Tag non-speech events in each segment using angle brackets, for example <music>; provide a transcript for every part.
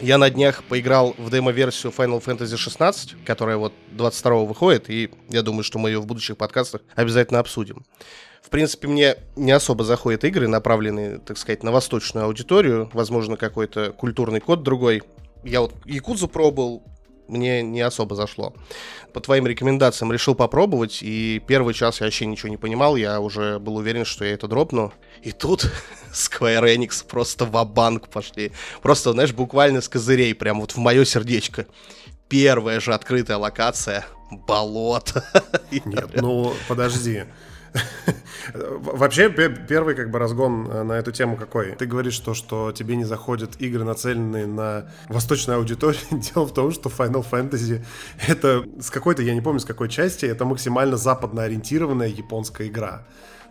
Я на днях поиграл в демо-версию Final Fantasy 16, которая вот 22 выходит, и я думаю, что мы ее в будущих подкастах обязательно обсудим. В принципе, мне не особо заходят игры, направленные, так сказать, на восточную аудиторию. Возможно, какой-то культурный код другой. Я вот Якудзу пробовал, мне не особо зашло. По твоим рекомендациям решил попробовать, и первый час я вообще ничего не понимал, я уже был уверен, что я это дропну. И тут <laughs> Square Enix просто в банк пошли. Просто, знаешь, буквально с козырей, прям вот в мое сердечко. Первая же открытая локация — болото. <laughs> Нет, ну подожди. Вообще, первый как бы разгон э, на эту тему какой? Ты говоришь то, что тебе не заходят игры, нацеленные на восточную аудиторию. <laughs> Дело в том, что Final Fantasy это с какой-то, я не помню с какой части, это максимально западно ориентированная японская игра.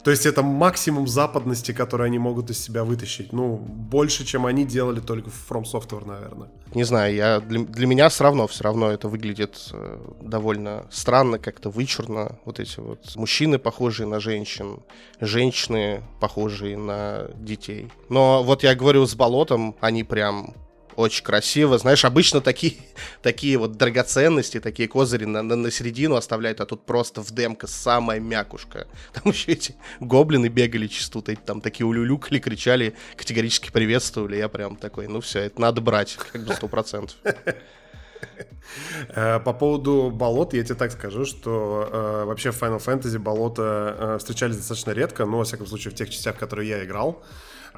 То есть это максимум западности, который они могут из себя вытащить. Ну, больше, чем они делали только в From Software, наверное. Не знаю, я, для, для меня все равно, все равно это выглядит э, довольно странно, как-то вычурно. Вот эти вот мужчины, похожие на женщин, женщины, похожие на детей. Но вот я говорю, с болотом они прям очень красиво. Знаешь, обычно такие, <laughs> такие вот драгоценности, такие козыри на, на, на середину оставляют, а тут просто в демка самая мякушка. <laughs> Там еще эти гоблины бегали чистут, там такие улюлюкали, кричали, категорически приветствовали. Я прям такой, ну все, это надо брать, как бы сто процентов. <laughs> Э, по поводу болот, я тебе так скажу, что э, вообще в Final Fantasy болота э, встречались достаточно редко, но, во всяком случае, в тех частях, в которые я играл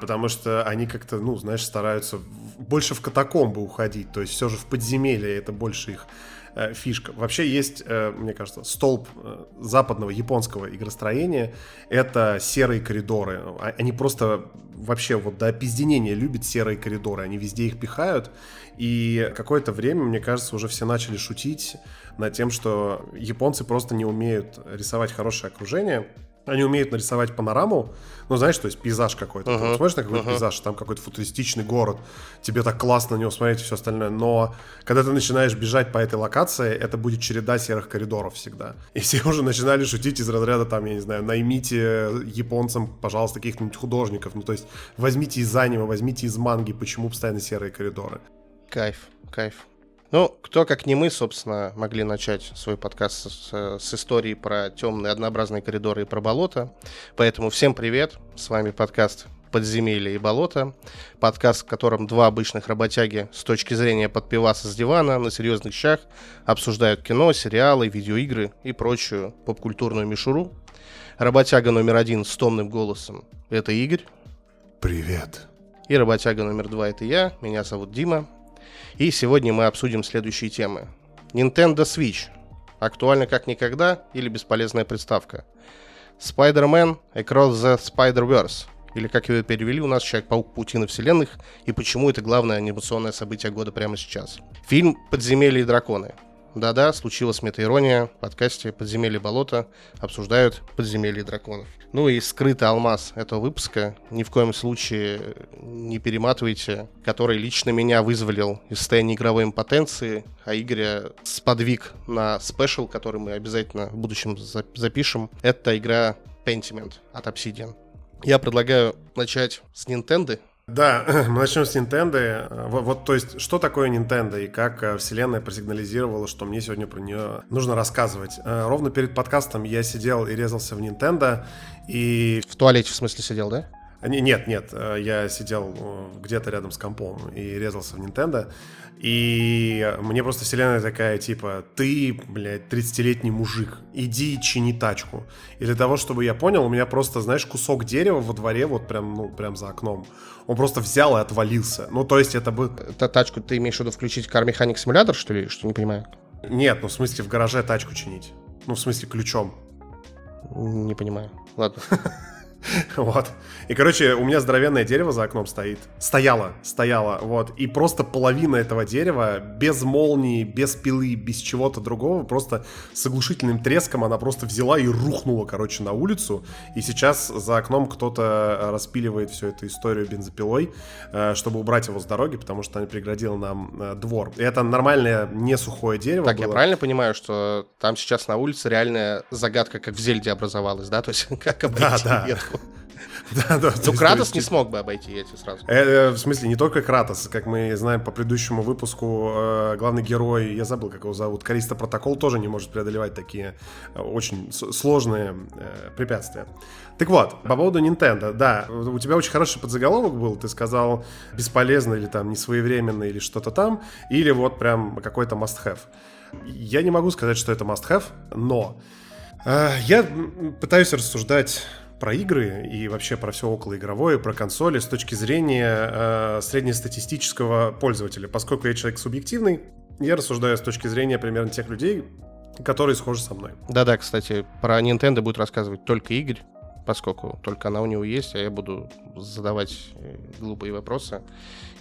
потому что они как-то, ну, знаешь, стараются больше в катакомбы уходить, то есть все же в подземелье это больше их э, фишка. Вообще есть, э, мне кажется, столб э, западного японского игростроения — это серые коридоры. А, они просто вообще вот до опизденения любят серые коридоры, они везде их пихают, и какое-то время, мне кажется, уже все начали шутить над тем, что японцы просто не умеют рисовать хорошее окружение, они умеют нарисовать панораму, ну, знаешь, то есть пейзаж какой-то. Uh-huh. Ты смотришь на какой-то uh-huh. пейзаж, там какой-то футуристичный город, тебе так классно на него смотреть и все остальное, но когда ты начинаешь бежать по этой локации, это будет череда серых коридоров всегда. И все уже начинали шутить из разряда, там, я не знаю, наймите японцам, пожалуйста, каких-нибудь художников, ну, то есть возьмите из аниме, возьмите из манги, почему постоянно серые коридоры. Кайф, кайф. Ну, кто, как не мы, собственно, могли начать свой подкаст с, с истории про темные однообразные коридоры и про болото. Поэтому всем привет, с вами подкаст «Подземелье и болото». Подкаст, в котором два обычных работяги с точки зрения подпиваса с дивана на серьезных щах обсуждают кино, сериалы, видеоигры и прочую попкультурную мишуру. Работяга номер один с томным голосом – это Игорь. Привет. И работяга номер два – это я, меня зовут Дима. И сегодня мы обсудим следующие темы. Nintendo Switch. Актуально как никогда или бесполезная приставка? Spider-Man Across the Spider-Verse. Или как его перевели у нас Человек-паук Паутина Вселенных и почему это главное анимационное событие года прямо сейчас. Фильм «Подземелье и драконы». Да-да, случилась метаирония. В подкасте «Подземелье болота» обсуждают «Подземелье драконов». Ну и скрытый алмаз этого выпуска, ни в коем случае не перематывайте, который лично меня вызволил из состояния игровой импотенции, а Игоря сподвиг на спешл, который мы обязательно в будущем запишем. Это игра Pentiment от Obsidian. Я предлагаю начать с Nintendo, да, <clears throat> мы начнем с Nintendo. Вот, вот, то есть, что такое Nintendo и как э, вселенная просигнализировала, что мне сегодня про нее нужно рассказывать. Э, ровно перед подкастом я сидел и резался в Nintendo, и... В туалете, в смысле, сидел, да? Нет, нет, э, я сидел где-то рядом с компом и резался в Nintendo. И мне просто вселенная такая, типа, ты, блядь, 30-летний мужик, иди чини тачку. И для того, чтобы я понял, у меня просто, знаешь, кусок дерева во дворе, вот прям, ну, прям за окном, он просто взял и отвалился. Ну, то есть это бы... Это тачку ты имеешь в виду включить Car Mechanic Simulator, что ли, что не понимаю? Нет, ну, в смысле, в гараже тачку чинить. Ну, в смысле, ключом. Не понимаю. Ладно. <laughs> <laughs> Вот. И, короче, у меня здоровенное дерево за окном стоит. Стояло, стояло, вот. И просто половина этого дерева, без молнии, без пилы, без чего-то другого, просто с оглушительным треском она просто взяла и рухнула, короче, на улицу. И сейчас за окном кто-то распиливает всю эту историю бензопилой, э, чтобы убрать его с дороги, потому что она преградила нам э, двор. И это нормальное, не сухое дерево Так, было. я правильно понимаю, что там сейчас на улице реальная загадка, как в Зельде образовалась, да? То есть <laughs> как обойти да, да. <laughs> Да, да. Ну, Кратос не смог бы обойти эти сразу. Э, э, в смысле, не только Кратос, как мы знаем по предыдущему выпуску, э, главный герой, я забыл, как его зовут, Кариста Протокол тоже не может преодолевать такие очень сложные препятствия. Так вот, по поводу Nintendo, да, у тебя очень хороший подзаголовок был, ты сказал бесполезно или там несвоевременно или что-то там, или вот прям какой-то must-have. Я не могу сказать, что это must-have, но я пытаюсь рассуждать про игры и вообще про все околоигровое, про консоли с точки зрения э, среднестатистического пользователя. Поскольку я человек субъективный, я рассуждаю с точки зрения примерно тех людей, которые схожи со мной. Да-да, кстати, про Nintendo будет рассказывать только Игорь, поскольку только она у него есть, а я буду задавать э, глупые вопросы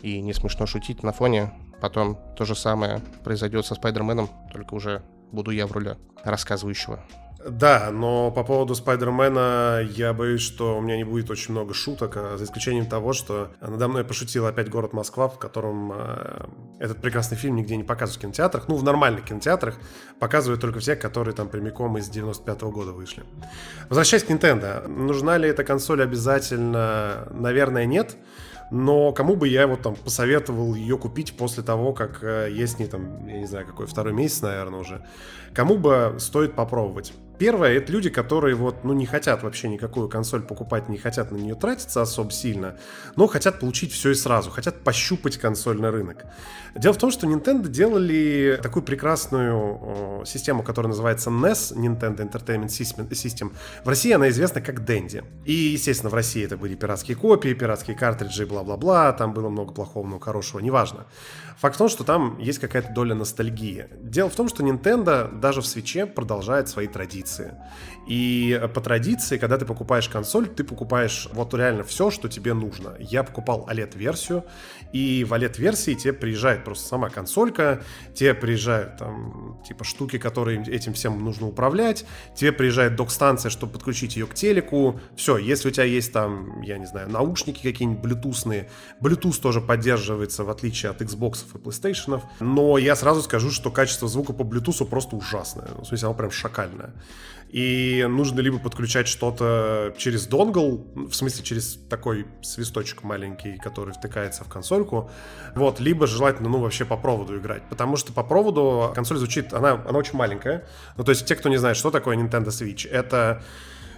и не смешно шутить на фоне. Потом то же самое произойдет со Спайдерменом, только уже буду я в роли рассказывающего. Да, но по поводу Спайдермена я боюсь, что у меня не будет очень много шуток, а за исключением того, что надо мной пошутил опять город Москва, в котором э, этот прекрасный фильм нигде не показывают в кинотеатрах. Ну, в нормальных кинотеатрах показывают только все, которые там прямиком из 95 -го года вышли. Возвращаясь к Nintendo, нужна ли эта консоль обязательно? Наверное, нет. Но кому бы я вот там посоветовал ее купить после того, как э, есть не там, я не знаю, какой второй месяц, наверное, уже. Кому бы стоит попробовать? Первое, это люди, которые вот, ну, не хотят вообще никакую консоль покупать, не хотят на нее тратиться особо сильно, но хотят получить все и сразу, хотят пощупать консольный рынок. Дело в том, что Nintendo делали такую прекрасную э, систему, которая называется NES, Nintendo Entertainment System. В России она известна как Dendy. И, естественно, в России это были пиратские копии, пиратские картриджи, бла-бла-бла, там было много плохого, много хорошего, неважно. Факт в том, что там есть какая-то доля ностальгии. Дело в том, что Nintendo даже в свече продолжает свои традиции. позиции. И по традиции, когда ты покупаешь консоль, ты покупаешь вот реально все, что тебе нужно. Я покупал OLED-версию, и в OLED-версии тебе приезжает просто сама консолька, тебе приезжают там типа штуки, которые этим всем нужно управлять, тебе приезжает док-станция, чтобы подключить ее к телеку. Все, если у тебя есть там, я не знаю, наушники какие-нибудь блютусные, Bluetooth тоже поддерживается, в отличие от Xbox и PlayStation. Но я сразу скажу, что качество звука по Bluetooth просто ужасное. В смысле, оно прям шакальное и нужно либо подключать что-то через донгл, в смысле через такой свисточек маленький, который втыкается в консольку, вот, либо желательно, ну, вообще по проводу играть, потому что по проводу консоль звучит, она, она очень маленькая, ну, то есть те, кто не знает, что такое Nintendo Switch, это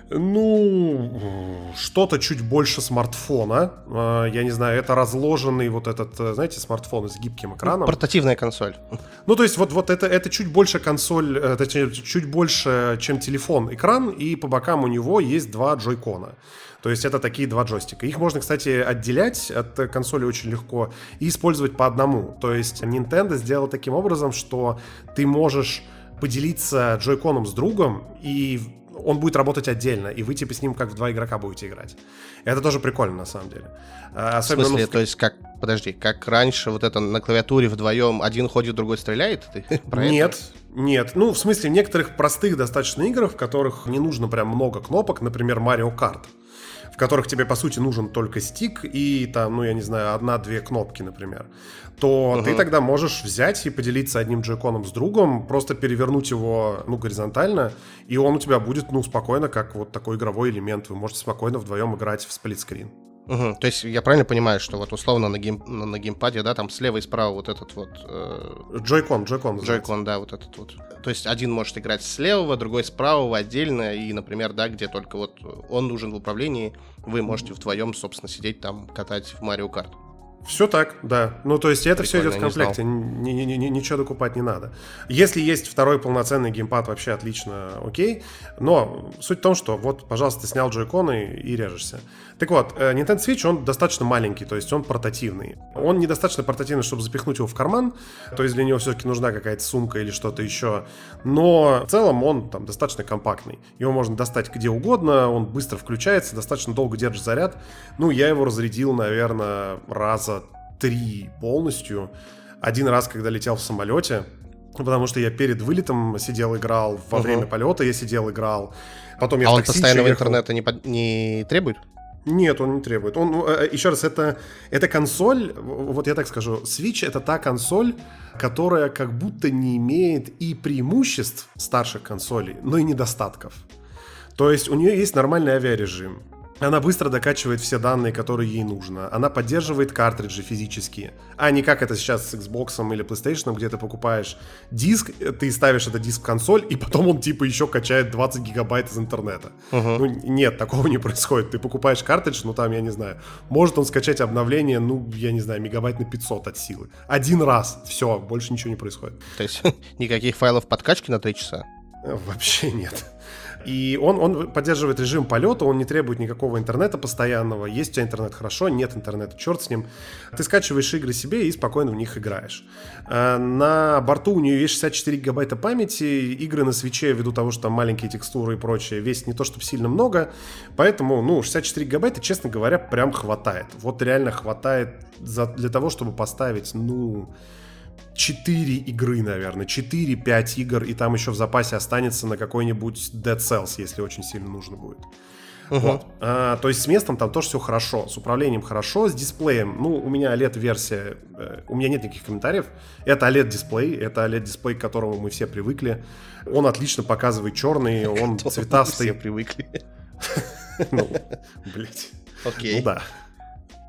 ну, что-то чуть больше смартфона. А, я не знаю, это разложенный вот этот, э, знаете, смартфон с гибким экраном. Портативная консоль. Ну, то есть вот, вот это, это чуть больше консоль, э, точнее, чуть больше, чем телефон экран, и по бокам у него есть два джойкона. То есть это такие два джойстика. Их можно, кстати, отделять от консоли очень легко и использовать по одному. То есть Nintendo сделал таким образом, что ты можешь поделиться джойконом с другом и он будет работать отдельно, и вы типа с ним как в два игрока будете играть. Это тоже прикольно, на самом деле. А, особенно, в смысле, ну, то есть как, подожди, как раньше вот это на клавиатуре вдвоем один ходит, другой стреляет? Ты <laughs> нет, нет. Ну, в смысле, в некоторых простых достаточно играх, в которых не нужно прям много кнопок, например, Mario Kart которых тебе, по сути, нужен только стик и там, ну, я не знаю, одна-две кнопки, например, то uh-huh. ты тогда можешь взять и поделиться одним Joy-Con ом с другом, просто перевернуть его, ну, горизонтально, и он у тебя будет, ну, спокойно, как вот такой игровой элемент. Вы можете спокойно вдвоем играть в split-screen. Угу. То есть я правильно понимаю, что вот условно на, гейм, на, геймпаде, да, там слева и справа вот этот вот... Joy-Con, Joy-Con. Joy-Con, да, вот этот вот. То есть один может играть с левого, другой с правого отдельно, и, например, да, где только вот он нужен в управлении, вы можете вдвоем, собственно, сидеть там, катать в Марио Карт. Все так, да. Ну, то есть это все идет в комплекте, ни, ни, ни, ничего докупать не надо. Если есть второй полноценный геймпад, вообще отлично, окей. Но суть в том, что вот, пожалуйста, ты снял джойконы и режешься. Так вот, э, Nintendo Switch, он достаточно маленький, то есть он портативный. Он недостаточно портативный, чтобы запихнуть его в карман, то есть для него все-таки нужна какая-то сумка или что-то еще. Но в целом он там достаточно компактный. Его можно достать где угодно, он быстро включается, достаточно долго держит заряд. Ну, я его разрядил, наверное, раза три полностью. Один раз, когда летел в самолете, потому что я перед вылетом сидел, играл, во угу. время полета я сидел, играл. Потом я а он постоянного ехал. интернета не, под... не требует? Нет, он не требует. Он, ну, э, еще раз, это, это консоль, вот я так скажу, Switch это та консоль, которая как будто не имеет и преимуществ старших консолей, но и недостатков. То есть у нее есть нормальный авиарежим. Она быстро докачивает все данные, которые ей нужно. Она поддерживает картриджи физические. А не как это сейчас с Xbox или PlayStation, где ты покупаешь диск, ты ставишь этот диск в консоль, и потом он типа еще качает 20 гигабайт из интернета. Uh-huh. Ну, нет, такого не происходит. Ты покупаешь картридж, ну там, я не знаю, может он скачать обновление, ну, я не знаю, мегабайт на 500 от силы. Один раз, все, больше ничего не происходит. То есть <laughs> никаких файлов подкачки на 3 часа? Вообще нет. И он, он поддерживает режим полета, он не требует никакого интернета постоянного. Есть у тебя интернет хорошо, нет интернета, черт с ним. Ты скачиваешь игры себе и спокойно в них играешь. Э, на борту у нее есть 64 гигабайта памяти. Игры на свече, ввиду того, что там маленькие текстуры и прочее, весит не то, чтобы сильно много. Поэтому, ну, 64 гигабайта, честно говоря, прям хватает. Вот реально хватает за, для того, чтобы поставить, ну, 4 игры, наверное, 4-5 игр, и там еще в запасе останется на какой-нибудь Dead Cells, если очень сильно нужно будет. Uh-huh. Вот. А, то есть с местом там тоже все хорошо, с управлением хорошо, с дисплеем. Ну, у меня OLED-версия, э, у меня нет никаких комментариев. Это OLED-дисплей, это OLED-дисплей, к которому мы все привыкли. Он отлично показывает черный, <laughs> он цветастый. Все привыкли. <laughs> Ну, блять. Окей. Ну да.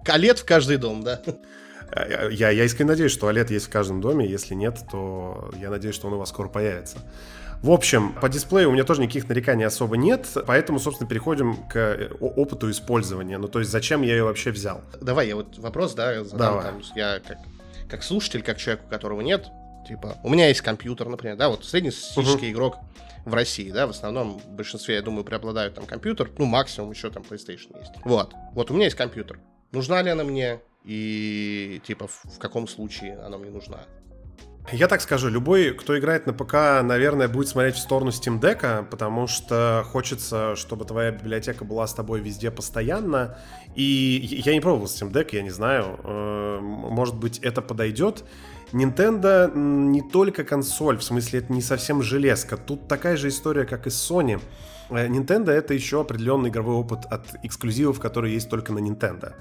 OLED в каждый дом, да? Я, я искренне надеюсь, что OLED есть в каждом доме. Если нет, то я надеюсь, что он у вас скоро появится. В общем, по дисплею у меня тоже никаких нареканий особо нет, поэтому, собственно, переходим к э, опыту использования. Ну, то есть, зачем я ее вообще взял? Давай, я вот вопрос, да, задам. Давай. Там, я как, как слушатель, как человек, у которого нет, типа, у меня есть компьютер, например, да, вот среднестатистический uh-huh. игрок в России, да, в основном в большинстве, я думаю, преобладают там компьютер, ну, максимум еще там PlayStation есть. Вот, вот у меня есть компьютер. Нужна ли она мне? И типа в, каком случае она мне нужна. Я так скажу, любой, кто играет на ПК, наверное, будет смотреть в сторону Steam Deck, потому что хочется, чтобы твоя библиотека была с тобой везде постоянно. И я не пробовал Steam Deck, я не знаю. Э, может быть, это подойдет. Nintendo не только консоль, в смысле, это не совсем железка. Тут такая же история, как и с Sony. Э, Nintendo это еще определенный игровой опыт от эксклюзивов, которые есть только на Nintendo.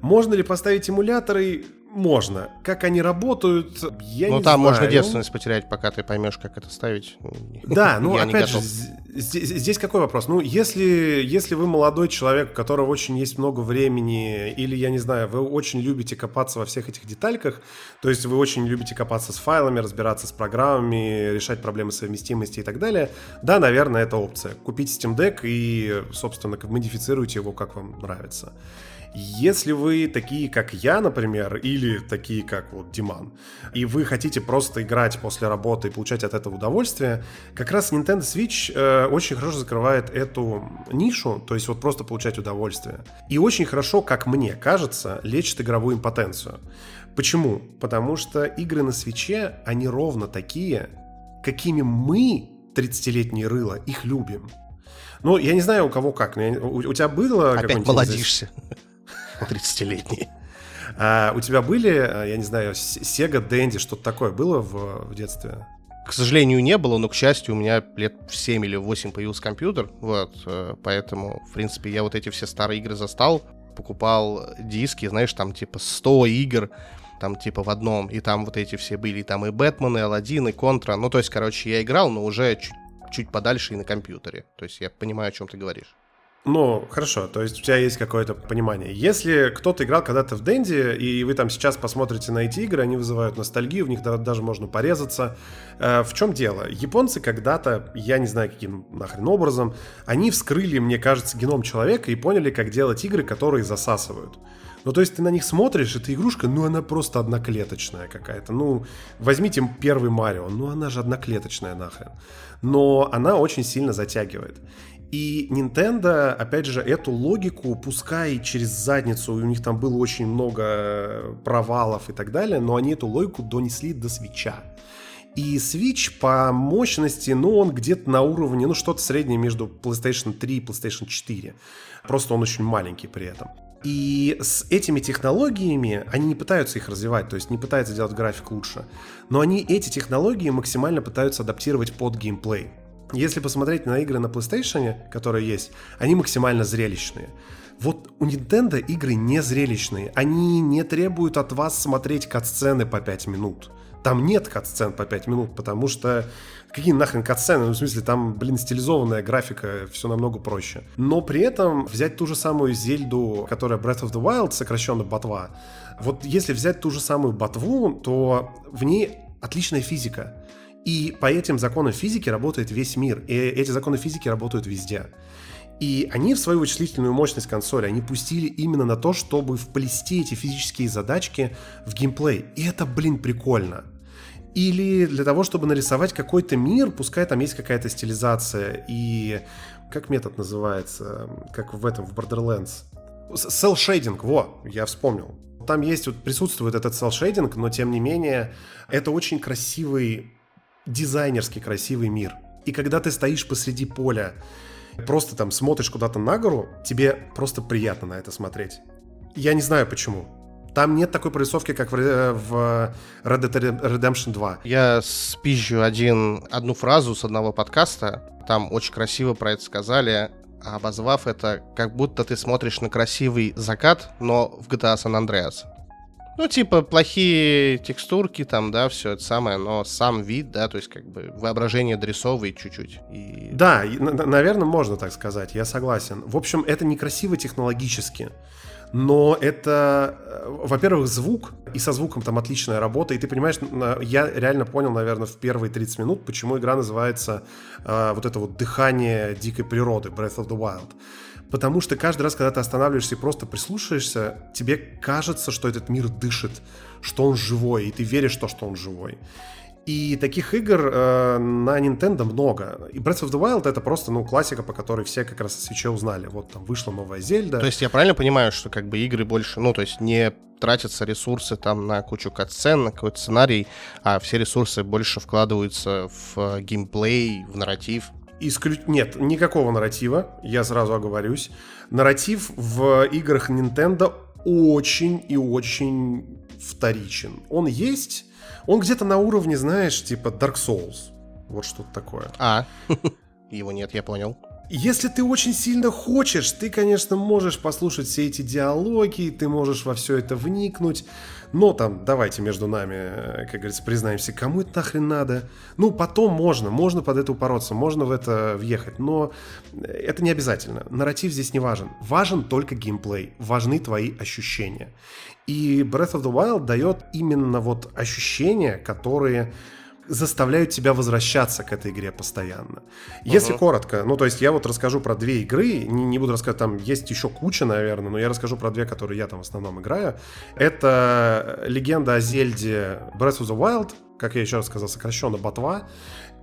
Можно ли поставить эмуляторы? Можно. Как они работают, я ну, не там знаю. можно девственность потерять, пока ты поймешь, как это ставить. <laughs> Да, ну опять же, здесь, здесь какой вопрос? Ну, если, если вы молодой человек, у которого очень есть много времени, или, я не знаю, вы очень любите копаться во всех этих детальках, то есть вы очень любите копаться с файлами, разбираться с программами, решать проблемы совместимости и так далее, да, наверное, это опция. Купите Steam Deck и, собственно, модифицируйте его, как вам нравится. Если вы такие, как я, например, или такие, как вот Диман, и вы хотите просто играть после работы и получать от этого удовольствие, как раз Nintendo Switch э, очень хорошо закрывает эту нишу, то есть вот просто получать удовольствие. И очень хорошо, как мне кажется, лечит игровую импотенцию. Почему? Потому что игры на свече, они ровно такие, какими мы, 30-летние рыла, их любим. Ну, я не знаю, у кого как. Но я, у, у тебя было... Опять молодишься. 30-летний. А у тебя были, а, я не знаю, Sega Dendy, что-то такое было в, в детстве? К сожалению, не было, но, к счастью, у меня лет в 7 или 8 появился компьютер, вот, э, поэтому, в принципе, я вот эти все старые игры застал, покупал диски, знаешь, там, типа, 100 игр, там, типа, в одном, и там вот эти все были, там и Бэтмен, и Алладин, и Контра, ну, то есть, короче, я играл, но уже чуть, чуть подальше и на компьютере, то есть, я понимаю, о чем ты говоришь. Ну, хорошо, то есть у тебя есть какое-то понимание. Если кто-то играл когда-то в Дэнди, и вы там сейчас посмотрите на эти игры, они вызывают ностальгию, в них даже можно порезаться. Э, в чем дело? Японцы когда-то, я не знаю каким нахрен образом, они вскрыли, мне кажется, геном человека и поняли, как делать игры, которые засасывают. Ну, то есть ты на них смотришь, эта игрушка, ну, она просто одноклеточная какая-то. Ну, возьмите первый Марио, ну, она же одноклеточная нахрен. Но она очень сильно затягивает. И Nintendo, опять же, эту логику, пускай через задницу, у них там было очень много провалов и так далее, но они эту логику донесли до свеча. И Switch по мощности, ну, он где-то на уровне, ну, что-то среднее между PlayStation 3 и PlayStation 4. Просто он очень маленький при этом. И с этими технологиями они не пытаются их развивать, то есть не пытаются делать график лучше, но они эти технологии максимально пытаются адаптировать под геймплей. Если посмотреть на игры на PlayStation, которые есть, они максимально зрелищные. Вот у Nintendo игры не зрелищные. Они не требуют от вас смотреть кат-сцены по 5 минут. Там нет катсцен по 5 минут, потому что какие нахрен катсцены? Ну, в смысле, там, блин, стилизованная графика, все намного проще. Но при этом взять ту же самую Зельду, которая Breath of the Wild, сокращенно ботва, вот если взять ту же самую ботву, то в ней отличная физика. И по этим законам физики работает весь мир. И эти законы физики работают везде. И они в свою вычислительную мощность консоли, они пустили именно на то, чтобы вплести эти физические задачки в геймплей. И это, блин, прикольно. Или для того, чтобы нарисовать какой-то мир, пускай там есть какая-то стилизация и... Как метод называется? Как в этом, в Borderlands? Cell shading, во, я вспомнил. Там есть, вот присутствует этот cell shading, но тем не менее, это очень красивый, дизайнерский красивый мир. И когда ты стоишь посреди поля, просто там смотришь куда-то на гору, тебе просто приятно на это смотреть. Я не знаю почему. Там нет такой прорисовки, как в, в Red Dead Redemption 2. Я спизжу один, одну фразу с одного подкаста. Там очень красиво про это сказали, обозвав это, как будто ты смотришь на красивый закат, но в GTA San Andreas. Ну, типа, плохие текстурки там, да, все это самое, но сам вид, да, то есть, как бы, воображение дрессовый чуть-чуть. И... Да, наверное, можно так сказать, я согласен. В общем, это некрасиво технологически но это, э, во-первых, звук, и со звуком там отличная работа, и ты понимаешь, я реально понял, наверное, в первые 30 минут, почему игра называется э, вот это вот «Дыхание дикой природы», Breath of the Wild. Потому что каждый раз, когда ты останавливаешься и просто прислушаешься, тебе кажется, что этот мир дышит, что он живой, и ты веришь в то, что он живой. И таких игр э, на Nintendo много. И Breath of the Wild это просто, ну, классика, по которой все как раз о свече узнали. Вот там вышла новая Зельда. То есть я правильно понимаю, что как бы игры больше, ну, то есть не тратятся ресурсы там на кучу катсцен, на какой-то сценарий, а все ресурсы больше вкладываются в э, геймплей, в нарратив? Исклю... Нет, никакого нарратива, я сразу оговорюсь. Нарратив в играх Nintendo очень и очень вторичен. Он есть, он где-то на уровне, знаешь, типа Dark Souls. Вот что-то такое. А, <laughs> его нет, я понял. Если ты очень сильно хочешь, ты, конечно, можешь послушать все эти диалоги, ты можешь во все это вникнуть, но там, давайте между нами, э, как говорится, признаемся, кому это нахрен надо? Ну, потом можно, можно под это упороться, можно в это въехать, но это не обязательно. Нарратив здесь не важен. Важен только геймплей, важны твои ощущения. И Breath of the Wild дает именно вот ощущения, которые заставляют тебя возвращаться к этой игре постоянно. Если uh-huh. коротко, ну то есть я вот расскажу про две игры, не, не буду рассказывать, там есть еще куча, наверное, но я расскажу про две, которые я там в основном играю. Это легенда о Зельде Breath of the Wild, как я еще раз сказал, сокращенно Ботва.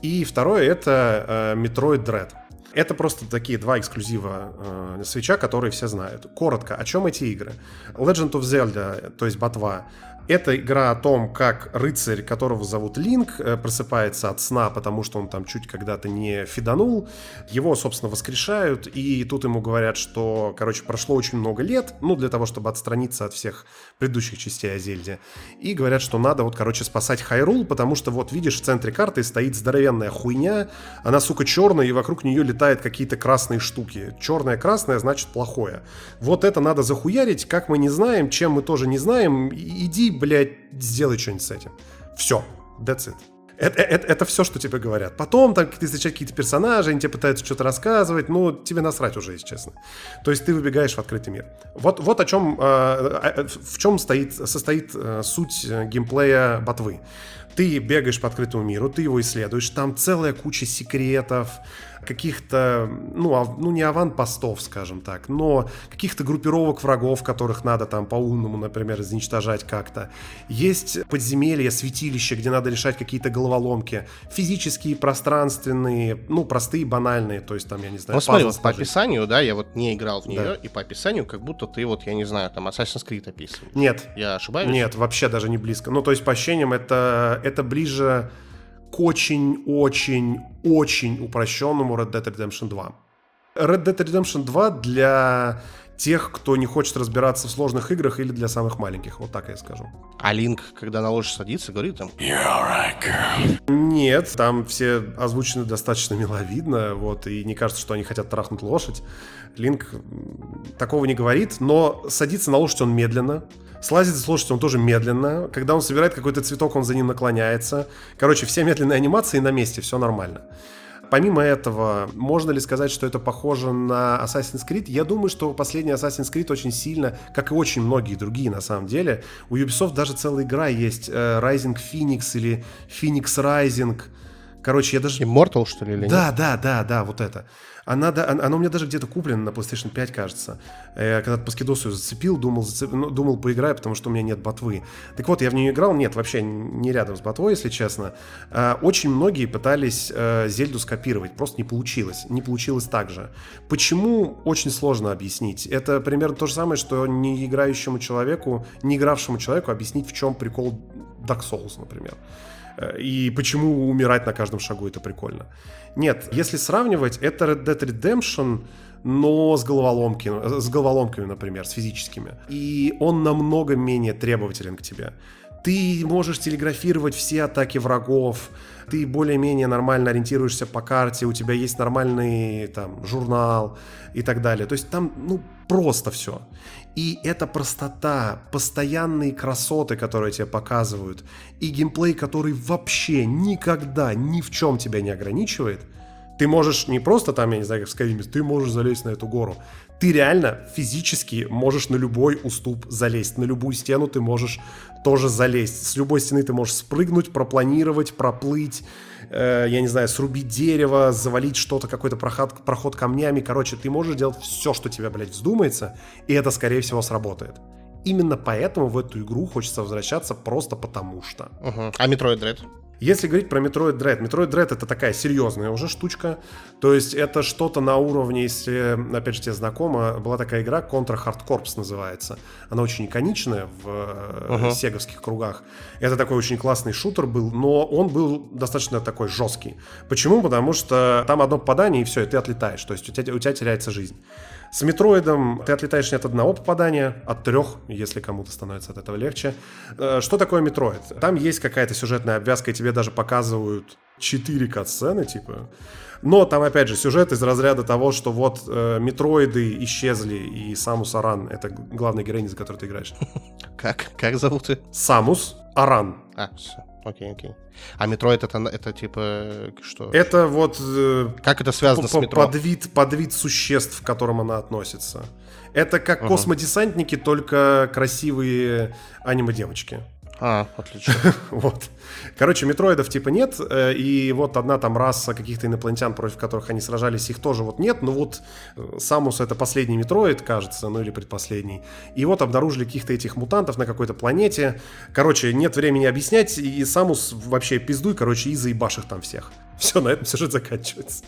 И второе это э, Metroid Dread. Это просто такие два эксклюзива э, свеча, которые все знают. Коротко, о чем эти игры? Legend of Zelda, то есть Ботва, это игра о том, как рыцарь, которого зовут Линк, э, просыпается от сна, потому что он там чуть когда-то не фиданул. Его, собственно, воскрешают, и тут ему говорят, что, короче, прошло очень много лет, ну, для того, чтобы отстраниться от всех предыдущих частей о Зельде. И говорят, что надо вот, короче, спасать Хайрул, потому что вот, видишь, в центре карты стоит здоровенная хуйня, она, сука, черная, и вокруг нее летают какие-то красные штуки. Черное-красное значит плохое. Вот это надо захуярить, как мы не знаем, чем мы тоже не знаем. Иди, блядь, сделай что-нибудь с этим. Все, that's it. Это, это, это все, что тебе говорят. Потом там ты встречаешь какие-то персонажи, они тебе пытаются что-то рассказывать, но тебе насрать уже, если честно. То есть ты выбегаешь в открытый мир. Вот, вот о чем, э, в чем стоит, состоит э, суть геймплея ботвы. Ты бегаешь по открытому миру, ты его исследуешь, там целая куча секретов, каких-то, ну, а, ну не аванпостов, скажем так, но каких-то группировок врагов, которых надо там по-умному, например, изничтожать как-то. Есть подземелья, святилища, где надо решать какие-то головоломки, физические, пространственные, ну, простые, банальные, то есть там, я не знаю, Ну, смотри, вот по описанию, да, я вот не играл в нее, да. и по описанию как будто ты вот, я не знаю, там Assassin's Creed описан. Нет. Я ошибаюсь? Нет, вообще даже не близко. Ну, то есть по ощущениям это, это ближе к очень-очень-очень упрощенному Red Dead Redemption 2. Red Dead Redemption 2 для тех, кто не хочет разбираться в сложных играх или для самых маленьких. Вот так я скажу. А Линк, когда на лошадь садится, говорит там... Нет, там все озвучены достаточно миловидно, вот, и не кажется, что они хотят трахнуть лошадь. Линк такого не говорит, но садится на лошадь он медленно, слазит с лошади он тоже медленно. Когда он собирает какой-то цветок, он за ним наклоняется. Короче, все медленные анимации на месте, все нормально. Помимо этого, можно ли сказать, что это похоже на Assassin's Creed? Я думаю, что последний Assassin's Creed очень сильно, как и очень многие другие на самом деле, у Ubisoft даже целая игра есть, э, Rising Phoenix или Phoenix Rising. Короче, я даже... Immortal, что ли, или Да, нет? да, да, да, вот это. Она, да, она у меня даже где-то куплена на PlayStation 5, кажется. Я когда-то по скидосу зацепил, думал, зацеп... ну, думал, поиграю, потому что у меня нет ботвы. Так вот, я в нее играл, нет, вообще не рядом с ботвой, если честно. А, очень многие пытались а, Зельду скопировать, просто не получилось. Не получилось так же. Почему, очень сложно объяснить. Это примерно то же самое, что не играющему человеку, не игравшему человеку объяснить, в чем прикол Dark Souls, например. И почему умирать на каждом шагу это прикольно. Нет, если сравнивать, это Red Dead Redemption, но с, головоломки, с головоломками, например, с физическими. И он намного менее требователен к тебе. Ты можешь телеграфировать все атаки врагов, ты более-менее нормально ориентируешься по карте, у тебя есть нормальный там журнал и так далее. То есть там, ну, просто все. И эта простота, постоянные красоты, которые тебе показывают, и геймплей, который вообще никогда ни в чем тебя не ограничивает, ты можешь не просто там, я не знаю, как в Skyrim, ты можешь залезть на эту гору. Ты реально физически можешь на любой уступ залезть. На любую стену ты можешь тоже залезть. С любой стены ты можешь спрыгнуть, пропланировать, проплыть э, я не знаю, срубить дерево, завалить что-то, какой-то проход, проход камнями. Короче, ты можешь делать все, что тебе, блядь, вздумается, и это, скорее всего, сработает. Именно поэтому в эту игру хочется возвращаться просто потому что. Угу. А Metroid Dread? Если говорить про Metroid Dread, Metroid Dread это такая серьезная уже штучка. То есть это что-то на уровне, если, опять же, тебе знакомо, была такая игра Contra Hard Corps называется. Она очень иконичная в uh-huh. сеговских кругах. Это такой очень классный шутер был, но он был достаточно такой жесткий. Почему? Потому что там одно попадание и все, и ты отлетаешь. То есть у тебя, у тебя теряется жизнь. С Metroid ом ты отлетаешь не от одного попадания, от трех, если кому-то становится от этого легче. Э, что такое Metroid? Там есть какая-то сюжетная обвязка, и тебе даже показывают 4 катсцены, типа. Но там, опять же, сюжет из разряда того, что вот э, Metroid ы исчезли, и Samus Aran — это главная героиня, за которой ты играешь. <laughs> Как? Как зовут ты? Samus Aran. А, все. Окей, окей. А Metroid это, это типа что? Это вот... Э, как это связано с метро? Подвид, подвид существ, к которым она относится. Это как uh космодесантники, только красивые аниме-девочки. А, отлично. <laughs> вот. Короче, метроидов типа нет, э, и вот одна там раса каких-то инопланетян, против которых они сражались, их тоже вот нет, но вот э, Самус это последний метроид, кажется, ну или предпоследний. И вот обнаружили каких-то этих мутантов на какой-то планете. Короче, нет времени объяснять, и Самус вообще пиздуй, короче, и заебашь их там всех. <laughs> Все, на этом сюжет заканчивается.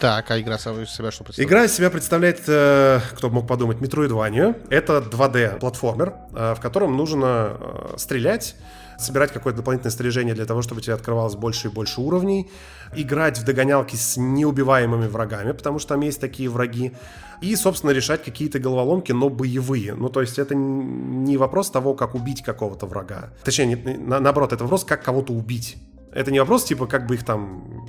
Так, а игра себя что представляет? Игра себя представляет, э, кто мог подумать, Metroidvania. Это 2D-платформер, э, в котором нужно э, стрелять, собирать какое-то дополнительное снаряжение для того, чтобы тебе открывалось больше и больше уровней, играть в догонялки с неубиваемыми врагами, потому что там есть такие враги, и, собственно, решать какие-то головоломки, но боевые. Ну, то есть это не вопрос того, как убить какого-то врага. Точнее, не, на, наоборот, это вопрос, как кого-то убить. Это не вопрос, типа, как бы их там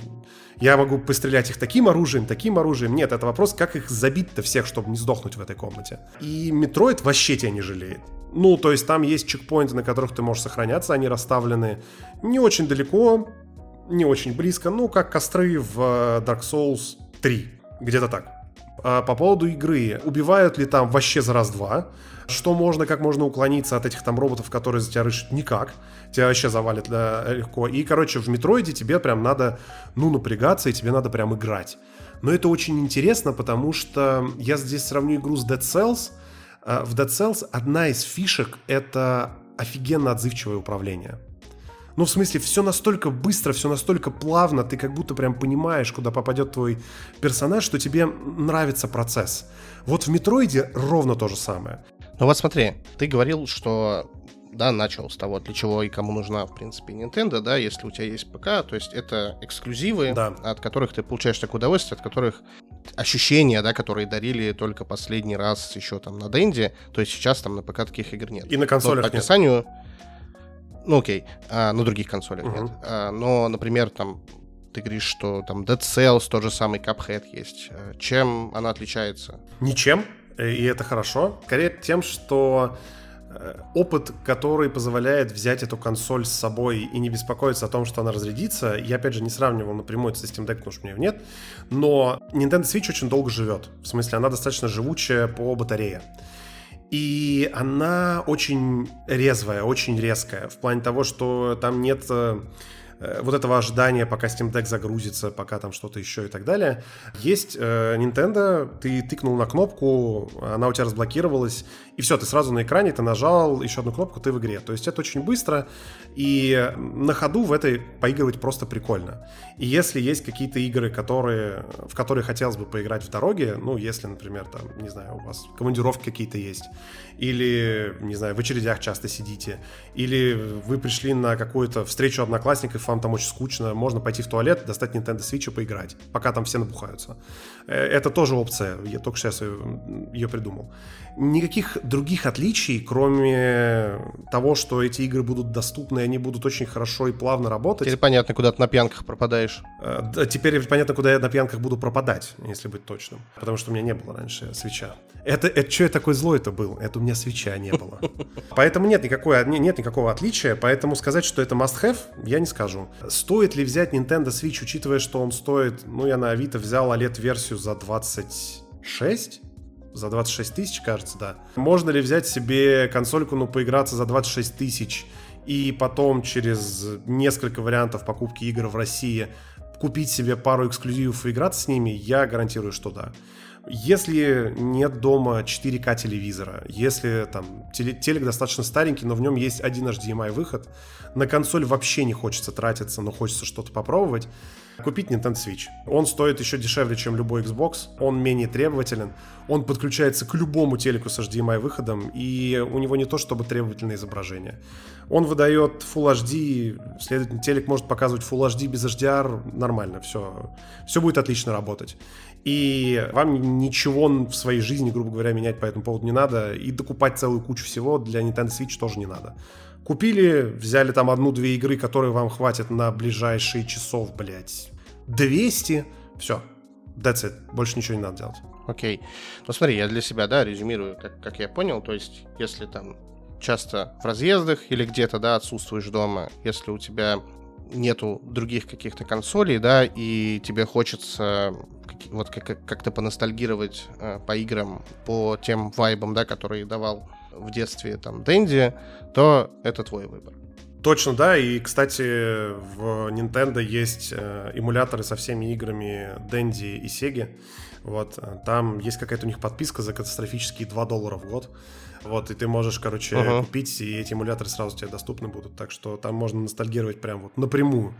я могу пострелять их таким оружием, таким оружием. Нет, это вопрос, как их забить-то всех, чтобы не сдохнуть в этой комнате. И Metroid вообще тебя не жалеет. Ну, то есть там есть чекпоинты, на которых ты можешь сохраняться, они расставлены не очень далеко, не очень близко, ну, как костры в э, Dark Souls 3, где-то так. А по поводу игры, убивают ли там вообще за раз-два? Что можно, как можно уклониться от этих там роботов, которые за тобой рыщут? Никак. Тебя вообще завалит да, легко. И, короче, в Метроиде тебе прям надо, ну, напрягаться, и тебе надо прям играть. Но это очень интересно, потому что я здесь сравню игру с Dead Cells. А, в Dead Cells одна из фишек — это офигенно отзывчивое управление. Ну, в смысле, все настолько быстро, все настолько плавно, ты как будто прям понимаешь, куда попадет твой персонаж, что тебе нравится процесс. Вот в Метроиде ровно то же самое. Ну вот смотри, ты говорил, что да, начал с того, для чего и кому нужна, в принципе, Nintendo, да, если у тебя есть ПК, то есть это эксклюзивы, да. от которых ты получаешь такое удовольствие, от которых ощущения, да, которые дарили только последний раз еще там на Денде, то есть сейчас там на ПК таких игр нет. И на консолях по описанию, нет. Ну окей, а, на других консолях uh-huh. нет. А, но, например, там ты говоришь, что там Dead Cells, тот же самый Cuphead есть. Э, чем она отличается? Ничем, и это хорошо. Скорее тем, что э, опыт, который позволяет взять эту консоль с собой и не беспокоиться о том, что она разрядится, я опять же не сравнивал напрямую с Steam Deck, потому что у меня нет, но Nintendo Switch очень долго живет. В смысле, она достаточно живучая по батарее. И она очень резвая, очень резкая, в плане того, что там нет э, вот этого ожидания, пока Steam Deck загрузится, пока там что-то еще и так далее. Есть э, Nintendo, ты тыкнул на кнопку, она у тебя разблокировалась, и все, ты сразу на экране, ты нажал еще одну кнопку, ты в игре. То есть это очень быстро, и на ходу в этой поигрывать просто прикольно. И если есть какие-то игры, которые, в которые хотелось бы поиграть в дороге, ну, если, например, там, не знаю, у вас командировки какие-то есть, или, не знаю, в очередях часто сидите, или вы пришли на какую-то встречу одноклассников, вам там очень скучно, можно пойти в туалет, достать Nintendo Switch и поиграть, пока там все набухаются. Э, это тоже опция, я только сейчас ее придумал. Никаких других отличий, кроме того, что эти игры будут доступны, они будут очень хорошо и плавно работать. Теперь понятно, куда ты на пьянках пропадаешь. Э, теперь понятно, куда я на пьянках буду пропадать, если быть точным. Потому что у меня не было раньше свеча. Это, это что я такой злой это был? Это у меня свеча не было. <laughs> Поэтому нет, никакой, нет никакого отличия. Поэтому сказать, что это must-have, я не скажу. Стоит ли взять Nintendo Switch, учитывая, что он стоит... Ну, я на Авито взял OLED-версию за 26? За 26 тысяч, кажется, да. Можно ли взять себе консольку, ну, поиграться за 26 тысяч и потом через несколько вариантов покупки игр в России купить себе пару эксклюзивов и играться с ними? Я гарантирую, что да. Если нет дома 4К телевизора, если там телек достаточно старенький, но в нем есть один HDMI выход, на консоль вообще не хочется тратиться, но хочется что-то попробовать, купить Nintendo Switch. Он стоит еще дешевле, чем любой Xbox, он менее требователен, он подключается к любому телеку с HDMI выходом, и у него не то чтобы требовательное изображение. Он выдает Full HD, следовательно, телек может показывать Full HD без HDR, нормально, все, все будет отлично работать и вам ничего в своей жизни, грубо говоря, менять по этому поводу не надо, и докупать целую кучу всего для Nintendo Switch тоже не надо. Купили, взяли там одну-две игры, которые вам хватит на ближайшие часов, блядь, 200, все, that's it, больше ничего не надо делать. Окей. Okay. Ну смотри, я для себя, да, резюмирую, как, как я понял, то есть, если там часто в разъездах или где-то, да, отсутствуешь дома, если у тебя нету других каких-то консолей, да, и тебе хочется вот как- как-то поностальгировать э, по играм, по тем вайбам, да, которые давал в детстве там Дэнди, то это твой выбор. Точно, да. И, кстати, в Nintendo есть э, эмуляторы со всеми играми Дэнди и Сеги. Вот, э, там есть какая-то у них подписка за катастрофические 2 доллара в год. Вот, и ты можешь, короче, uh-huh. купить, и эти эмуляторы сразу тебе доступны будут. Так что там можно ностальгировать прям вот напрямую,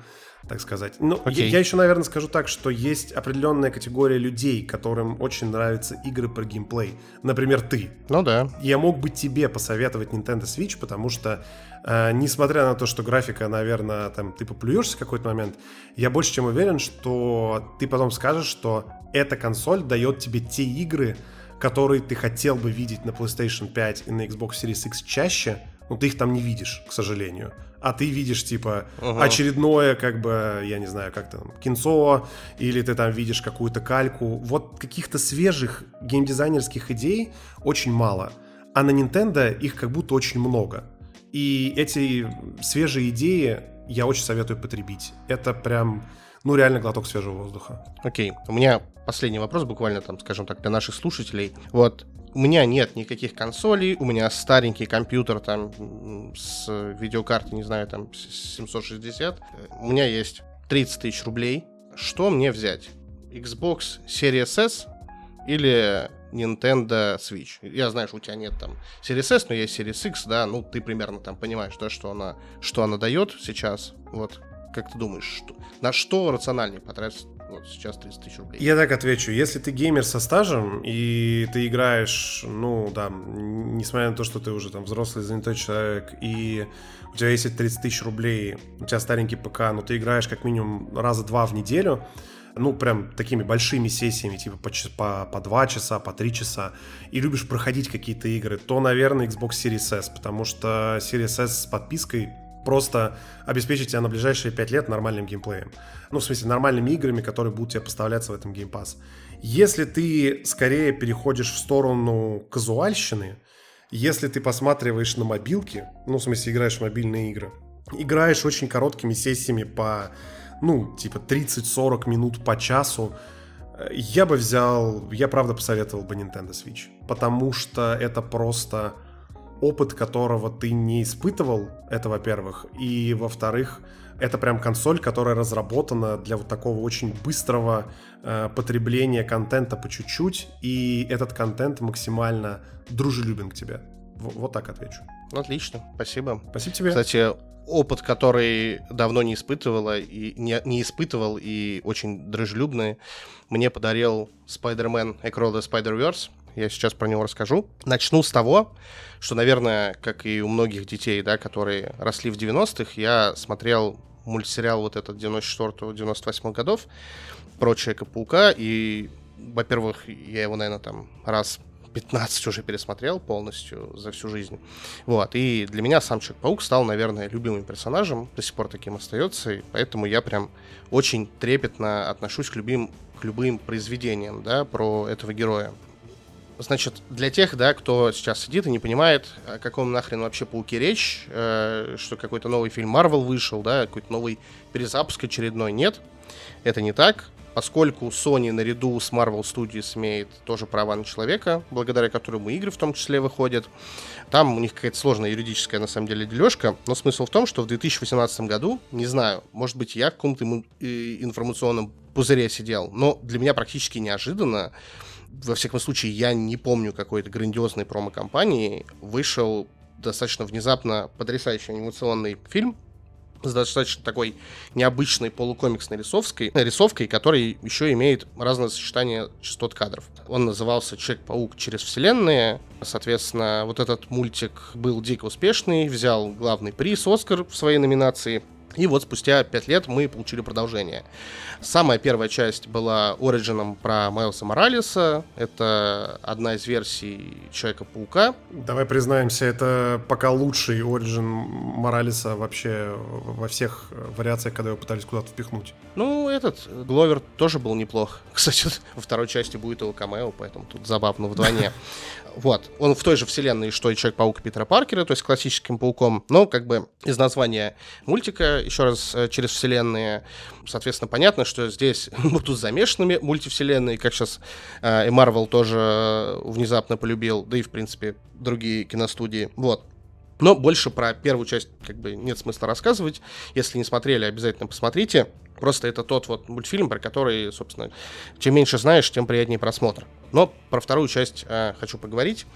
так сказать. Ну, okay. я, я еще, наверное, скажу так, что есть определенная категория людей, которым очень нравятся игры про геймплей. Например, ты. Ну да. Я мог бы тебе посоветовать Nintendo Switch, потому что, э, несмотря на то, что графика, наверное, там ты поплюешься в какой-то момент, я больше чем уверен, что ты потом скажешь, что эта консоль дает тебе те игры, которые ты хотел бы видеть на PlayStation 5 и на Xbox Series X чаще, но ты их там не видишь, к сожалению. А ты видишь, типа, uh-huh. очередное, как бы, я не знаю, как там, кинцо, или ты там видишь какую-то кальку. Вот каких-то свежих геймдизайнерских идей очень мало. А на Nintendo их как будто очень много. И эти свежие идеи я очень советую потребить. Это прям ну, реально глоток свежего воздуха. Окей, у меня последний вопрос, буквально там, скажем так, для наших слушателей. Вот, у меня нет никаких консолей, у меня старенький компьютер там с видеокартой, не знаю, там 760. У меня есть 30 тысяч рублей. Что мне взять? Xbox Series S или Nintendo Switch. Я знаю, что у тебя нет там Series S, но есть Series X, да, ну ты примерно там понимаешь, да, что она, что она дает сейчас. Вот как ты думаешь, что, на что рациональнее потратить вот сейчас 30 тысяч рублей? Я так отвечу. Если ты геймер со стажем, и ты играешь, ну, да, несмотря на то, что ты уже там взрослый, занятой человек, и у тебя есть 30 тысяч рублей, у тебя старенький ПК, но ты играешь как минимум раза два в неделю, ну, прям такими большими сессиями, типа по, по, по 2 часа, по 3 часа, и любишь проходить какие-то игры, то, наверное, Xbox Series S, потому что Series S с подпиской просто обеспечит тебя на ближайшие 5 лет нормальным геймплеем. Ну, в смысле, нормальными играми, которые будут тебе поставляться в этом Game. Если ты скорее переходишь в сторону казуальщины, если ты посматриваешь на мобилки, ну, в смысле, играешь в мобильные игры, играешь очень короткими сессиями по, ну, типа 30-40 минут по часу, я бы взял, я правда посоветовал бы Nintendo Switch, потому что это просто опыт которого ты не испытывал, это во-первых, и во-вторых, это прям консоль, которая разработана для вот такого очень быстрого э, потребления контента по чуть-чуть, и этот контент максимально дружелюбен к тебе. В- вот так отвечу. Отлично, спасибо. Спасибо тебе. Кстати, опыт, который давно не испытывала и не, не испытывал и очень дружелюбный, мне подарил Spider-Man Across the Spider-Verse я сейчас про него расскажу. Начну с того, что, наверное, как и у многих детей, да, которые росли в 90-х, я смотрел мультсериал вот этот 94-98 годов про Человека-паука, и, во-первых, я его, наверное, там раз 15 уже пересмотрел полностью за всю жизнь. Вот. И для меня сам Человек-паук стал, наверное, любимым персонажем, до сих пор таким остается, и поэтому я прям очень трепетно отношусь к любым, к любым произведениям, да, про этого героя. Значит, для тех, да, кто сейчас сидит и не понимает, о каком нахрен вообще пауке речь, э, что какой-то новый фильм Marvel вышел, да, какой-то новый перезапуск очередной, нет, это не так, поскольку Sony наряду с Marvel Studios имеет тоже права на человека, благодаря которому игры в том числе выходят. Там у них какая-то сложная юридическая, на самом деле, дележка, но смысл в том, что в 2018 году, не знаю, может быть, я в каком-то э, информационном пузыре сидел, но для меня практически неожиданно во всяком случае, я не помню какой-то грандиозной промо-компании, вышел достаточно внезапно потрясающий анимационный фильм с достаточно такой необычной полукомиксной рисовкой, рисовкой, который еще имеет разное сочетание частот кадров. Он назывался «Человек-паук через вселенные». Соответственно, вот этот мультик был дико успешный, взял главный приз «Оскар» в своей номинации – и вот спустя пять лет мы получили продолжение. Самая первая часть была Ориджином про Майлса Моралеса. Это одна из версий Человека-паука. Давай признаемся, это пока лучший Ориджин Моралеса вообще во всех вариациях, когда его пытались куда-то впихнуть. Ну, этот Гловер тоже был неплох. <laughs> Кстати, во второй части будет его камео, поэтому тут забавно вдвойне. Вот. Он в той же вселенной, что и Человек-паук Питера Паркера, то есть классическим пауком. Но как бы из названия мультика, еще раз, э, через вселенные, соответственно, понятно, что здесь <laughs> будут замешанными мультивселенные, как сейчас э, и Marvel тоже э, внезапно полюбил, да и, в принципе, другие киностудии. Вот. Но больше про первую часть как бы нет смысла рассказывать. Если не смотрели, обязательно посмотрите. Просто это тот вот мультфильм, про который, собственно, чем меньше знаешь, тем приятнее просмотр. Но про вторую часть э, хочу поговорить.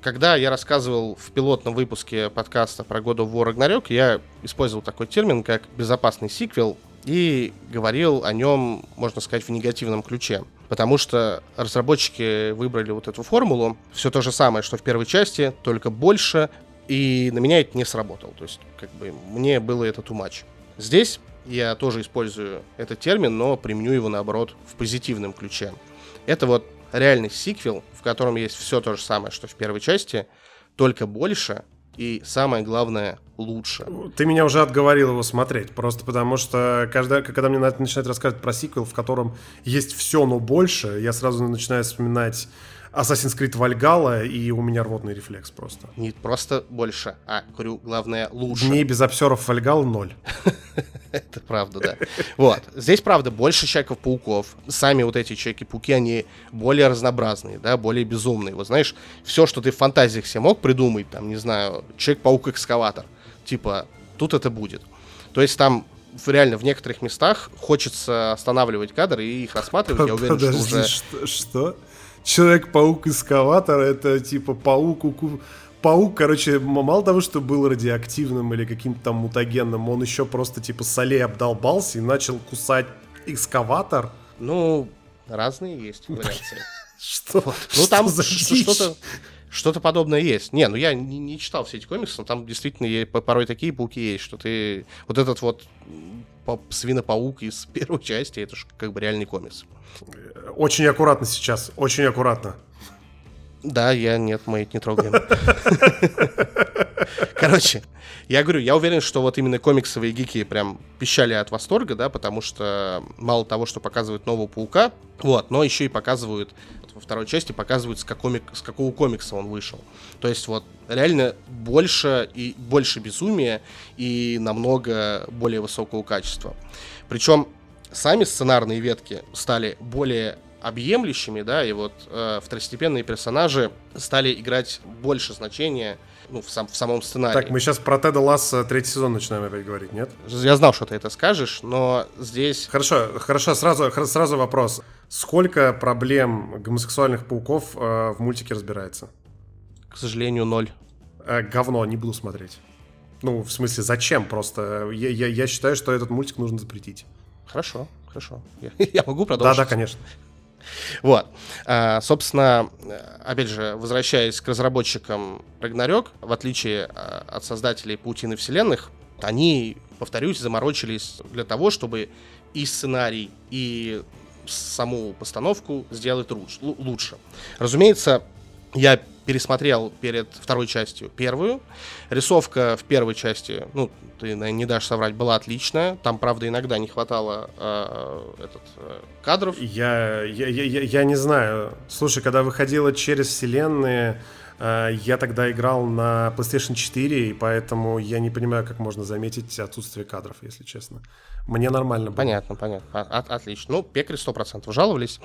Когда я рассказывал в пилотном выпуске подкаста про God of War Ragnarok, я использовал такой термин, как безопасный сиквел, и говорил о нем, можно сказать, в негативном ключе. Потому что разработчики выбрали вот эту формулу. Все то же самое, что в первой части, только больше. И на меня это не сработало. То есть, как бы, мне было это too much. Здесь я тоже использую этот термин, но применю его наоборот в позитивном ключе. Это вот реальный сиквел, в котором есть все то же самое, что в первой части, только больше и самое главное лучше. Ты меня уже отговорил его смотреть, просто потому что когда, когда мне начинают рассказывать про сиквел, в котором есть все, но больше, я сразу начинаю вспоминать Assassin's Creed Valhalla, и у меня рвотный рефлекс просто. Не просто больше, а, говорю, главное, лучше. Дней без обсеров Valhalla ноль. <laughs> Это правда, да. Вот. Здесь, правда, больше Человеков-пауков. Сами вот эти Человеки-пауки, они более разнообразные, да, более безумные. Вот знаешь, все, что ты в фантазиях себе мог придумать, там, не знаю, Человек-паук-экскаватор, типа, тут это будет. То есть там реально в некоторых местах хочется останавливать кадры и их рассматривать. Я уверен, Подожди, что уже... Что? Что? Человек-паук-эскаватор, это типа паук, паук, короче, мало того, что был радиоактивным или каким-то там мутагенным, он еще просто типа солей обдолбался и начал кусать экскаватор. Ну, разные есть вариации. <laughs> Что? Ну там что-то Что-то подобное есть. Не, ну я не, не читал все эти комиксы, но там действительно порой такие пауки есть, что ты... Вот этот вот свинопаук из <laughs> первой части, это же как бы реальный комикс. Очень аккуратно сейчас, очень аккуратно. Да, я нет, мы это не трогаем. <laughs> Короче, я говорю, я уверен, что вот именно комиксовые гики прям пищали от восторга, да, потому что мало того, что показывают нового паука, вот, но еще и показывают во второй части показывают, с, какого, с какого комикса он вышел. То есть вот реально больше и больше безумия и намного более высокого качества. Причем сами сценарные ветки стали более объемлющими, да, и вот э, второстепенные персонажи стали играть больше значения ну, в, сам, в самом сценарии. Так, мы сейчас про Теда Ласса третий сезон начинаем опять говорить, нет? Я знал, что ты это скажешь, но здесь... Хорошо, хорошо, сразу, сразу вопрос. Сколько проблем гомосексуальных пауков э, в мультике разбирается? К сожалению, ноль. Э, говно, не буду смотреть. Ну, в смысле, зачем просто? Я, я, я считаю, что этот мультик нужно запретить. Хорошо, хорошо. Я, <laughs> я могу продолжить? Да, да, конечно. Вот. А, собственно, опять же, возвращаясь к разработчикам Рагнарёк, в отличие а, от создателей Паутины Вселенных, они, повторюсь, заморочились для того, чтобы и сценарий, и саму постановку сделать лучше. Разумеется, я пересмотрел перед второй частью первую. Рисовка в первой части, ну, ты не дашь соврать, была отличная. Там, правда, иногда не хватало э, этот, э, кадров. Я, я, я, я не знаю. Слушай, когда выходила через вселенные, э, я тогда играл на PlayStation 4, и поэтому я не понимаю, как можно заметить отсутствие кадров, если честно. Мне нормально было. Понятно, понятно. От, отлично. Ну, пекари 100% жаловались.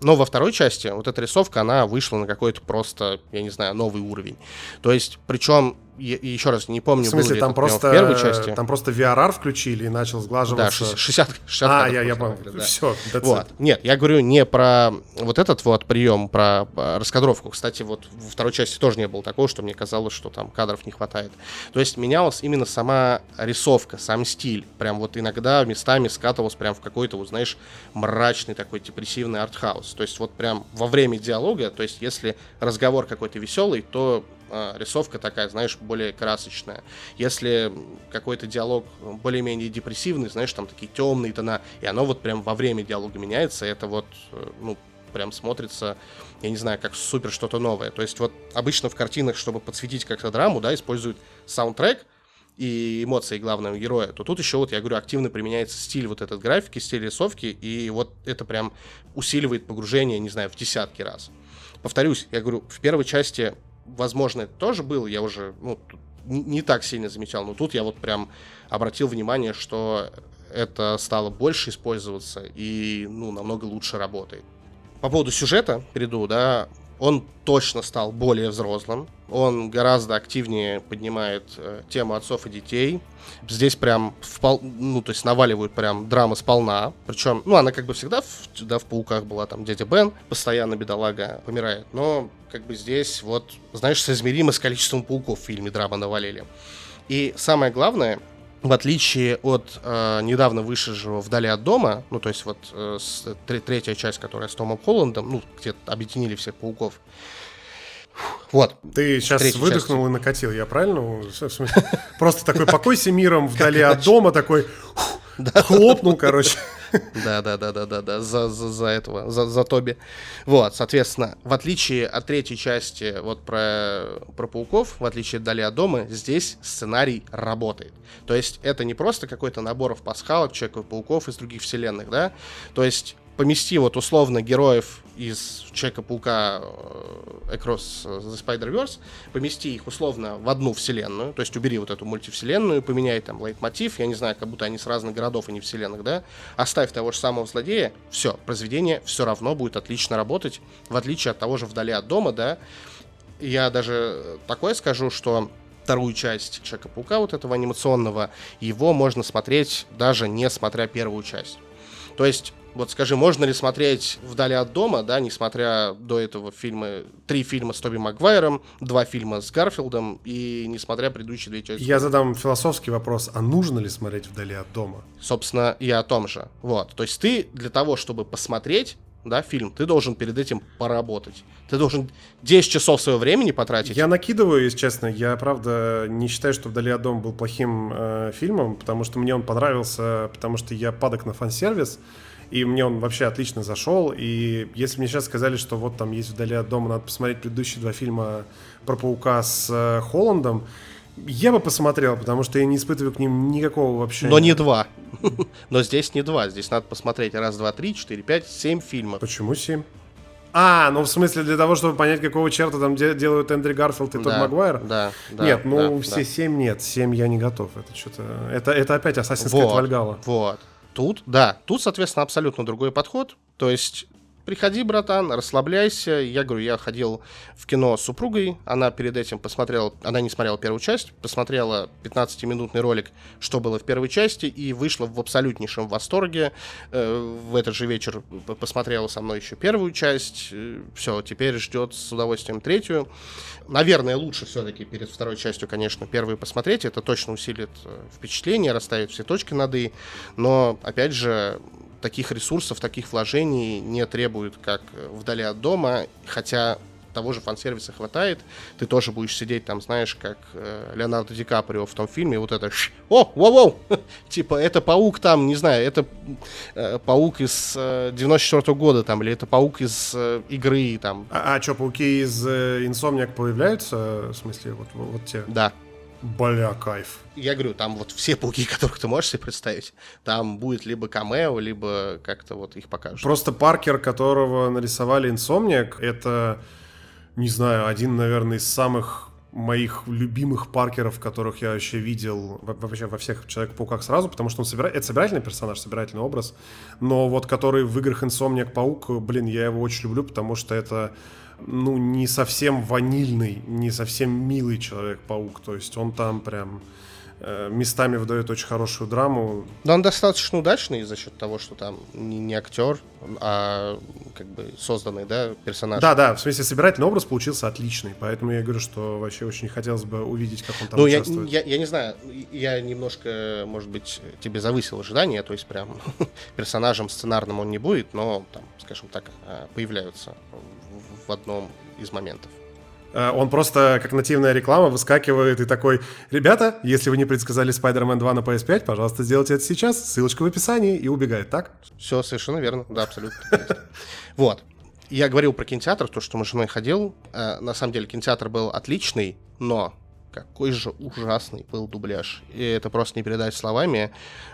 Но во второй части вот эта рисовка, она вышла на какой-то просто, я не знаю, новый уровень. То есть, причем я, еще раз не помню, в смысле, там просто, в первой части. Там просто VRR включили и начал сглаживаться. Да, 60, 60 А, я, я понял. Да. Все, вот. Нет, я говорю не про вот этот вот прием, про а, раскадровку. Кстати, вот во второй части тоже не было такого, что мне казалось, что там кадров не хватает. То есть менялась именно сама рисовка, сам стиль. Прям вот иногда местами скатывался прям в какой-то, вот знаешь, мрачный такой депрессивный артхаус. То есть вот прям во время диалога, то есть если разговор какой-то веселый, то а, рисовка такая, знаешь, более красочная. Если какой-то диалог более-менее депрессивный, знаешь, там такие темные тона, и оно вот прям во время диалога меняется, это вот, э, ну, прям смотрится, я не знаю, как супер что-то новое. То есть вот обычно в картинах, чтобы подсветить как-то драму, да, используют саундтрек, и эмоции главного героя, то тут еще вот, я говорю, активно применяется стиль вот этот графики, стиль рисовки, и вот это прям усиливает погружение, не знаю, в десятки раз. Повторюсь, я говорю, в первой части возможно, это тоже было, я уже ну, не, так сильно замечал, но тут я вот прям обратил внимание, что это стало больше использоваться и ну, намного лучше работает. По поводу сюжета перейду, да, он точно стал более взрослым, он гораздо активнее поднимает э, тему отцов и детей. Здесь прям, впол... ну, то есть наваливают прям драмы сполна. Причем, ну, она как бы всегда в, да, в «Пауках» была, там, дядя Бен, постоянно бедолага помирает. Но, как бы здесь, вот, знаешь, соизмеримо с количеством пауков в фильме драма навалили. И самое главное, в отличие от э, недавно вышедшего «Вдали от дома», ну, то есть вот э, с, третья часть, которая с Томом Холландом, ну, где объединили всех пауков, вот. Ты сейчас выдохнул части. и накатил, я правильно? Просто такой покойся миром вдали от дома, такой <laughs> хлопнул, короче. Да, да, да, да, да, да, за, за, за этого, за, за Тоби. Вот, соответственно, в отличие от третьей части, вот про, про пауков, в отличие от Дали от дома, здесь сценарий работает. То есть это не просто какой-то набор пасхалок, Человека-пауков из других вселенных, да? То есть помести вот условно героев из Человека-паука э, Across the Spider-Verse, помести их условно в одну вселенную, то есть убери вот эту мультивселенную, поменяй там лейтмотив, я не знаю, как будто они с разных городов, а не вселенных, да, оставь того же самого злодея, все, произведение все равно будет отлично работать, в отличие от того же «Вдали от дома», да, я даже такое скажу, что вторую часть Человека-паука, вот этого анимационного, его можно смотреть даже не смотря первую часть. То есть вот скажи, можно ли смотреть «Вдали от дома», да, несмотря до этого фильмы, три фильма с Тоби Магуайром, два фильма с Гарфилдом и несмотря предыдущие две части? Я задам философский вопрос, а нужно ли смотреть «Вдали от дома»? Собственно, я о том же. Вот, то есть ты для того, чтобы посмотреть, да, фильм, ты должен перед этим поработать. Ты должен 10 часов своего времени потратить. Я накидываю, если честно. Я, правда, не считаю, что «Вдали от дома» был плохим э, фильмом, потому что мне он понравился, потому что я падок на фан-сервис, и мне он вообще отлично зашел. И если мне сейчас сказали, что вот там есть «Вдали от дома», надо посмотреть предыдущие два фильма про Паука с э, Холландом, я бы посмотрел, потому что я не испытываю к ним никакого вообще... Но не два. <laughs> Но здесь не два. Здесь надо посмотреть раз, два, три, четыре, пять, семь фильмов. Почему семь? А, ну в смысле для того, чтобы понять, какого черта там де- делают Эндрю Гарфилд и Тодд Магуайр? Да, да. Нет, ну да, все да. семь нет, семь я не готов. Это что-то... Это, это опять Assassin's Creed Вот, Valhalla. вот. Тут, да, тут, соответственно, абсолютно другой подход. То есть приходи, братан, расслабляйся. Я говорю, я ходил в кино с супругой, она перед этим посмотрела, она не смотрела первую часть, посмотрела 15-минутный ролик, что было в первой части, и вышла в абсолютнейшем восторге. Э, в этот же вечер посмотрела со мной еще первую часть. Все, теперь ждет с удовольствием третью. Наверное, лучше все-таки перед второй частью, конечно, первую посмотреть. Это точно усилит э, впечатление, расставит все точки над «и». Но, опять же, таких ресурсов, таких вложений не требует, как э, вдали от дома, хотя того же фан-сервиса хватает, ты тоже будешь сидеть там, знаешь, как э, Леонардо Ди Каприо в том фильме, вот это «Ш- «О, воу-воу!» <laughs> Типа, это паук там, не знаю, это э, паук из э, 94 года там, или это паук из э, игры там. А, а что, пауки из э, Insomniac появляются? В смысле, вот, вот, вот те? Да, Бля, кайф. я говорю, там вот все пауки, <laughs> которых ты можешь себе представить, там будет либо камео, либо как-то вот их покажут. Просто Паркер, которого нарисовали Insomniac, это, не знаю, один, наверное, из самых моих любимых Паркеров, которых я вообще видел во- вообще во всех Человек-пауках сразу, потому что он собира... это собирательный персонаж, собирательный образ, но вот который в играх Insomniac Паук, блин, я его очень люблю, потому что это ну, не совсем ванильный, не совсем милый Человек-паук, то есть он там прям э, местами выдает очень хорошую драму, Но он достаточно удачный за счет того, что там не, не актер, а как бы созданный, да, персонаж. Да, да, в смысле, собирательный образ получился отличный, поэтому я говорю, что вообще очень хотелось бы увидеть, как он там Ну, я, участвует. я, я не знаю, я немножко, может быть, тебе завысил ожидания, то есть прям <laughs> персонажем сценарным он не будет, но там, скажем так, а, появляются в- одном из моментов. Э, Он просто, как нативная реклама, выскакивает и такой, ребята, если вы не предсказали Spider-Man 2 на PS5, пожалуйста, сделайте это сейчас, ссылочка в описании, и убегает, так? Все совершенно верно, да, абсолютно. <laughs> Вот. Я говорил про кинотеатр, то, что мы с женой ходил. Э, На самом деле кинотеатр был отличный, но какой же ужасный был дубляж. И это просто не передать словами.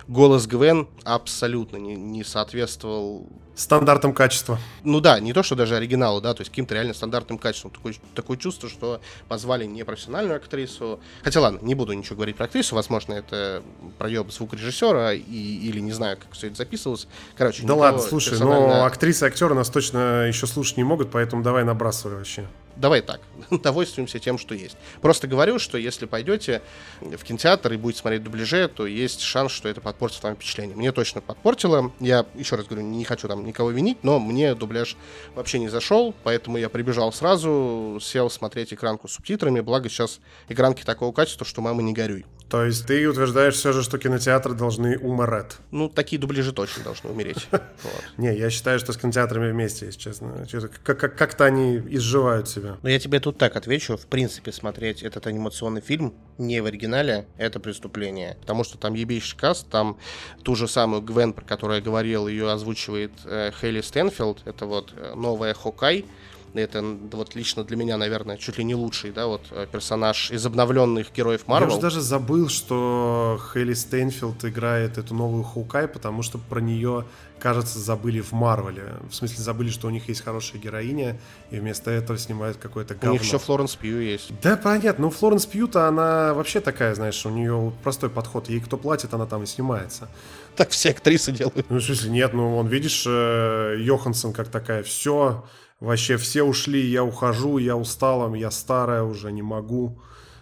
Голос Гвен абсолютно не, не соответствовал Стандартом качества. ну да, не то, что даже оригиналу, да, то есть каким-то реально стандартным качеством. Такое, такое чувство, что позвали непрофессиональную актрису. Хотя ладно, не буду ничего говорить про актрису, возможно, это проеб звукорежиссера и, или не знаю, как все это записывалось. Короче, Да ладно, слушай, но персонально- актрисы и актеры нас точно еще слушать не могут, поэтому давай набрасывай вообще. Давай так, <laughs> довольствуемся тем, что есть. Просто говорю, что если пойдете в кинотеатр и будете смотреть дубляже, то есть шанс, что это подпортит вам впечатление. Мне точно подпортило. Я, еще раз говорю, не хочу там никого винить, но мне дубляж вообще не зашел, поэтому я прибежал сразу, сел смотреть экранку с субтитрами, благо сейчас экранки такого качества, что мама не горюй. То есть ты утверждаешь все же, что кинотеатры должны умирать? Ну, такие дубляжи точно должны умереть. <laughs> Не, я считаю, что с кинотеатрами вместе, если честно. Как-то они изживают себя. Но я тебе тут так отвечу. В принципе, смотреть этот анимационный фильм не в оригинале — это преступление. Потому что там ебейший каст, там ту же самую Гвен, про которую я говорил, ее озвучивает э, Хейли Стайнфелд. Это вот э, новая Hawkeye. Это вот лично для меня, наверное, чуть ли не лучший, да, вот э, персонаж из обновленных героев Я Марвел. уже даже забыл, что Хейли Стайнфелд играет эту новую Hawkeye, потому что про нее, кажется, забыли в Марвеле. В смысле, забыли, что у них есть хорошая героиня, и вместо этого снимают какое-то говно. У них еще Флоренс Пью есть. Да, понятно. Ну, Флоренс Пью-то, она вообще такая, знаешь, у нее простой подход. Ей кто платит, она там и снимается. Так все актрисы делают. Ну, в смысле, нет, ну, он, видишь, э, Йоханссон как такая, все, вообще все ушли, я ухожу, я устала, я старая уже, не могу.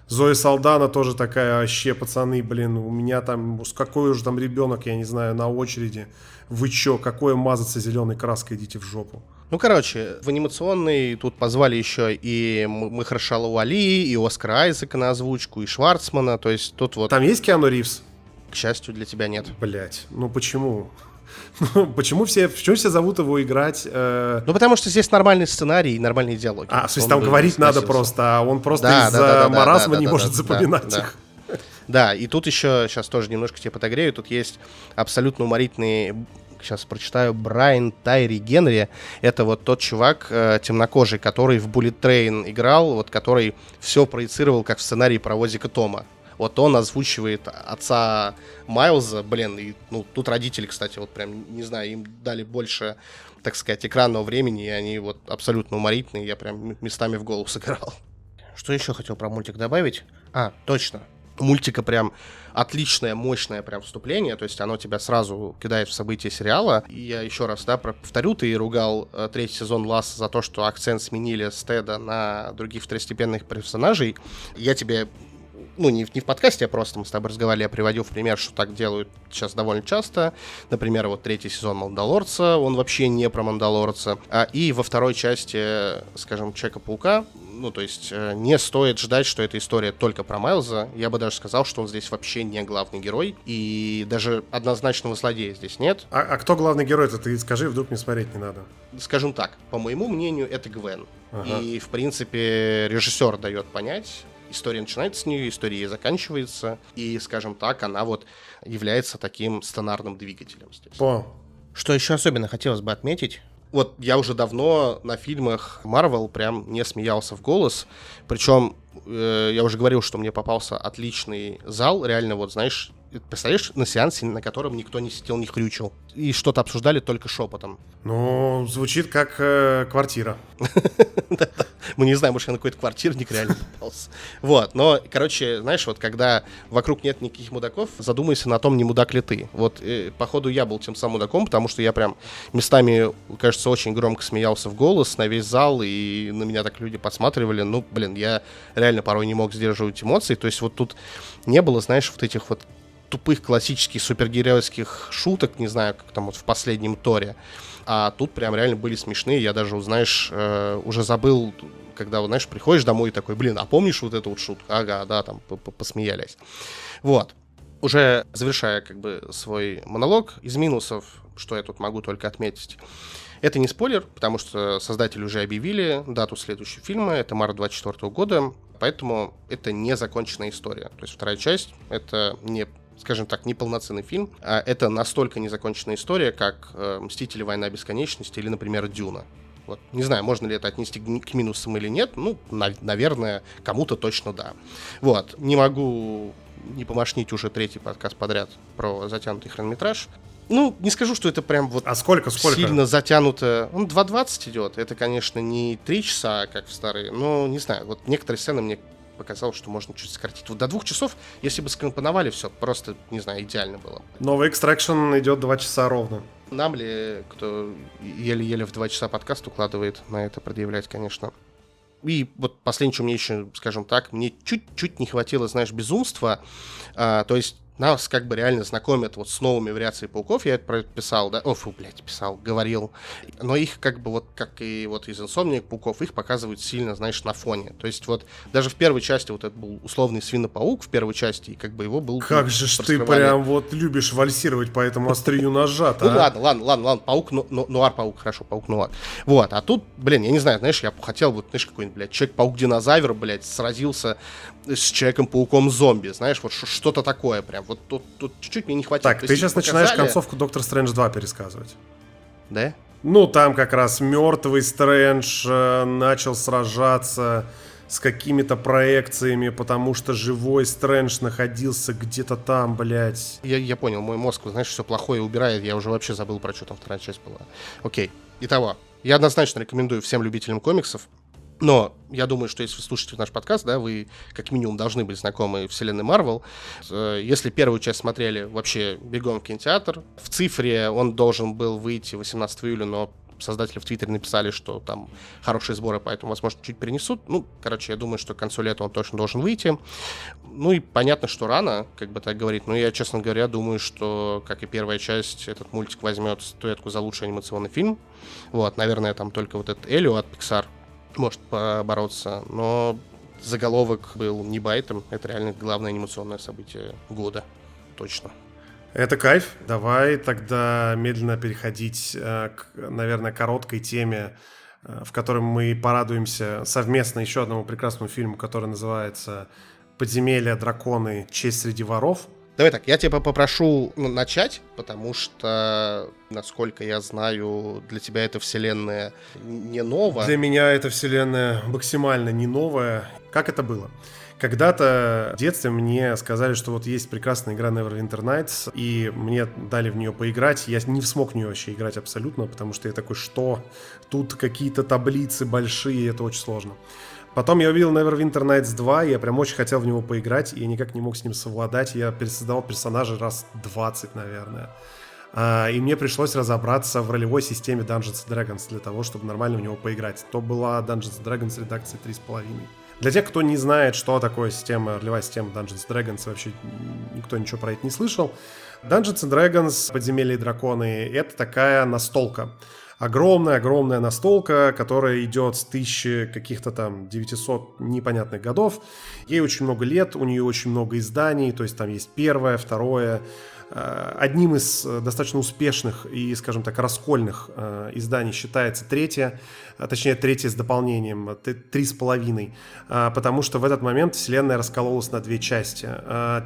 Зоя Салдана тоже такая, вообще, пацаны, блин, у меня там, какой уже там ребенок, я не знаю, на очереди. Вы чё, какое мазаться зеленой краской, идите в жопу. Ну, короче, в анимационный тут позвали еще и М- Махаршала Уали, и Оскара Айзека на озвучку, и Шварцмана. То есть тут вот, Там есть Киану Ривз? к счастью, для тебя нет. Блять, ну почему? Ну, почему все, почему все зовут его играть? Э... Ну, потому что здесь нормальный сценарий и нормальные диалоги. А, то есть там говорить надо просто, а он просто да, из-за да, да, маразма не может запоминать их. Да. и тут еще, сейчас тоже немножко тебе подогрею, тут есть абсолютно уморительный сейчас прочитаю, Брайан Тайри Генри. Это вот тот чувак э, темнокожий, который в Bullet Train играл, вот который все проецировал как в сценарии про Возика Тома. Вот он озвучивает отца Майлза, блин, и, ну, тут родители, кстати, вот прям, не знаю, им дали больше, так сказать, экранного времени, и они вот абсолютно уморительные, я прям местами в голову сыграл. Что еще хотел про мультик добавить? А, точно. Мультика прям отличное, мощное прям вступление, то есть оно тебя сразу кидает в события сериала. И я еще раз, да, повторю, ты ругал э, третий сезон Лас за то, что акцент сменили с Теда на других второстепенных персонажей. Я тебе ну, не, не в подкасте, а просто мы с тобой разговаривали, я приводил в пример, что так делают сейчас довольно часто. Например, вот третий сезон Мандалорца, он вообще не про Мандалорца. А, и во второй части, скажем, Человека-паука, ну, то есть э, не стоит ждать, что эта история только про Майлза. Я бы даже сказал, что он здесь вообще не главный герой, и даже однозначного злодея здесь нет. А, а кто главный герой-то? Ты скажи, вдруг мне смотреть не надо. Скажем так, по моему мнению, это Гвен. Ага. И, в принципе, режиссер дает понять, история начинается с нее, история заканчивается, и, скажем так, она вот является таким сценарным двигателем здесь. О. Что еще особенно хотелось бы отметить, вот я уже давно на фильмах Marvel прям не смеялся в голос. Причем э, я уже говорил, что мне попался отличный зал. Реально, вот знаешь, представляешь, на сеансе, на котором никто не сидел, не хрючил. И что-то обсуждали только шепотом. Ну, звучит как э, квартира. <laughs> Мы не знаем, может, я на какой-то квартирник реально <laughs> попался. Вот, но, короче, знаешь, вот когда вокруг нет никаких мудаков, задумайся на том, не мудак ли ты. Вот, э, походу, я был тем самым мудаком, потому что я прям местами, кажется, очень громко смеялся в голос на весь зал, и на меня так люди посматривали. Ну, блин, я реально порой не мог сдерживать эмоции. То есть вот тут не было, знаешь, вот этих вот тупых классических супергеройских шуток, не знаю, как там вот в последнем Торе. А тут прям реально были смешные. Я даже, знаешь, э, уже забыл, когда, знаешь, приходишь домой и такой, блин, а помнишь вот эту вот шутку? Ага, да, там посмеялись. Вот. Уже завершая как бы свой монолог, из минусов, что я тут могу только отметить, это не спойлер, потому что создатели уже объявили дату следующего фильма, это март 24 года, поэтому это не законченная история. То есть вторая часть — это не скажем так, неполноценный фильм. А это настолько незаконченная история, как э, «Мстители. Война бесконечности» или, например, «Дюна». Вот. Не знаю, можно ли это отнести к минусам или нет. Ну, на, наверное, кому-то точно да. Вот. Не могу не помашнить уже третий подкаст подряд про затянутый хронометраж. Ну, не скажу, что это прям вот а сколько, сколько? сильно затянуто. Он 2.20 идет. Это, конечно, не 3 часа, как в старые, но не знаю. Вот некоторые сцены мне показалось, что можно чуть сократить. Вот до двух часов, если бы скомпоновали все, просто, не знаю, идеально было. Новый экстракшн идет два часа ровно. Нам ли, кто еле-еле в два часа подкаст укладывает, на это предъявлять, конечно. И вот последнее, что мне еще, скажем так, мне чуть-чуть не хватило, знаешь, безумства. А, то есть нас как бы реально знакомят вот с новыми вариациями пауков, я это писал, да, о, фу, блядь, писал, говорил, но их как бы вот, как и вот из инсомник пауков, их показывают сильно, знаешь, на фоне, то есть вот даже в первой части вот это был условный свинопаук в первой части, и как бы его был... Как же ж ты прям вот любишь вальсировать по этому острию ножа Ну ладно, ладно, ладно, ладно, паук, нуар-паук, хорошо, паук-нуар. Вот, а тут, блин, я не знаю, знаешь, я хотел вот, знаешь, какой-нибудь, блядь, человек-паук-динозавр, блядь, сразился с Человеком-пауком-зомби, знаешь, вот что-то такое прям. Вот тут, тут чуть-чуть мне не хватило. Так, ты сейчас показали... начинаешь концовку Доктор Стрэндж 2 пересказывать. Да? Ну, там как раз мертвый Стрэндж э, начал сражаться с какими-то проекциями, потому что живой Стрэндж находился где-то там, блядь. Я, я понял, мой мозг, знаешь, все плохое убирает, я уже вообще забыл, про что там вторая часть была. Окей, итого, я однозначно рекомендую всем любителям комиксов но я думаю, что если вы слушаете наш подкаст, да, вы как минимум должны быть знакомы вселенной Марвел. Э, если первую часть смотрели, вообще бегом в кинотеатр. В цифре он должен был выйти 18 июля, но создатели в Твиттере написали, что там хорошие сборы, поэтому, возможно, чуть перенесут. Ну, короче, я думаю, что к концу лета он точно должен выйти. Ну и понятно, что рано, как бы так говорить, но я, честно говоря, думаю, что, как и первая часть, этот мультик возьмет статуэтку за лучший анимационный фильм. Вот, наверное, там только вот этот Элио от Pixar может побороться, но заголовок был не байтом, это реально главное анимационное событие года, точно. Это кайф. Давай тогда медленно переходить э, к, наверное, короткой теме, э, в которой мы порадуемся совместно еще одному прекрасному фильму, который называется «Подземелья, драконы. Честь среди воров». Давай так, я тебя попрошу начать, потому что, насколько я знаю, для тебя эта вселенная не новая. Для меня эта вселенная максимально не новая. Как это было? Когда-то в детстве мне сказали, что вот есть прекрасная игра Neverwinter Nights, и мне дали в нее поиграть. Я не смог в нее вообще играть абсолютно, потому что я такой, что? Тут какие-то таблицы большие, это очень сложно. Потом я увидел Neverwinter Nights 2, я прям очень хотел в него поиграть, и я никак не мог с ним совладать. Я пересоздавал персонажа раз 20, наверное. А, и мне пришлось разобраться в ролевой системе Dungeons Dragons для того, чтобы нормально в него поиграть. То была Dungeons Dragons редакция 3.5. Для тех, кто не знает, что такое система, ролевая система Dungeons Dragons, вообще никто ничего про это не слышал. Dungeons Dragons, подземелья и драконы, это такая настолка. Огромная-огромная настолка, которая идет с тысячи каких-то там 900 непонятных годов. Ей очень много лет, у нее очень много изданий, то есть там есть первое, второе, Э, одним из э, достаточно успешных и, скажем так, раскольных э, изданий считается третье, точнее, третье с дополнением, три с половиной, потому что в этот момент вселенная раскололась на две части.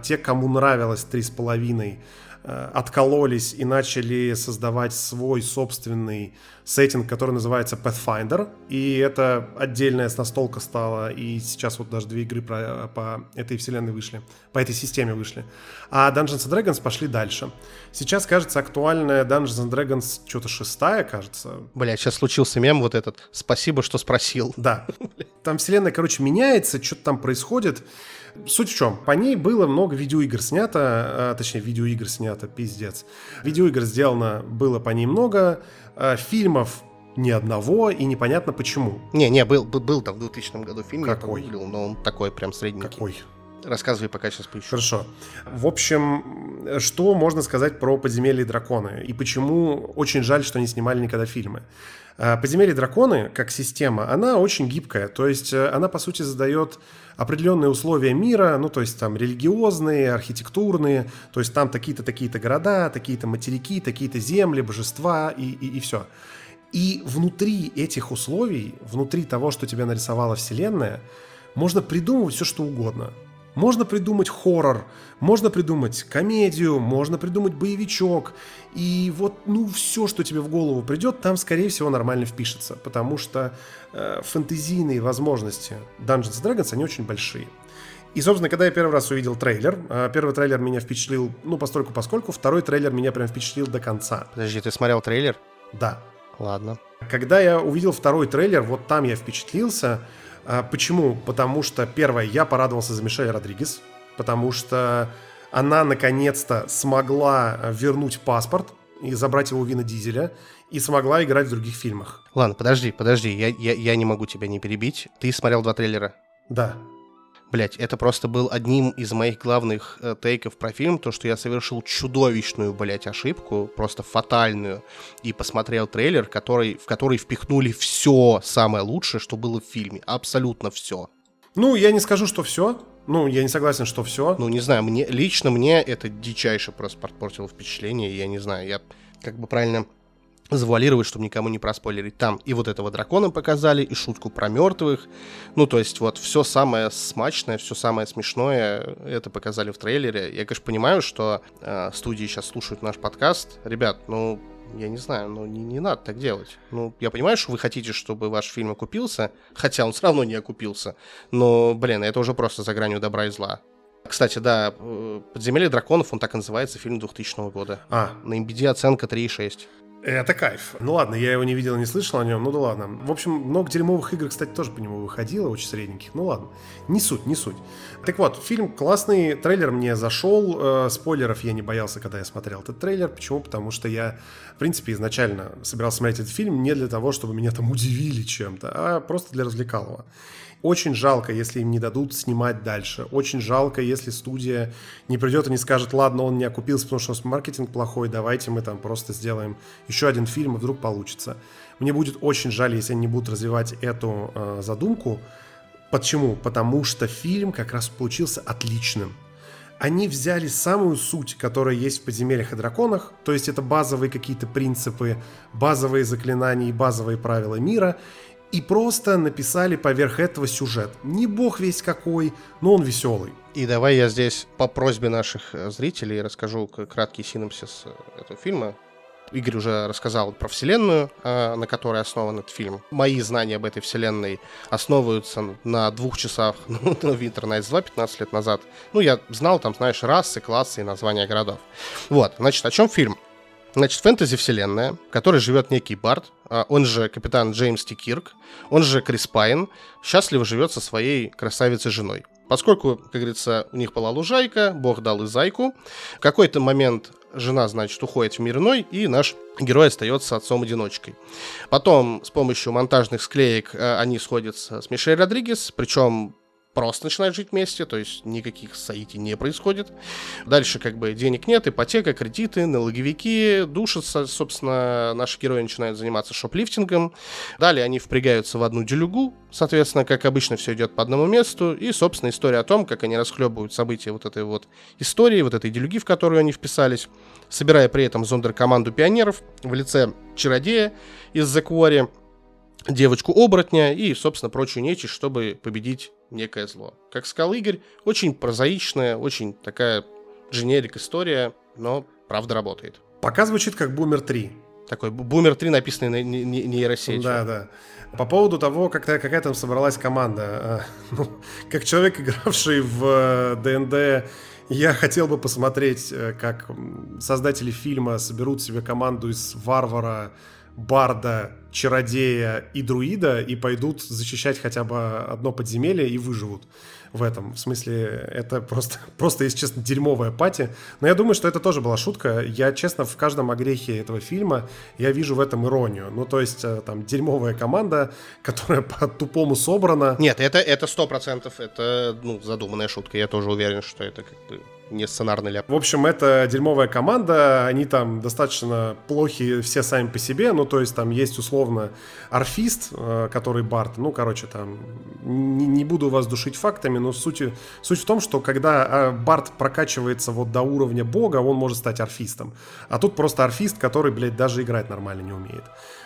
Те, кому нравилось три с половиной, откололись и начали создавать свой собственный сеттинг, который называется Pathfinder. И это отдельная настолка стала, и сейчас вот даже две игры про, по этой вселенной вышли, по этой системе вышли. А Dungeons and Dragons пошли дальше. Сейчас, кажется, актуальная Dungeons and Dragons что-то шестая, кажется. Бля, сейчас случился мем вот этот. Спасибо, что спросил. Да. <laughs> Там вселенная, короче, меняется, что-то там происходит. Суть в чем? По ней было много видеоигр снято, а, точнее, видеоигр снято, пиздец. Видеоигр сделано было по ней много, а, фильмов ни одного, и непонятно почему. Не, не, был, был, был там в 2000 году фильм, Какой? я погуглил, но он такой прям средненький. Какой? Рассказывай, пока сейчас поищу. Хорошо. В общем, что можно сказать про «Подземелье и драконы» и почему очень жаль, что не снимали никогда фильмы? А, «Подземелье и драконы» как система, она очень гибкая, то есть э, она, по сути, задает определенные условия мира, ну, то есть там религиозные, архитектурные, то есть там такие-то, такие-то города, такие-то материки, такие-то земли, божества и, и, и все. И внутри этих условий, внутри того, что тебе нарисовала Вселенная, можно придумывать все, что угодно. Можно придумать хоррор, можно придумать комедию, можно придумать боевичок. И вот, ну, все, что тебе в голову придет, там, скорее всего, нормально впишется. Потому что э, фэнтезийные возможности Dungeons Dragons, они очень большие. И, собственно, когда я первый раз увидел трейлер, э, первый трейлер меня впечатлил, ну, постольку поскольку, второй трейлер меня прям впечатлил до конца. Подожди, ты смотрел трейлер? Да. Ладно. Когда я увидел второй трейлер, вот там я впечатлился. А, почему? Потому что, первое, я порадовался за Мишель Родригес, потому что она наконец-то смогла вернуть паспорт и забрать его у Вина Дизеля, и смогла играть в других фильмах. Ладно, подожди, подожди, я, я, я не могу тебя не перебить. Ты смотрел два трейлера? Да. Блять, это просто был одним из моих главных э, тейков про фильм, то, что я совершил чудовищную, блять, ошибку, просто фатальную, и посмотрел трейлер, который, в который впихнули все самое лучшее, что было в фильме, абсолютно все. Ну, я не скажу, что все, ну, я не согласен, что все. Ну, не знаю, мне лично мне это дичайше просто подпортило впечатление, я не знаю, я как бы правильно завуалировать, чтобы никому не проспойлерить. Там и вот этого дракона показали, и шутку про мертвых. Ну, то есть вот все самое смачное, все самое смешное, это показали в трейлере. Я, конечно, понимаю, что э, студии сейчас слушают наш подкаст. Ребят, ну, я не знаю, ну не, не надо так делать. Ну, я понимаю, что вы хотите, чтобы ваш фильм окупился, хотя он все равно не окупился. Но, блин, это уже просто за гранью добра и зла. Кстати, да, э, «Подземелье драконов», он так и называется, фильм 2000 года. А. На MBD оценка 3,6. Это кайф. Ну ладно, я его не видел, не слышал о нем, ну да ладно. В общем, много дерьмовых игр, кстати, тоже по нему выходило, очень средненьких. Ну ладно, не суть, не суть. Так вот, фильм классный, трейлер мне зашел, э, спойлеров я не боялся, когда я смотрел этот трейлер. Почему? Потому что я, в принципе, изначально собирался смотреть этот фильм не для того, чтобы меня там удивили чем-то, а просто для развлекалого. Очень жалко, если им не дадут снимать дальше. Очень жалко, если студия не придет и не скажет, ладно, он не окупился, потому что у нас маркетинг плохой, давайте мы там просто сделаем еще один фильм, и вдруг получится. Мне будет очень жаль, если они не будут развивать эту э, задумку. Почему? Потому что фильм как раз получился отличным. они взяли самую суть, которая есть в подземельях и драконах, то есть это базовые какие-то принципы, базовые заклинания и базовые правила мира, и просто написали поверх этого сюжет. Не бог весь какой, но он веселый. И давай я здесь по просьбе наших э, зрителей расскажу краткий синопсис э, этого фильма. Игорь уже рассказал про вселенную, э, на которой основан этот фильм. Мои знания об этой вселенной основываются на двух часах <laughs> ну, в Internet 2 15 лет назад. Ну, я знал там, знаешь, расы, классы и названия городов. Вот, значит, о чем фильм? Значит, фэнтези-вселенная, в которой живет некий Барт, а, он же капитан Джеймс Ти Кирк, он же Крис Пайн, счастливо живет со своей красавицей-женой. Поскольку, как говорится, у них была лужайка, бог дал и зайку, в какой-то момент жена, значит, уходит в мир иной, и наш герой остается отцом-одиночкой. Потом с помощью монтажных склеек э, они сходятся с Мишель Родригес, причем просто начинают жить вместе, то есть никаких соитий не происходит. Дальше как бы денег нет, ипотека, кредиты, налоговики, душатся, собственно, наши герои начинают заниматься шоплифтингом. Далее они впрягаются в одну делюгу, соответственно, как обычно все идет по одному месту, и, собственно, история о том, как они расхлебывают события вот этой вот истории, вот этой делюги, в которую они вписались, собирая при этом зондеркоманду пионеров в лице чародея из Закуори, девочку-оборотня и, собственно, прочую нечисть, чтобы победить некое зло. Как сказал Игорь, очень прозаичная, очень такая дженерик история, но правда работает. Пока звучит как Бумер 3. Такой Бумер 3, написанный на нейросетью. Да, да. По поводу того, как какая там собралась команда. А, <laughs> ну, как человек, игравший в ДНД, э, я хотел бы посмотреть, э, как создатели фильма соберут себе команду из варвара, барда, чародея и друида и пойдут защищать хотя бы одно подземелье и выживут в этом. В смысле, это просто, <laughs> просто если честно, дерьмовая пати. Но я думаю, что это тоже была шутка. Я, честно, в каждом огрехе этого фильма я вижу в этом иронию. Ну, то есть, э, там, дерьмовая команда, <laughs> которая по-тупому собрана. Нет, это, это сто процентов, это, ну, задуманная шутка. Я тоже уверен, что это как бы не сценарный ляп. В общем, это дерьмовая команда, они там достаточно плохи все сами по себе, ну, то есть там есть условно арфист, э, который Барт, ну, короче, там, не, не буду вас душить фактами, но суть, суть в том, что когда э, Барт прокачивается вот до уровня бога, он может стать арфистом, а тут просто арфист, который, блядь, даже играть нормально не умеет.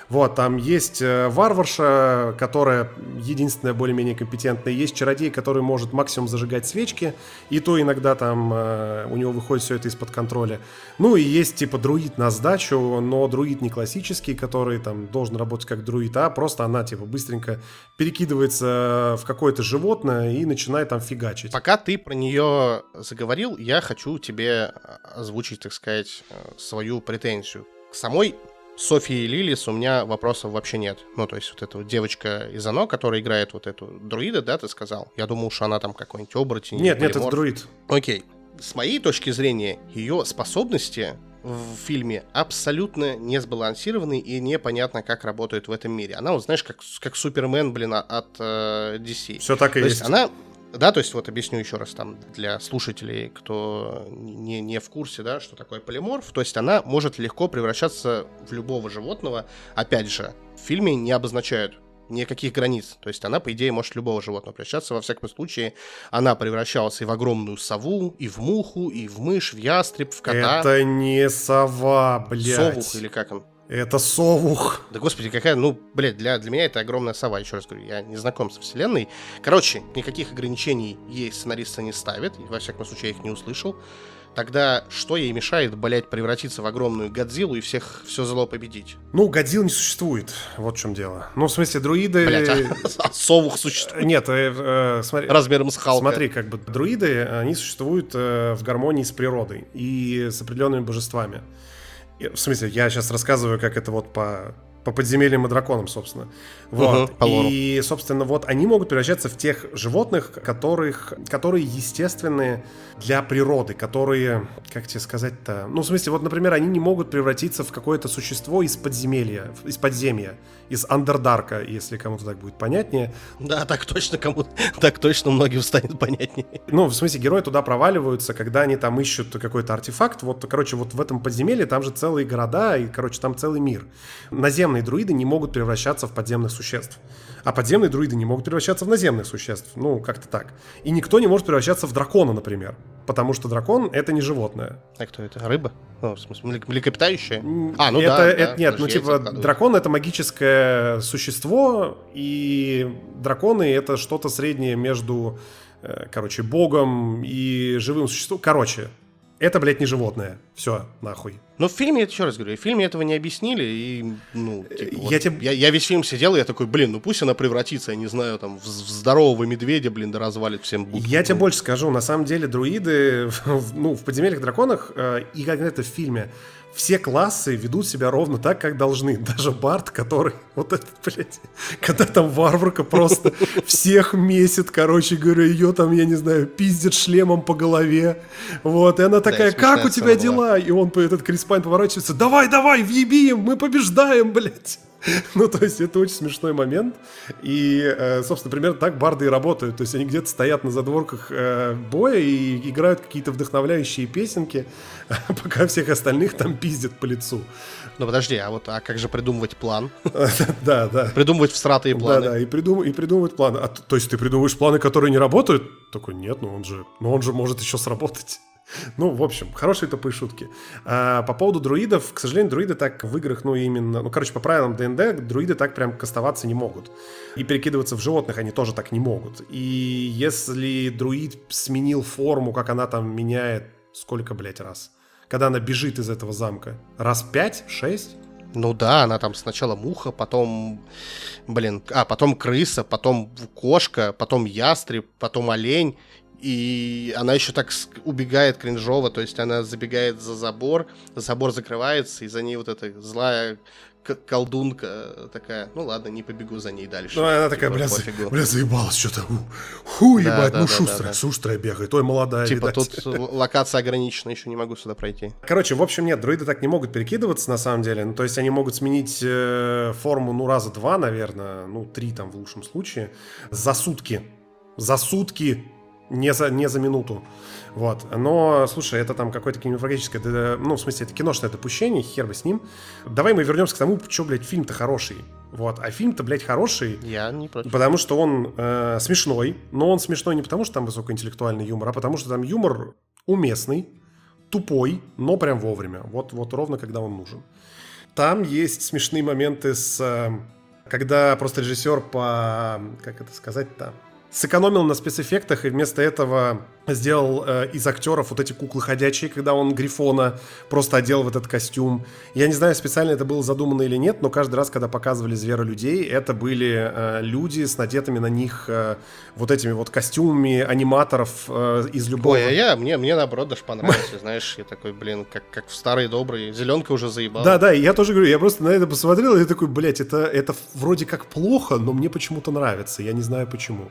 Вот, там есть э, варварша, которая единственная более-менее компетентная, есть чародей, который может максимум зажигать свечки, и то иногда там э, у него выходит все это из-под контроля. Ну и есть типа друид на сдачу, но друид не классический, который там должен работать как друид, а просто она типа быстренько перекидывается в какое-то животное и начинает там фигачить. Пока ты про нее заговорил, я хочу тебе озвучить, так сказать, э, свою претензию к самой Софии Лилис у меня вопросов вообще нет. Ну, то есть вот эта вот девочка из Оно, которая играет вот эту друида, да, ты сказал? Я думал, что она там какой-нибудь оборотень. Нет, нет, это друид. Окей. С моей точки зрения, ее способности в фильме абсолютно не сбалансированы и непонятно, как работают в этом мире. Она, вот знаешь, как, как Супермен, блин, от э, DC. Все так и То есть. есть она да, то есть вот объясню еще раз там для слушателей, кто не, не в курсе, да, что такое полиморф. То есть она может легко превращаться в любого животного. Опять же, в фильме не обозначают никаких границ. То есть она, по идее, может любого животного превращаться. Во всяком случае, она превращалась и в огромную сову, и в муху, и в мышь, в ястреб, в кота. Это не сова, блядь. Совух или как он? Это совух. Да господи, какая, ну, блядь, для, для меня это огромная сова, еще раз говорю, я не знаком со вселенной. Короче, никаких ограничений ей сценаристы не ставят, и, во всяком случае, я их не услышал. Тогда что ей мешает, блядь, превратиться в огромную Годзиллу и всех все зло победить? Ну, Годзилл не существует, вот в чем дело. Ну, в смысле, друиды... Блядь, а, <laughs> а совух существует? Нет, э, э, смотри... Размером с Халка. Смотри, как бы друиды, они существуют э, в гармонии с природой и с определенными божествами. В смысле, я сейчас рассказываю, как это вот по по подземельям и драконам, собственно. Вот. Угу, и, собственно, вот они могут превращаться в тех животных, которых, которые естественные для природы, которые, как тебе сказать-то, ну, в смысле, вот, например, они не могут превратиться в какое-то существо из подземелья, из подземья, из андердарка, если кому-то так будет понятнее. Да, так точно кому так точно многим станет понятнее. Ну, в смысле, герои туда проваливаются, когда они там ищут какой-то артефакт. Вот, короче, вот в этом подземелье там же целые города, и, короче, там целый мир. Наземный наземные друиды не могут превращаться в подземных существ. А подземные друиды не могут превращаться в наземных существ. Ну, как-то так. И никто не может превращаться в дракона, например. Потому что дракон — это не животное. А кто это? Рыба? Ну, в смысле, млекопитающее? А, ну это, да, это, да. Нет, ну типа дракон — это магическое существо, и драконы — это что-то среднее между, э, короче, богом и живым существом. Короче, это, блядь, не животное. Все, нахуй. Но в фильме, еще раз говорю, в фильме этого не объяснили, и, ну, типа, вот, я, тебе... я, я весь фильм сидел, и я такой, блин, ну пусть она превратится, я не знаю, там, в, в здорового медведя, блин, да развалит всем будку. Я ну. тебе больше скажу, на самом деле, друиды, ну, в «Подземельях драконах», э, и как это в фильме, все классы ведут себя ровно так, как должны. <laughs> Даже Барт, который, вот этот, блядь, когда там варварка просто <laughs> всех месит, короче говоря, ее там, я не знаю, пиздит шлемом по голове. Вот, и она такая, как у тебя дела? И он, этот Крис Пайн поворачивается, давай, давай, въеби им, мы побеждаем, блядь. <laughs> Ну, то есть это очень смешной момент. И, э, собственно, примерно так барды и работают. То есть они где-то стоят на задворках э, боя и играют какие-то вдохновляющие песенки, <laughs> пока всех остальных там пиздят по лицу. Ну подожди, а вот а как же придумывать план? <laughs> Да, да. Придумывать всратые планы. Да, да, и, придум, и придумывать планы. А, то есть ты придумываешь планы, которые не работают? Такой, нет, ну он же, ну он же может еще сработать. <laughs> Ну, в общем, хорошие тупые шутки. А, по поводу друидов, к сожалению, друиды так в играх, ну, именно, ну, короче, по правилам ДНД, друиды так прям кастоваться не могут. И перекидываться в животных они тоже так не могут. И если друид сменил форму, как она там меняет, сколько, блядь, раз? Когда она бежит из этого замка? Раз пять? Шесть? Ну да, она там сначала муха, потом, блин, а, потом крыса, потом кошка, потом ястреб, потом олень, и она еще так убегает кринжово, то есть она забегает за забор, забор закрывается, и за ней вот эта злая колдунка такая, ну ладно, не побегу за ней дальше. Ну, она такая, типа, бля, за, бля, заебалась что-то. Ху, да, ебать, да, ну да, шустрая, да, да. шустрая бегает, ой, молодая, Типа видать. тут локация ограничена, еще не могу сюда пройти. Короче, в общем, нет, друиды так не могут перекидываться, на самом деле. Ну, то есть они могут сменить э, форму, ну, раза два, наверное, ну, три там в лучшем случае, за сутки. За сутки не за, не за минуту. Вот. Но, слушай, это там какое-то кинематографическое, ну, в смысле, это киношное допущение, хер бы с ним. Давай мы вернемся к тому, что, блядь, фильм-то хороший. Вот. А фильм-то, блядь, хороший. Я не против. Потому что он э, смешной. Но он смешной не потому, что там высокоинтеллектуальный юмор, а потому что там юмор уместный, тупой, но прям вовремя. Вот, вот ровно, когда он нужен. Там есть смешные моменты с... Э, когда просто режиссер по... Как это сказать-то? Сэкономил на спецэффектах и вместо этого сделал э, из актеров вот эти куклы ходячие, когда он Грифона просто одел в этот костюм. Я не знаю, специально это было задумано или нет, но каждый раз, когда показывали зверолюдей, это были э, люди с надетыми на них э, вот этими вот костюмами аниматоров э, из любого... Ой, а я, мне, мне наоборот даже понравилось, <laughs> знаешь, я такой, блин, как, как в старые добрые, зеленка уже заебала. Да, да, я тоже говорю, я просто на это посмотрел, и я такой, блядь, это, это вроде как плохо, но мне почему-то нравится, я не знаю почему.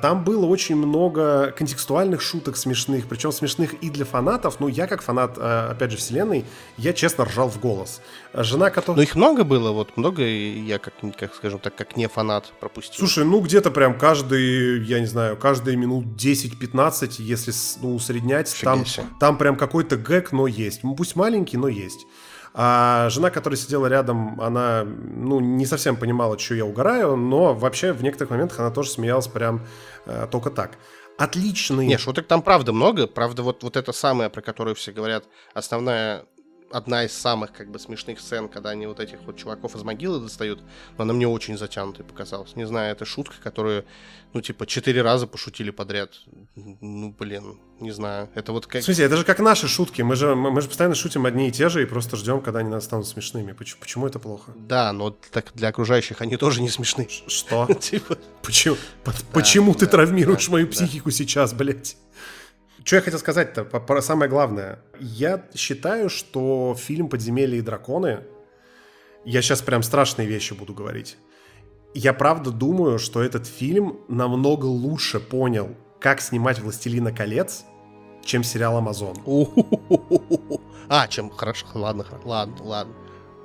Там было очень много контекстуальных шуток смешных, причем смешных и для фанатов. Ну, я как фанат, э, опять же, вселенной, я честно ржал в голос. Жена, которая... Ну, их много было, вот много я, как, как скажем так, как не фанат пропустил. Слушай, ну, где-то прям каждый, я не знаю, каждые минут 10-15, если, ну, усреднять, там, там прям какой-то гэг, но есть. Пусть маленький, но есть. А жена, которая сидела рядом, она, ну, не совсем понимала, что я угораю, но вообще в некоторых моментах она тоже смеялась прям э, только так. Отличный... Не, шуток там правда много. Правда, вот, вот это самое, про которое все говорят, основная одна из самых как бы смешных сцен, когда они вот этих вот чуваков из могилы достают, но она мне очень затянутой показалась. Не знаю, это шутка, которую, ну, типа, четыре раза пошутили подряд. Ну, блин, не знаю. Это вот как... Смысле, это же как наши шутки. Мы же, мы, мы же постоянно шутим одни и те же и просто ждем, когда они нас станут смешными. Почему, почему это плохо? Да, но так для окружающих они тоже не смешны. Что? <laughs> Типа... Почему, почему ты травмируешь мою психику сейчас, блядь? Что я хотел сказать-то, про самое главное. Я считаю, что фильм «Подземелье и драконы», я сейчас прям страшные вещи буду говорить, я правда думаю, что этот фильм намного лучше понял, как снимать «Властелина колец», чем сериал «Амазон». А, чем хорошо, ладно, ладно, ладно.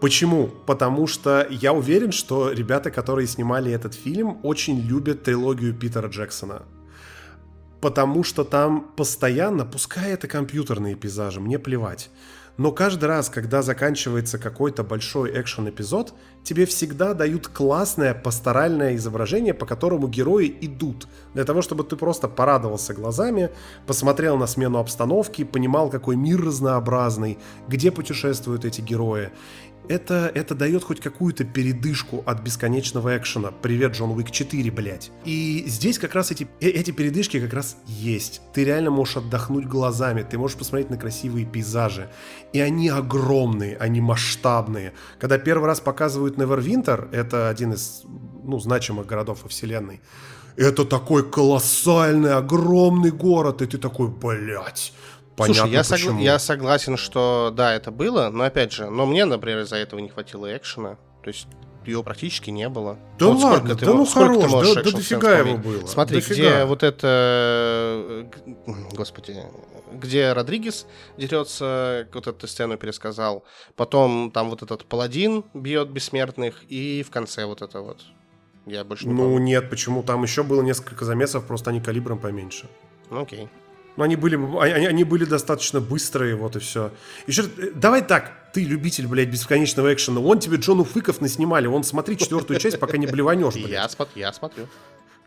Почему? Потому что я уверен, что ребята, которые снимали этот фильм, очень любят трилогию Питера Джексона потому что там постоянно, пускай это компьютерные пейзажи, мне плевать, но каждый раз, когда заканчивается какой-то большой экшен-эпизод, тебе всегда дают классное пасторальное изображение, по которому герои идут. Для того, чтобы ты просто порадовался глазами, посмотрел на смену обстановки, понимал, какой мир разнообразный, где путешествуют эти герои это, это дает хоть какую-то передышку от бесконечного экшена. Привет, Джон Уик 4, блядь. И здесь как раз эти, э, эти передышки как раз есть. Ты реально можешь отдохнуть глазами, ты можешь посмотреть на красивые пейзажи. И они огромные, они масштабные. Когда первый раз показывают Невервинтер, это один из ну, значимых городов во вселенной, это такой колоссальный, огромный город, и ты такой, блядь, Понятно, Слушай, я, согла- я согласен, что да, это было, но опять же, но мне, например, из-за этого не хватило экшена. То есть ее практически не было. Да вот ладно, ты, да ну хорош, да, да дофига его было. Смотри, дофига. где вот это, господи, где Родригес дерется, вот эту сцену пересказал, потом там вот этот паладин бьет бессмертных, и в конце вот это вот. Я больше не Ну помню. нет, почему? Там еще было несколько замесов, просто они калибром поменьше. Ну окей. Но они были, они, они были достаточно быстрые, вот и все. Еще давай так, ты любитель, блядь, бесконечного экшена, он тебе Джону Фыков наснимали, он смотри четвертую часть, пока не блеванешь, блядь. Я, смо- я смотрю.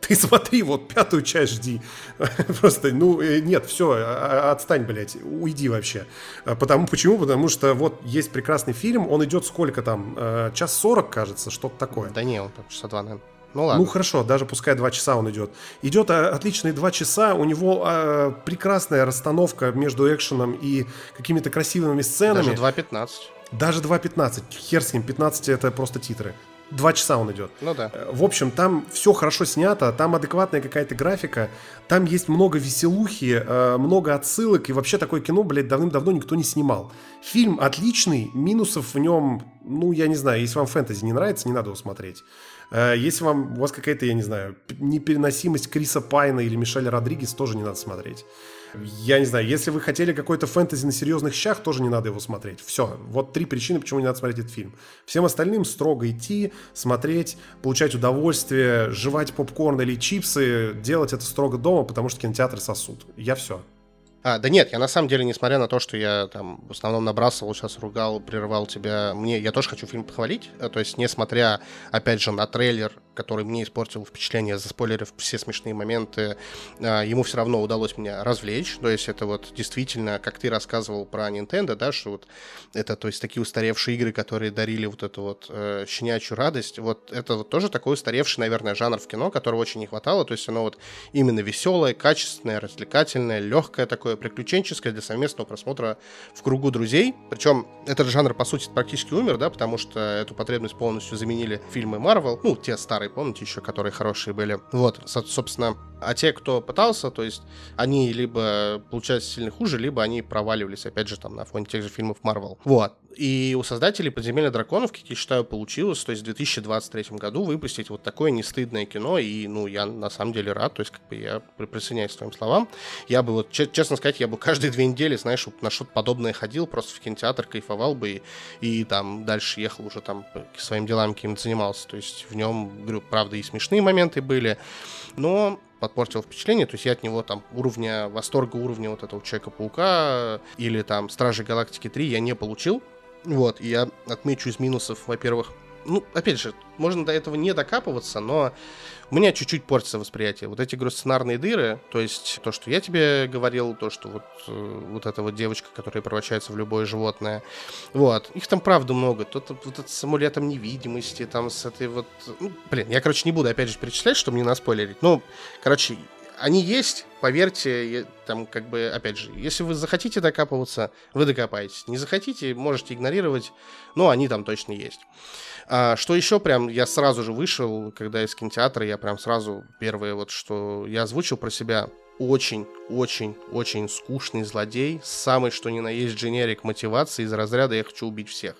Ты смотри, вот пятую часть жди. <laughs> Просто, ну, э, нет, все, а, а, отстань, блядь, уйди вообще. А потому, почему? Потому что вот есть прекрасный фильм, он идет сколько там? Э, час сорок, кажется, что-то такое. Да не, он там часа два, наверное. Ну ладно. Ну хорошо, даже пускай два часа он идет. Идет а, отличные два часа, у него а, прекрасная расстановка между экшеном и какими-то красивыми сценами. Даже 2.15. Даже 2.15. Хер с ним, 15 это просто титры. Два часа он идет. Ну да. Э, в общем, там все хорошо снято, там адекватная какая-то графика, там есть много веселухи, э, много отсылок, и вообще такое кино, блядь, давным-давно никто не снимал. Фильм отличный, минусов в нем, ну, я не знаю, если вам фэнтези не нравится, не надо его смотреть. Э, если вам, у вас какая-то, я не знаю, непереносимость Криса Пайна или Мишеля Родригес, тоже не надо смотреть. Я не знаю, если вы хотели какой-то фэнтези на серьезных щах, тоже не надо его смотреть. Все, вот три причины, почему не надо смотреть этот фильм. Всем остальным строго идти, смотреть, получать удовольствие, жевать попкорн или чипсы, делать это строго дома, потому что кинотеатры сосут. Я все. А, да нет, я на самом деле, несмотря на то, что я там в основном набрасывал, сейчас ругал, прерывал тебя, мне, я тоже хочу фильм похвалить, э, то есть несмотря, опять же, на трейлер, который мне испортил впечатление, заспойлерив все смешные моменты, а, ему все равно удалось меня развлечь, то есть это вот действительно, как ты рассказывал про Nintendo, да, что вот это, то есть такие устаревшие игры, которые дарили вот эту вот э, щенячью радость, вот это вот тоже такой устаревший, наверное, жанр в кино, которого очень не хватало, то есть оно вот именно веселое, качественное, развлекательное, легкое такое, такое приключенческое для совместного просмотра в кругу друзей. Причем этот жанр, по сути, практически умер, да, потому что эту потребность полностью заменили фильмы Marvel, ну, те старые, помните еще, которые хорошие были. Вот, собственно, а те, кто пытался, то есть они либо получались сильно хуже, либо они проваливались, опять же, там, на фоне тех же фильмов Marvel. Вот. И у создателей «Подземелья драконов», как я считаю, получилось, то есть в 2023 году выпустить вот такое нестыдное кино, и, ну, я на самом деле рад, то есть, как бы, я присоединяюсь к твоим словам. Я бы вот, честно сказать, я бы каждые две недели, знаешь, вот на что-то подобное ходил, просто в кинотеатр кайфовал бы, и, и там дальше ехал уже там к своим делам каким-то занимался, то есть в нем, говорю, правда, и смешные моменты были, но подпортил впечатление, то есть я от него там уровня, восторга уровня вот этого Человека-паука или там Стражи Галактики 3 я не получил, вот, и я отмечу из минусов, во-первых, ну, опять же, можно до этого не докапываться, но у меня чуть-чуть портится восприятие. Вот эти, сценарные дыры, то есть то, что я тебе говорил, то, что вот, э, вот эта вот девочка, которая превращается в любое животное, вот, их там правда много. Тут вот это с амулетом невидимости, там с этой вот... Ну, блин, я, короче, не буду опять же перечислять, чтобы не наспойлерить. Ну, короче, они есть, поверьте, там как бы, опять же, если вы захотите докапываться, вы докопаетесь. Не захотите, можете игнорировать, но они там точно есть. А, что еще прям, я сразу же вышел, когда из кинотеатра, я прям сразу, первое вот, что я озвучил про себя, очень, очень, очень скучный злодей, самый что ни на есть дженерик мотивации из разряда «я хочу убить всех».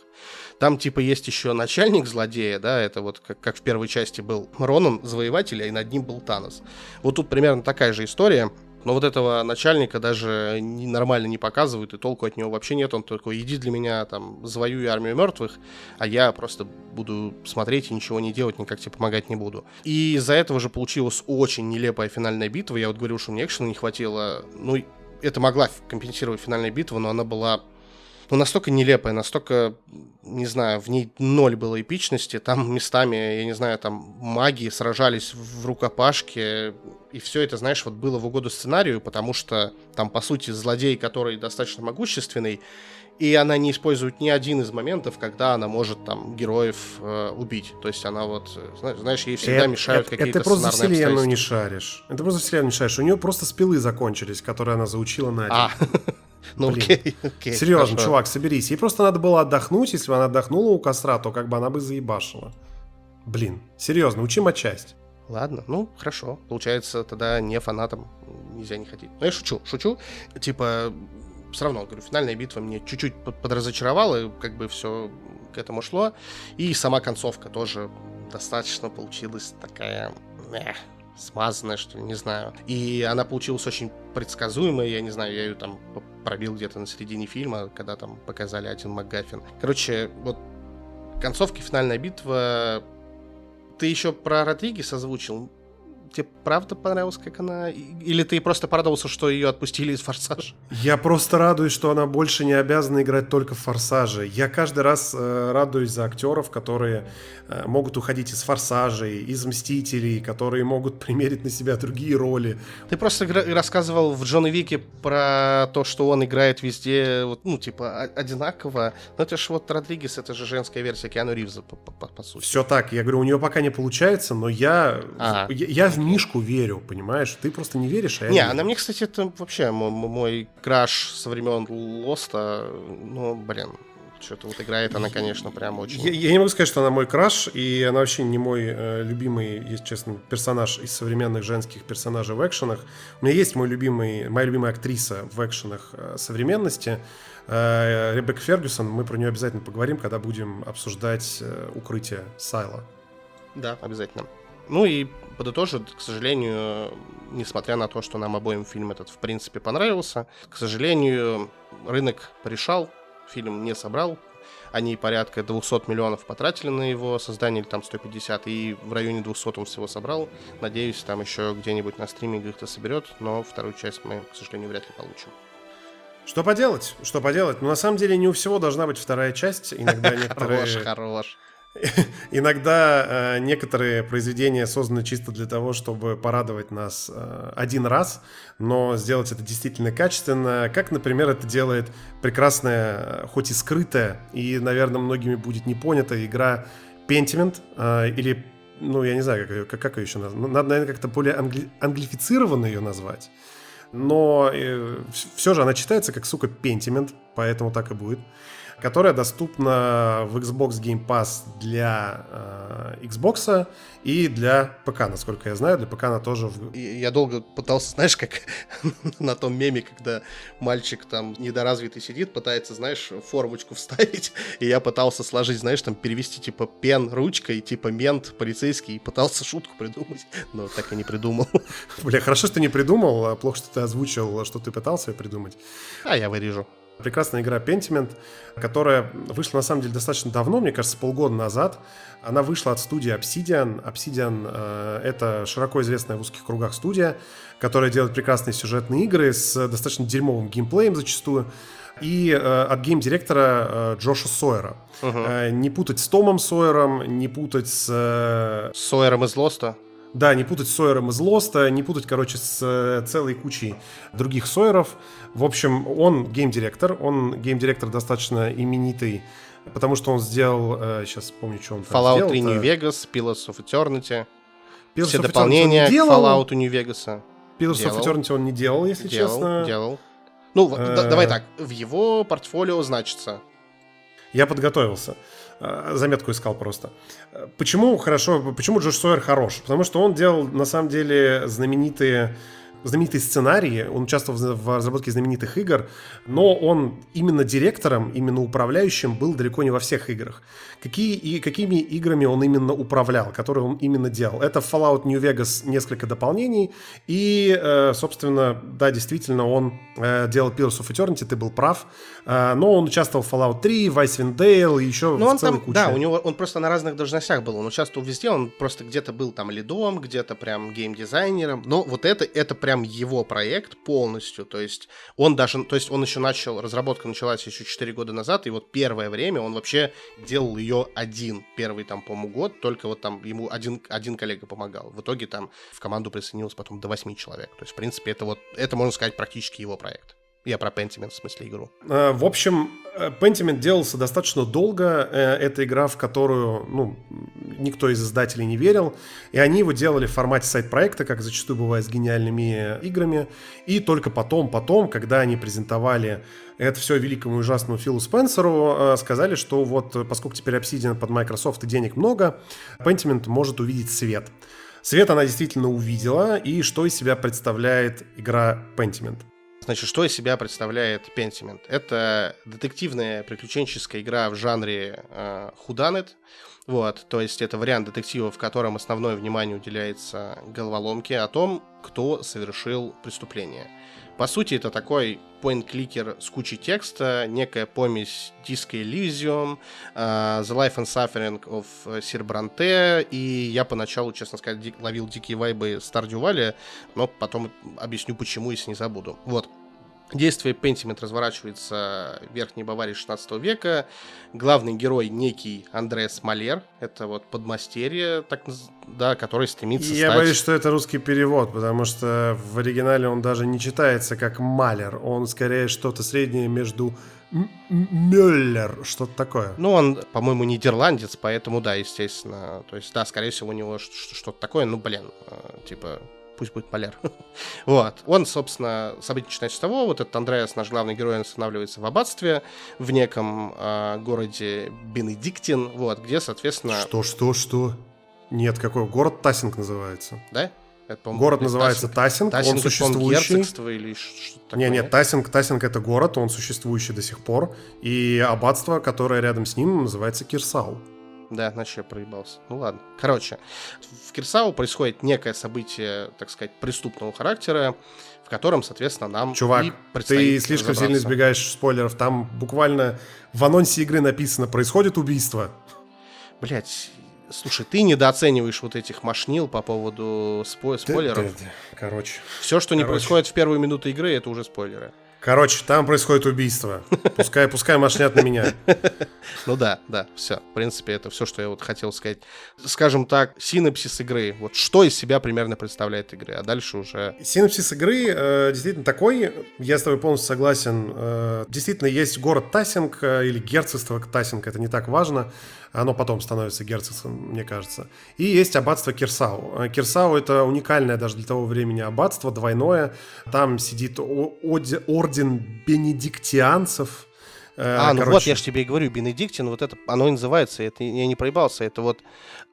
Там, типа, есть еще начальник злодея, да, это вот как, как в первой части был Ронан, завоеватель, и над ним был Танос. Вот тут примерно такая же история. Но вот этого начальника даже нормально не показывают, и толку от него вообще нет. Он такой, иди для меня, там, завоюй армию мертвых, а я просто буду смотреть и ничего не делать, никак тебе помогать не буду. И из-за этого же получилась очень нелепая финальная битва. Я вот говорил, что мне экшена не хватило. Ну, это могла компенсировать финальная битва, но она была ну, настолько нелепая, настолько, не знаю, в ней ноль было эпичности. Там местами, я не знаю, там маги сражались в рукопашке, и все это, знаешь, вот было в угоду сценарию, потому что там, по сути, злодей, который достаточно могущественный, и она не использует ни один из моментов, когда она может там героев э, убить. То есть она вот, знаешь, ей всегда это, мешают какие-то Это просто вселенную не шаришь. Это просто вселенную не шаришь. У нее просто спилы закончились, которые она заучила на А, <laughs> ну окей, окей. Серьезно, чувак, соберись. Ей просто надо было отдохнуть. Если бы она отдохнула у костра, то как бы она бы заебашила. Блин, серьезно, учи матчасть. Ладно, ну хорошо. Получается, тогда не фанатом нельзя не хотеть. Ну я шучу, шучу. Типа, все равно, говорю, финальная битва мне чуть-чуть подразочаровала, как бы все к этому шло. И сама концовка тоже достаточно получилась такая... Эх, смазанная, что не знаю. И она получилась очень предсказуемая, я не знаю, я ее там пробил где-то на середине фильма, когда там показали один МакГаффин. Короче, вот концовка, финальная битва... Ты еще про Родригес озвучил тебе правда понравилось, как она... Или ты просто порадовался, что ее отпустили из «Форсажа»? Я просто радуюсь, что она больше не обязана играть только в «Форсаже». Я каждый раз э, радуюсь за актеров, которые э, могут уходить из «Форсажей», из «Мстителей», которые могут примерить на себя другие роли. Ты просто рассказывал в Джона Вике про то, что он играет везде, вот, ну, типа, одинаково. Но это же вот Родригес, это же женская версия Киану Ривза, по, по, по сути. Все так. Я говорю, у нее пока не получается, но я, а. я, я в Мишку верю, понимаешь? Ты просто не веришь, а я Не, верю. она мне, кстати, это вообще мой, мой краш со времен Лоста. Ну, блин, что-то вот играет она, конечно, прям очень... Я, я не могу сказать, что она мой краш, и она вообще не мой э, любимый, если честно, персонаж из современных женских персонажей в экшенах. У меня есть мой любимый, моя любимая актриса в экшенах э, современности, э, Ребекка Фергюсон. Мы про нее обязательно поговорим, когда будем обсуждать э, укрытие Сайла. Да, обязательно. Ну и подытожу, к сожалению, несмотря на то, что нам обоим фильм этот в принципе понравился, к сожалению, рынок решал, фильм не собрал. Они порядка 200 миллионов потратили на его создание, или там 150, и в районе 200 он всего собрал. Надеюсь, там еще где-нибудь на стримингах-то соберет, но вторую часть мы, к сожалению, вряд ли получим. Что поделать? Что поделать? Ну, на самом деле, не у всего должна быть вторая часть. Иногда <laughs> некоторые... Хорош, хорош. <laughs> Иногда э, некоторые произведения созданы чисто для того, чтобы порадовать нас э, один раз, но сделать это действительно качественно, как, например, это делает прекрасная, хоть и скрытая, и, наверное, многими будет не понята игра Pentiment, э, или, ну, я не знаю, как, как, как ее еще назвать, надо, наверное, как-то более англи, англифицированно ее назвать, но э, все же она читается как, сука, Pentiment, поэтому так и будет которая доступна в Xbox Game Pass для э, Xbox и для ПК, насколько я знаю. Для ПК она тоже... В... Я долго пытался, <laughs> знаешь, как на том меме, когда мальчик там недоразвитый сидит, пытается, знаешь, формочку вставить, <laughs> и я пытался сложить, знаешь, там перевести типа пен ручкой, типа мент полицейский, и пытался шутку придумать, но так и не придумал. <laughs> Бля, хорошо, что не придумал, а плохо, что ты озвучил, что ты пытался придумать. А я вырежу. Прекрасная игра Pentiment, которая вышла на самом деле достаточно давно, мне кажется, полгода назад. Она вышла от студии Obsidian. Obsidian э, это широко известная в узких кругах студия, которая делает прекрасные сюжетные игры с достаточно дерьмовым геймплеем зачастую. И э, от game директора э, Джоша Сойера. Угу. Э, не путать с Томом Сойером, не путать с... Э... Сойером из Lost а? Да, не путать с Сойером из Lost а, не путать, короче, с э, целой кучей других Сойеров. В общем, он game директор, он game директор достаточно именитый, потому что он сделал, э, сейчас помню, что он Fallout сделал. 3 New Vegas, Pillars of Eternity, Pillars все of дополнения к Fallout New Vegas. Pillars делал. of Eternity он не делал, если делал, честно. Делал, Ну, э... давай так, в его портфолио значится. Я подготовился. Э, заметку искал просто. Почему хорошо, почему Джош Сойер хорош? Потому что он делал, на самом деле, знаменитые знаменитые сценарии, он участвовал в разработке знаменитых игр, но он именно директором, именно управляющим был далеко не во всех играх. Какие, и какими играми он именно управлял, которые он именно делал? Это Fallout New Vegas несколько дополнений, и, э, собственно, да, действительно, он э, делал Pillars of Eternity, ты был прав, э, но он участвовал в Fallout 3, в Icewind Dale еще ну, в он целой там, куче. Да, у него он просто на разных должностях был, он участвовал везде, он просто где-то был там лидом, где-то прям геймдизайнером, но вот это, это прям прям его проект полностью, то есть он даже, то есть он еще начал, разработка началась еще 4 года назад, и вот первое время он вообще делал ее один, первый там, по-моему, год, только вот там ему один, один коллега помогал. В итоге там в команду присоединилось потом до 8 человек, то есть, в принципе, это вот, это можно сказать практически его проект. Я про Pentiment, в смысле, игру. Э, в общем, Pentiment делался достаточно долго. Э, это игра, в которую ну, никто из издателей не верил. И они его делали в формате сайт-проекта, как зачастую бывает с гениальными играми. И только потом, потом, когда они презентовали это все великому и ужасному Филу Спенсеру, сказали, что вот поскольку теперь Obsidian под Microsoft и денег много, Pentiment может увидеть свет. Свет она действительно увидела, и что из себя представляет игра Pentiment. Значит, что из себя представляет Pentiment? Это детективная приключенческая игра в жанре э, худанет. Вот, то есть это вариант детектива, в котором основное внимание уделяется головоломке о том, кто совершил преступление. По сути, это такой point-кликер с кучей текста, некая помесь Disco Elysium, uh, The Life and Suffering of Sir Bronte, и я поначалу, честно сказать, ловил дикие вайбы Stardew Valley, но потом объясню почему, если не забуду. Вот. Действие Пентимент разворачивается в Верхней Баварии 16 века. Главный герой некий Андреас Малер. Это вот подмастерье, так, да, который стремится Я стать... боюсь, что это русский перевод, потому что в оригинале он даже не читается как Малер. Он скорее что-то среднее между Мюллер, что-то такое. Ну, он, по-моему, нидерландец, поэтому да, естественно. То есть, да, скорее всего, у него что-то такое, ну, блин, э, типа, пусть будет Поляр. <laughs> вот. Он, собственно, событие начинается с того, вот этот Андреас, наш главный герой, он останавливается в аббатстве в неком э, городе Бенедиктин, вот, где, соответственно... Что, что, что? Нет, какой? Город Тассинг называется. Да? Это, город называется Тассинг, Тассинг он существующий. или такое? Не, нет, Тассинг, Тассинг это город, он существующий до сих пор, и аббатство, которое рядом с ним, называется Кирсал. Да, значит, я проебался. Ну ладно. Короче, в Кирсау происходит некое событие, так сказать, преступного характера, в котором, соответственно, нам Чувак, ты слишком сильно избегаешь спойлеров. Там буквально в анонсе игры написано «Происходит убийство». Блять, Слушай, ты недооцениваешь вот этих машнил по поводу спой- спойлеров. Короче. Все, что не происходит в первую минуту игры, это уже спойлеры. Короче, там происходит убийство. Пускай, пускай машнят на меня. <laughs> Ну да, да, все. В принципе, это все, что я вот хотел сказать. Скажем так, синапсис игры. Вот что из себя примерно представляет игры, а дальше уже... Синапсис игры э, действительно такой, я с тобой полностью согласен. Э, действительно, есть город Тассинг э, или герцогство Тассинг, это не так важно. Оно потом становится герцогством, мне кажется. И есть аббатство Кирсау. Э, Кирсау — это уникальное даже для того времени аббатство, двойное. Там сидит орден бенедиктианцев, э, а, ну короче. вот я же тебе и говорю, Бенедиктин, вот это, оно и называется, это я не проебался, это вот,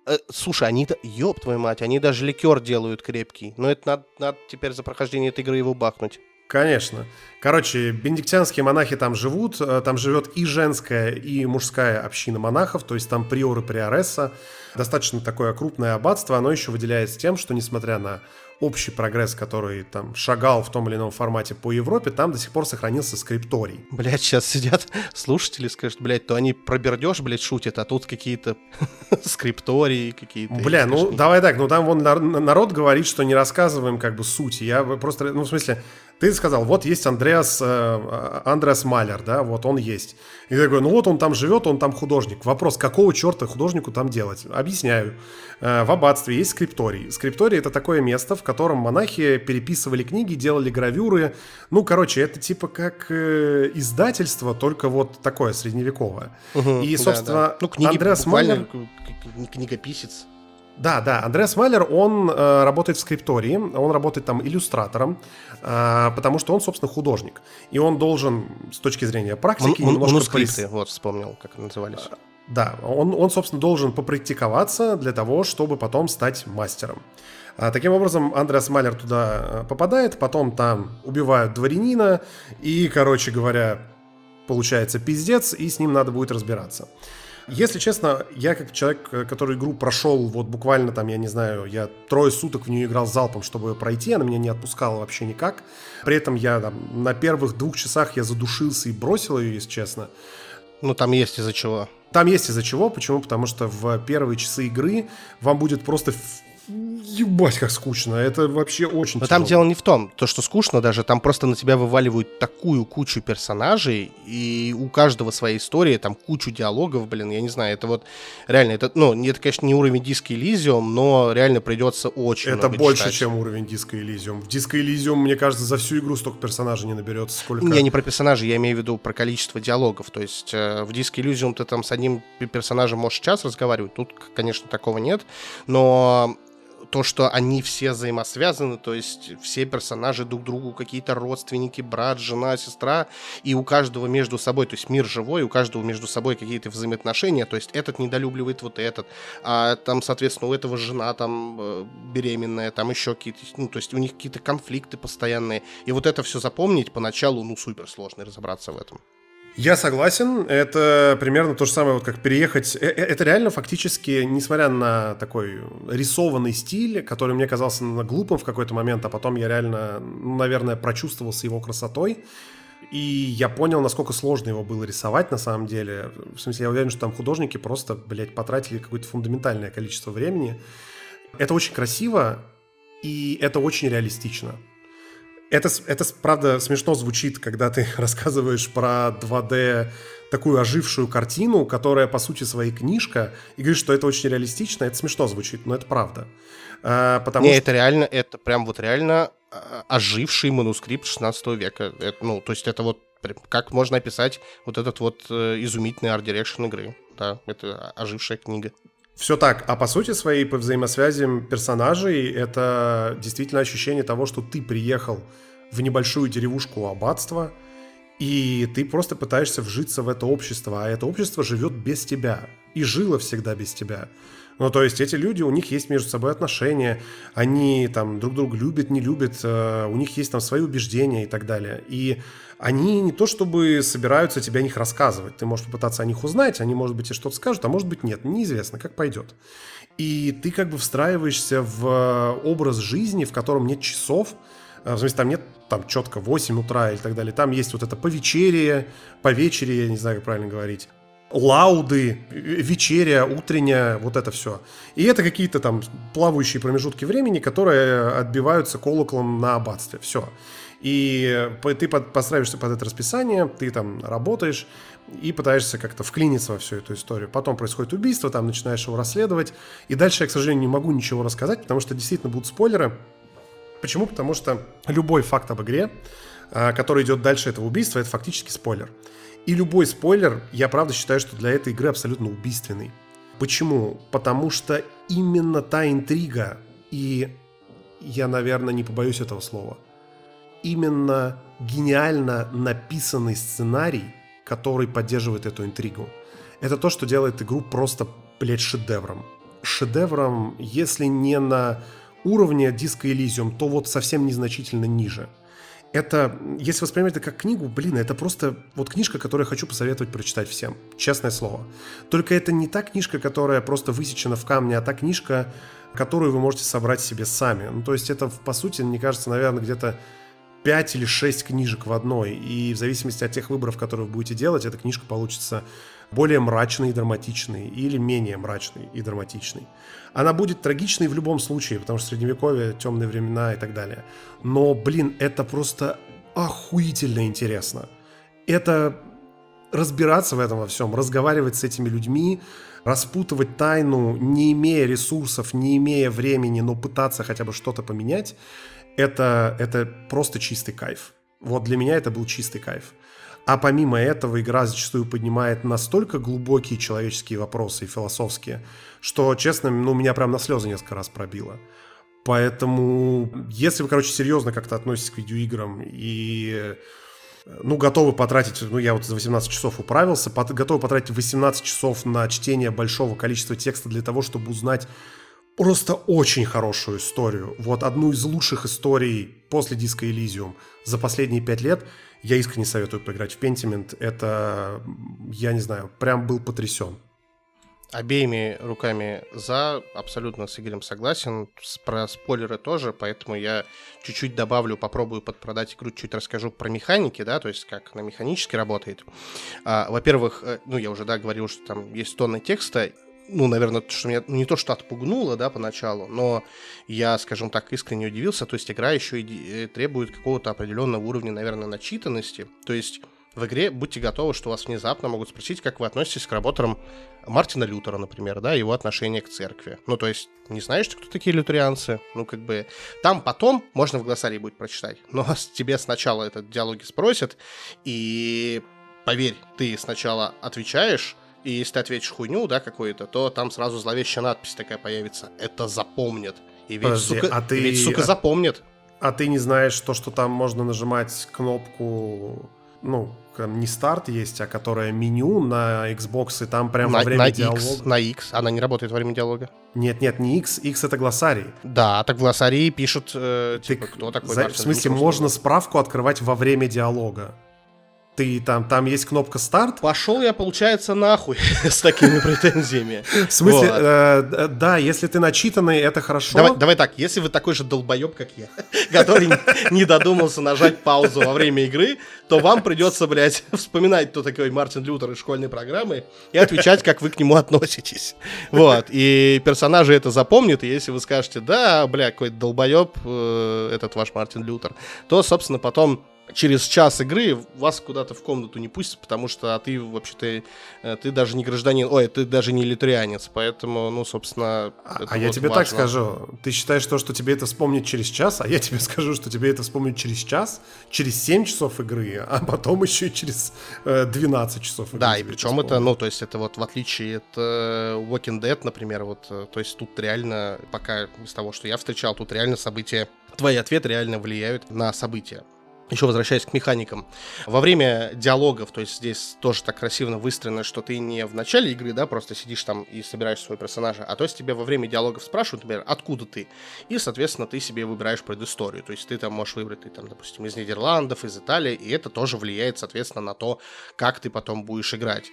э, слушай, они, ёб твою мать, они даже ликер делают крепкий, но это надо, надо теперь за прохождение этой игры его бахнуть. Конечно. Короче, бенедиктянские монахи там живут, э, там живет и женская, и мужская община монахов, то есть там приоры приоресса. Достаточно такое крупное аббатство, оно еще выделяется тем, что несмотря на общий прогресс, который там шагал в том или ином формате по Европе, там до сих пор сохранился скрипторий. Блять, сейчас сидят <laughs> слушатели, скажут, блядь, то они про бердеж, блядь, шутят, а тут какие-то <laughs> скриптории какие-то. Бля, ну давай так, ну там вон народ говорит, что не рассказываем как бы суть. Я просто, ну в смысле, ты сказал, вот есть Андреас, э, Андреас Малер, да, вот он есть. И я говорю, ну вот он там живет, он там художник. Вопрос, какого черта художнику там делать? Объясняю. Э, в аббатстве есть скрипторий. Скрипторий это такое место, в котором монахи переписывали книги, делали гравюры. Ну, короче, это типа как э, издательство, только вот такое средневековое. Угу, и, собственно, да, да. Ну, книги Андреас Малер... Книгописец. Да, да, Андреас Малер, он э, работает в скриптории, он работает там иллюстратором, э, потому что он, собственно, художник. И он должен, с точки зрения практики, он, немножко... Манускрипты, вот, вспомнил, как назывались. Э, да, он, он, собственно, должен попрактиковаться для того, чтобы потом стать мастером. А, таким образом, Андреас Малер туда э, попадает, потом там убивают дворянина, и, короче говоря, получается пиздец, и с ним надо будет разбираться. Если честно, я как человек, э, который игру прошел вот буквально там, я не знаю, я трое суток в нее играл залпом, чтобы ее пройти, она меня не отпускала вообще никак. При этом я там на первых двух часах я задушился и бросил ее, если честно. Ну, там есть из-за чего. Там есть из-за чего. Почему? Потому что в первые часы игры вам будет просто ебать, как скучно. Это вообще очень Но тяжело. там дело не в том, то, что скучно даже, там просто на тебя вываливают такую кучу персонажей, и у каждого своя история, там кучу диалогов, блин, я не знаю, это вот реально, это, ну, это, конечно, не уровень Disco Elysium, но реально придется очень Это больше, читать. чем уровень Disco Elysium. В Disco Elysium, мне кажется, за всю игру столько персонажей не наберется, сколько... Я не про персонажей, я имею в виду про количество диалогов, то есть э, в Disco Elysium ты там с одним персонажем можешь час разговаривать, тут, конечно, такого нет, но то, что они все взаимосвязаны, то есть все персонажи друг другу какие-то родственники, брат, жена, сестра, и у каждого между собой, то есть мир живой, у каждого между собой какие-то взаимоотношения, то есть этот недолюбливает вот этот, а там, соответственно, у этого жена там э, беременная, там еще какие-то, ну, то есть у них какие-то конфликты постоянные, и вот это все запомнить поначалу, ну, супер сложно разобраться в этом. Я согласен. Это примерно то же самое, вот как переехать. Э, э, это реально фактически, несмотря на такой рисованный стиль, который мне казался глупым в какой-то момент, а потом я реально, наверное, прочувствовался его красотой. И я понял, насколько сложно его было рисовать на самом деле. В смысле, я уверен, что там художники просто, блядь, потратили какое-то фундаментальное количество времени. Это очень красиво, и это очень реалистично. Это, это, правда, смешно звучит, когда ты <laughs> рассказываешь про 2D такую ожившую картину, которая, по сути, своей книжка, и говоришь, что это очень реалистично, это смешно звучит, но это правда. А, потому что... Не, это реально, это прям вот реально а, оживший манускрипт 16 века. Это, ну, то есть это вот как можно описать вот этот вот э, изумительный art direction игры. Да, это ожившая книга. Все так. А по сути своей, по взаимосвязям персонажей, это действительно ощущение того, что ты приехал в небольшую деревушку аббатства, и ты просто пытаешься вжиться в это общество, а это общество живет без тебя. И жило всегда без тебя. Ну, то есть эти люди, у них есть между собой отношения, они там друг друга любят, не любят, э, у них есть там свои убеждения и так далее. И они не то чтобы собираются тебе о них рассказывать. Ты можешь попытаться о них узнать, они, может быть, тебе что-то скажут, а может быть, нет. Неизвестно, как пойдет. И ты как бы встраиваешься в э, образ жизни, в котором нет часов, э, в смысле, там нет там четко 8 утра и так далее. Там есть вот это повечерие, по вечере, я не знаю, как правильно говорить лауды, вечеря, утренняя, вот это все. И это какие-то там плавающие промежутки времени, которые отбиваются колоколом на аббатстве. Все. И ты подстраиваешься под это расписание, ты там работаешь и пытаешься как-то вклиниться во всю эту историю. Потом происходит убийство, там начинаешь его расследовать. И дальше я, к сожалению, не могу ничего рассказать, потому что действительно будут спойлеры. Почему? Потому что любой факт об игре, а, который идет дальше этого убийства, это фактически спойлер. И любой спойлер, я правда считаю, что для этой игры абсолютно убийственный. Почему? Потому что именно та интрига, и я, наверное, не побоюсь этого слова, именно гениально написанный сценарий, который поддерживает эту интригу. Это то, что делает игру просто, блядь, шедевром. Шедевром, если не на уровне Disco Elysium, то вот совсем незначительно ниже – это, если воспринимать это как книгу, блин, это просто вот книжка, которую я хочу посоветовать прочитать всем, честное слово. Только это не та книжка, которая просто высечена в камне, а та книжка, которую вы можете собрать себе сами. Ну, то есть это, по сути, мне кажется, наверное, где-то 5 или 6 книжек в одной. И в зависимости от тех выборов, которые вы будете делать, эта книжка получится более мрачный и драматичный или менее мрачный и драматичный. Она будет трагичной в любом случае, потому что средневековье, темные времена и так далее. Но, блин, это просто охуительно интересно. Это разбираться в этом во всем, разговаривать с этими людьми, распутывать тайну, не имея ресурсов, не имея времени, но пытаться хотя бы что-то поменять, это, это просто чистый кайф. Вот для меня это был чистый кайф. А помимо этого игра зачастую поднимает настолько глубокие человеческие вопросы и философские, что, честно, ну, меня прям на слезы несколько раз пробило. Поэтому, если вы, короче, серьезно как-то относитесь к видеоиграм и ну, готовы потратить, ну, я вот за 18 часов управился, pot, готовы потратить 18 часов на чтение большого количества текста для того, чтобы узнать просто очень хорошую историю. Вот одну из лучших историй после Disco Elysium за последние пять лет – я искренне советую поиграть в Pentiment. Это, я не знаю, прям был потрясен. Обеими руками за, абсолютно с Игорем согласен. Про спойлеры тоже, поэтому я чуть-чуть добавлю, попробую подпродать игру, чуть расскажу про механики, да, то есть как она механически работает. А, во-первых, э, ну я уже, да, говорил, что там есть тонны текста, ну, наверное, что меня ну, не то, что отпугнуло, да, поначалу, но я, скажем так, искренне удивился. То есть игра еще и требует какого-то определенного уровня, наверное, начитанности. То есть в игре будьте готовы, что вас внезапно могут спросить, как вы относитесь к работам Мартина Лютера, например, да, его отношение к церкви. Ну, то есть, не знаешь, кто такие лютерианцы? Ну, как бы, там потом можно в глоссарии будет прочитать, <laughs> но тебе сначала этот диалоги спросят, и поверь, ты сначала отвечаешь, и если ты ответишь хуйню, да, какую-то, то там сразу зловещая надпись такая появится. Это запомнит. И ведь, Подожди, сука, а ты, ведь, сука, а, запомнит. А ты не знаешь то, что там можно нажимать кнопку, ну, не старт есть, а которая меню на Xbox, и там прямо на, во время на диалога... X, на X, она не работает во время диалога. Нет, нет, не X, X это глоссарий. Да, так в глоссарии пишут, э, типа, ты, кто такой за, В смысле, можно справку открывать во время диалога ты там, там есть кнопка старт. Пошел я, получается, нахуй <laughs> с такими претензиями. В смысле, вот. э, да, если ты начитанный, это хорошо. Давай, давай так, если вы такой же долбоеб, как я, <laughs> который не додумался нажать паузу во время игры, то вам придется, блядь, <laughs> вспоминать, кто такой Мартин Лютер из школьной программы и отвечать, как вы к нему относитесь. Вот, и персонажи это запомнят, и если вы скажете, да, бля, какой долбоеб э, этот ваш Мартин Лютер, то, собственно, потом через час игры вас куда-то в комнату не пустят, потому что а ты вообще-то э, ты даже не гражданин, ой, ты даже не литрианец, поэтому, ну, собственно, А, а я тебе важно. так скажу, ты считаешь то, что тебе это вспомнить через час, а я тебе <laughs> скажу, что тебе это вспомнить через час, через 7 часов игры, а потом <laughs> еще и через э, 12 часов игры. Да, и причем это, ну, то есть это вот в отличие от э, Walking Dead, например, вот, э, то есть тут реально, пока из того, что я встречал, тут реально события, твои ответы реально влияют на события еще возвращаясь к механикам, во время диалогов, то есть здесь тоже так красиво выстроено, что ты не в начале игры, да, просто сидишь там и собираешь своего персонажа, а то есть тебе во время диалогов спрашивают, например, откуда ты, и, соответственно, ты себе выбираешь предысторию, то есть ты там можешь выбрать, ты там, допустим, из Нидерландов, из Италии, и это тоже влияет, соответственно, на то, как ты потом будешь играть.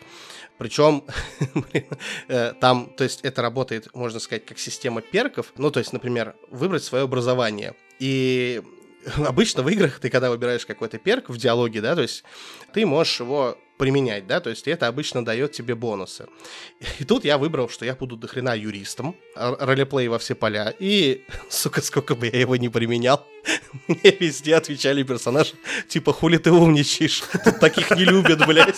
Причем, <laughs> э, там, то есть это работает, можно сказать, как система перков, ну, то есть, например, выбрать свое образование, и обычно в играх ты, когда выбираешь какой-то перк в диалоге, да, то есть ты можешь его применять, да, то есть это обычно дает тебе бонусы. И тут я выбрал, что я буду дохрена юристом, ролеплей во все поля, и, <laughs> сука, сколько бы я его не применял, <laughs> мне везде отвечали персонажи, типа, хули ты умничаешь, <laughs> тут таких не любят, блядь.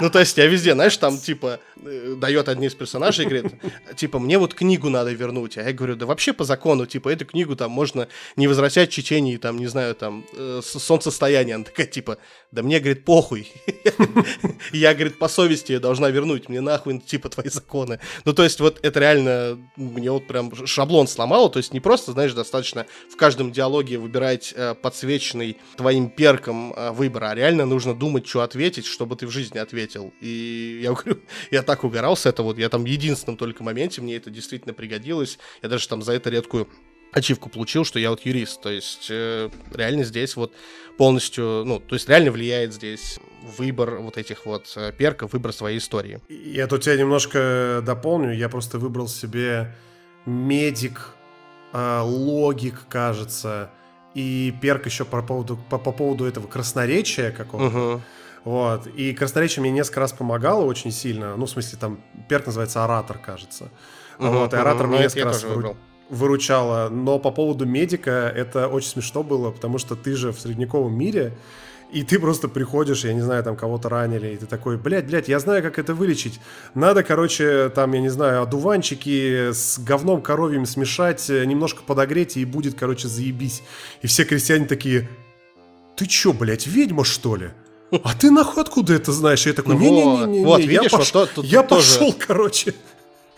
Ну, то есть я везде, знаешь, там, типа, э, дает одни из персонажей и говорит, типа, мне вот книгу надо вернуть. А я говорю, да вообще по закону, типа, эту книгу там можно не возвращать в Чечении, там, не знаю, там, э, солнцестояние. Она такая, типа, да мне, говорит, похуй. <laughs> Я, говорит, по совести ее должна вернуть, мне нахуй, типа, твои законы. Ну, то есть вот это реально, мне вот прям шаблон сломало, то есть не просто, знаешь, достаточно в каждом диалоге выбирать э, подсвеченный твоим перком выбор, а реально нужно думать, что ответить, чтобы ты в жизни ответил. И я говорю, <laughs> я так угорал с этого, вот я там единственном только моменте, мне это действительно пригодилось, я даже там за это редкую ачивку получил, что я вот юрист. То есть э, реально здесь вот полностью, ну, то есть реально влияет здесь выбор вот этих вот э, перков, выбор своей истории. Я тут тебя немножко дополню. Я просто выбрал себе медик, э, логик, кажется, и перк еще по поводу, по, по поводу этого красноречия какого-то. Угу. Вот. И красноречие мне несколько раз помогало очень сильно. Ну, в смысле, там перк называется оратор, кажется. Угу, вот, и оратор угу, мне несколько раз выру выручала. Но по поводу медика это очень смешно было, потому что ты же в средневековом мире, и ты просто приходишь, я не знаю, там кого-то ранили, и ты такой, блядь, блядь, я знаю, как это вылечить. Надо, короче, там, я не знаю, одуванчики с говном коровьим смешать, немножко подогреть, и будет, короче, заебись. И все крестьяне такие, ты чё, блядь, ведьма, что ли? А ты нахуй откуда это знаешь? Я такой, не-не-не, вот, видишь, я, пош... вот, тут, я пошел, короче.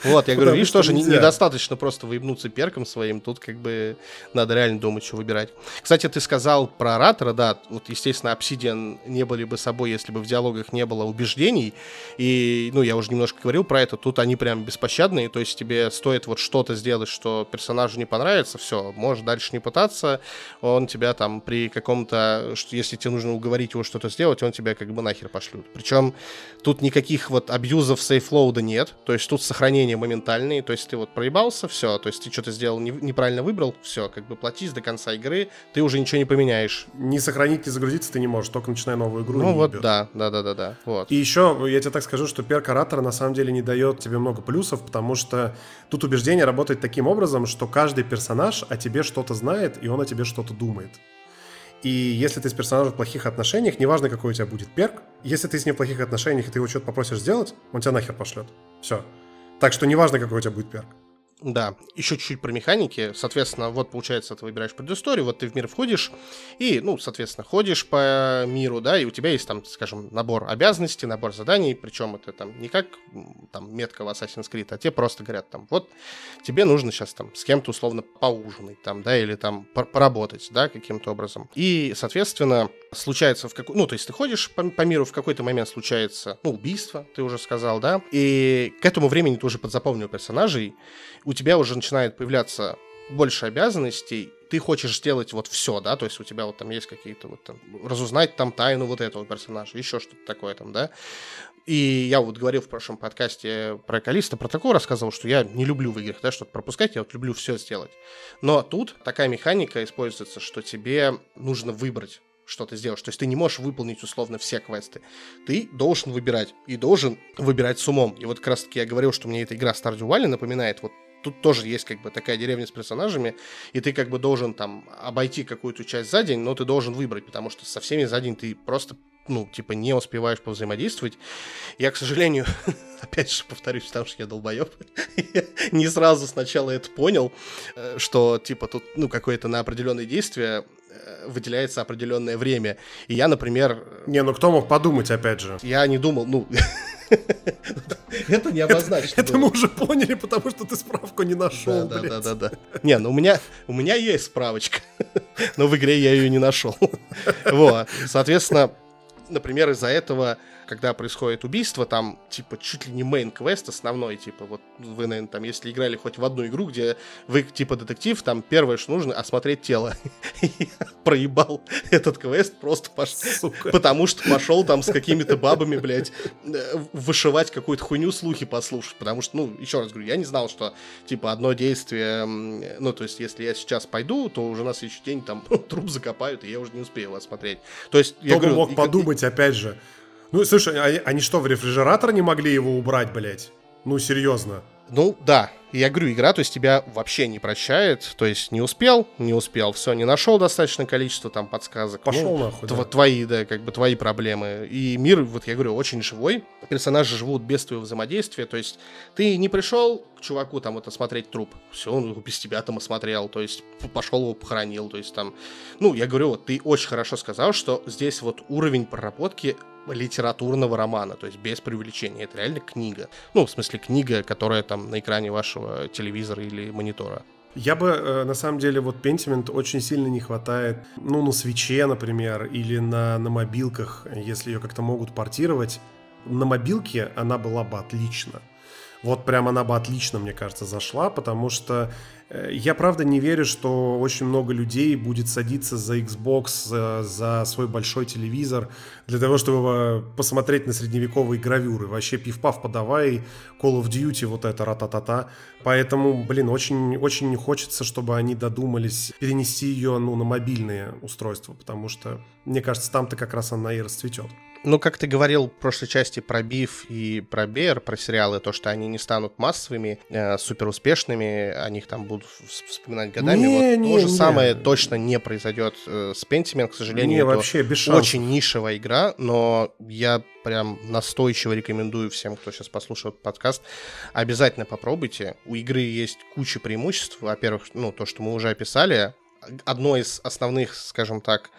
Вот, я говорю, видишь, тоже недостаточно просто выебнуться перком своим, тут как бы надо реально думать, что выбирать. Кстати, ты сказал про оратора, да, вот, естественно, Obsidian не были бы собой, если бы в диалогах не было убеждений, и, ну, я уже немножко говорил про это, тут они прям беспощадные, то есть тебе стоит вот что-то сделать, что персонажу не понравится, все, можешь дальше не пытаться, он тебя там при каком-то, если тебе нужно уговорить его что-то сделать, он тебя как бы нахер пошлют. Причем тут никаких вот абьюзов сейфлоуда нет, то есть тут сохранение изменения моментальные, то есть ты вот проебался, все, то есть ты что-то сделал, не, неправильно выбрал, все, как бы платись до конца игры, ты уже ничего не поменяешь. Не сохранить, не загрузиться ты не можешь, только начиная новую игру. Ну вот, да, да, да, да, да, вот. И еще, я тебе так скажу, что перк оратора на самом деле не дает тебе много плюсов, потому что тут убеждение работает таким образом, что каждый персонаж о тебе что-то знает, и он о тебе что-то думает. И если ты с персонажем в плохих отношениях, неважно, какой у тебя будет перк, если ты с ним в плохих отношениях, и ты его что-то попросишь сделать, он тебя нахер пошлет. Все. Так что неважно, какой у тебя будет перк. Да, еще чуть-чуть про механики. Соответственно, вот получается, ты выбираешь предысторию, вот ты в мир входишь, и, ну, соответственно, ходишь по миру, да, и у тебя есть там, скажем, набор обязанностей, набор заданий, причем это там не как там метка в Assassin's Creed, а тебе просто говорят там, вот тебе нужно сейчас там с кем-то условно поужинать там, да, или там поработать, да, каким-то образом. И, соответственно, случается в какой... Ну, то есть ты ходишь по, по миру, в какой-то момент случается, ну, убийство, ты уже сказал, да, и к этому времени ты уже подзапомнил персонажей, у тебя уже начинает появляться больше обязанностей, ты хочешь сделать вот все, да, то есть у тебя вот там есть какие-то вот там, разузнать там тайну вот этого персонажа, еще что-то такое там, да. И я вот говорил в прошлом подкасте про Калиста, про такое рассказывал, что я не люблю в играх, да, что-то пропускать, я вот люблю все сделать. Но тут такая механика используется, что тебе нужно выбрать что ты сделаешь. То есть ты не можешь выполнить условно все квесты. Ты должен выбирать. И должен выбирать с умом. И вот как раз таки я говорил, что мне эта игра Stardew Valley напоминает вот тут тоже есть как бы такая деревня с персонажами, и ты как бы должен там обойти какую-то часть за день, но ты должен выбрать, потому что со всеми за день ты просто ну, типа, не успеваешь повзаимодействовать. Я, к сожалению, <laughs> опять же повторюсь, потому что я долбоеб, <laughs> не сразу сначала это понял, э, что, типа, тут, ну, какое-то на определенные действия выделяется определенное время. И я, например... Не, ну кто мог подумать, опять же? Я не думал, ну... <laughs> Это не обозначено. Это мы уже поняли, потому что ты справку не нашел, Да, да, да, да. Не, ну у меня, у меня есть справочка, <laughs> но в игре я ее не нашел. <laughs> Вот, соответственно, например, из-за этого когда происходит убийство, там, типа, чуть ли не main quest основной, типа, вот вы, наверное, там, если играли хоть в одну игру, где вы, типа, детектив, там, первое, что нужно, осмотреть тело. <laughs> проебал этот квест просто потому что пошел там с какими-то бабами, блядь, вышивать какую-то хуйню, слухи послушать, потому что, ну, еще раз говорю, я не знал, что, типа, одно действие, ну, то есть, если я сейчас пойду, то уже на следующий день там <laughs> труп закопают, и я уже не успею его осмотреть. То есть, я говорю, мог подумать, опять же, ну, слушай, они, а они что, в рефрижератор не могли его убрать, блядь? Ну, серьезно. Ну, да. Я говорю, игра, то есть тебя вообще не прощает. То есть не успел, не успел, все, не нашел достаточное количество там подсказок. Пошел ну, нахуй. Тв- да. Твои, да, как бы твои проблемы. И мир, вот я говорю, очень живой. Персонажи живут без твоего взаимодействия. То есть ты не пришел к чуваку там вот осмотреть труп. Все, он без тебя там осмотрел. То есть пошел его похоронил. То есть там, ну, я говорю, вот ты очень хорошо сказал, что здесь вот уровень проработки литературного романа, то есть без преувеличения. Это реально книга. Ну, в смысле, книга, которая там на экране вашего телевизора или монитора. Я бы, э, на самом деле, вот Pentiment очень сильно не хватает, ну, на свече, например, или на, на мобилках, если ее как-то могут портировать. На мобилке она была бы отлично. Вот прям она бы отлично, мне кажется, зашла, потому что Э, я правда не верю, что очень много людей будет садиться за Xbox, за, за свой большой телевизор для того, чтобы посмотреть на средневековые гравюры. Вообще пив-пав подавай, Call of Duty, вот это ра-та-та-та. Поэтому, блин, очень, очень не хочется, чтобы они додумались перенести ее ну, на мобильные устройства, потому что, мне кажется, там-то как раз она и расцветет. Ну, как ты говорил в прошлой части про Биф и про Бер, про сериалы, то, что они не станут массовыми, э, супер успешными, о них там будут вспоминать годами. Не, вот не, то же не. самое точно не произойдет э, с Pentiment, к сожалению. Не, вообще, без шансов. Очень нишевая игра, но я прям настойчиво рекомендую всем, кто сейчас послушает подкаст, обязательно попробуйте. У игры есть куча преимуществ. Во-первых, ну, то, что мы уже описали. Одно из основных, скажем так,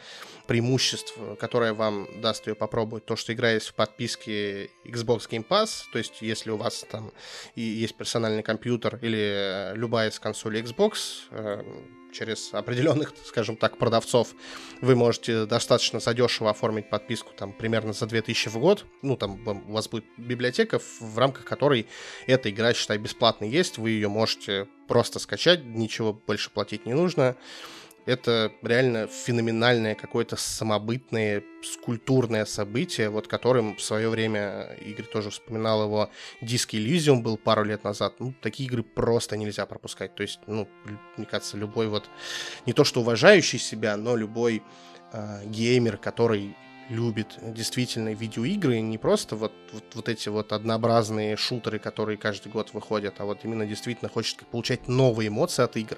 преимуществ, которое вам даст ее попробовать, то, что игра есть в подписке Xbox Game Pass, то есть если у вас там и есть персональный компьютер или любая из консолей Xbox, э, через определенных, <laughs> скажем так, продавцов вы можете достаточно задешево оформить подписку, там, примерно за 2000 в год. Ну, там у вас будет библиотека, в рамках которой эта игра, считай, бесплатно есть. Вы ее можете просто скачать, ничего больше платить не нужно. Это реально феноменальное какое-то самобытное скульптурное событие, вот которым в свое время Игорь тоже вспоминал его Диск Elysium был пару лет назад. Ну, такие игры просто нельзя пропускать. То есть, ну, мне кажется, любой вот, не то что уважающий себя, но любой э, геймер, который любит действительно видеоигры, не просто вот, вот, вот эти вот однообразные шутеры, которые каждый год выходят, а вот именно действительно хочет получать новые эмоции от игр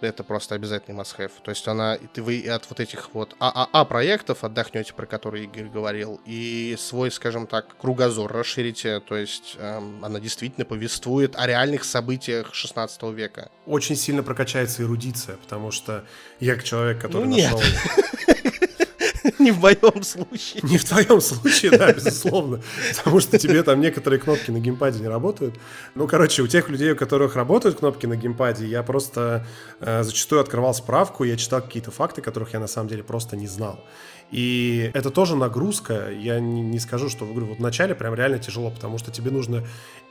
это просто обязательный must-have. То есть она, ты вы от вот этих вот ААА проектов отдохнете, про которые Игорь говорил, и свой, скажем так, кругозор расширите. То есть эм, она действительно повествует о реальных событиях 16 века. Очень сильно прокачается эрудиция, потому что я как человек, который ну, нашел... <laughs> Не в моем случае. Не в твоем случае, да, безусловно. Потому что тебе там некоторые кнопки на геймпаде не работают. Ну, короче, у тех людей, у которых работают кнопки на геймпаде, я просто э, зачастую открывал справку, я читал какие-то факты, которых я на самом деле просто не знал. И это тоже нагрузка. Я не, не скажу, что игру вот в прям реально тяжело, потому что тебе нужно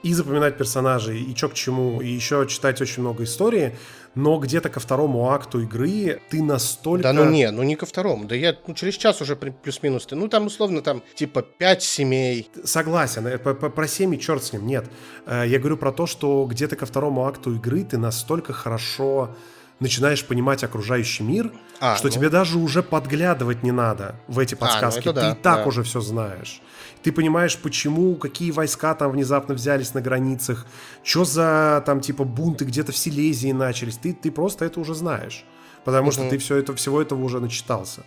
и запоминать персонажей, и чё к чему, и еще читать очень много истории, но где-то ко второму акту игры ты настолько... Да ну не, ну не ко второму, да я ну, через час уже плюс-минус, ты, ну там условно там типа пять семей. Согласен, э, про семьи черт с ним, нет. Э, я говорю про то, что где-то ко второму акту игры ты настолько хорошо начинаешь понимать окружающий мир, а, что ну... тебе даже уже подглядывать не надо в эти подсказки. А, ну да, ты и так да. уже все знаешь. Ты понимаешь, почему, какие войска там внезапно взялись на границах, что за там типа бунты где-то в Силезии начались. Ты, ты просто это уже знаешь. Потому угу. что ты все это, всего этого уже начитался.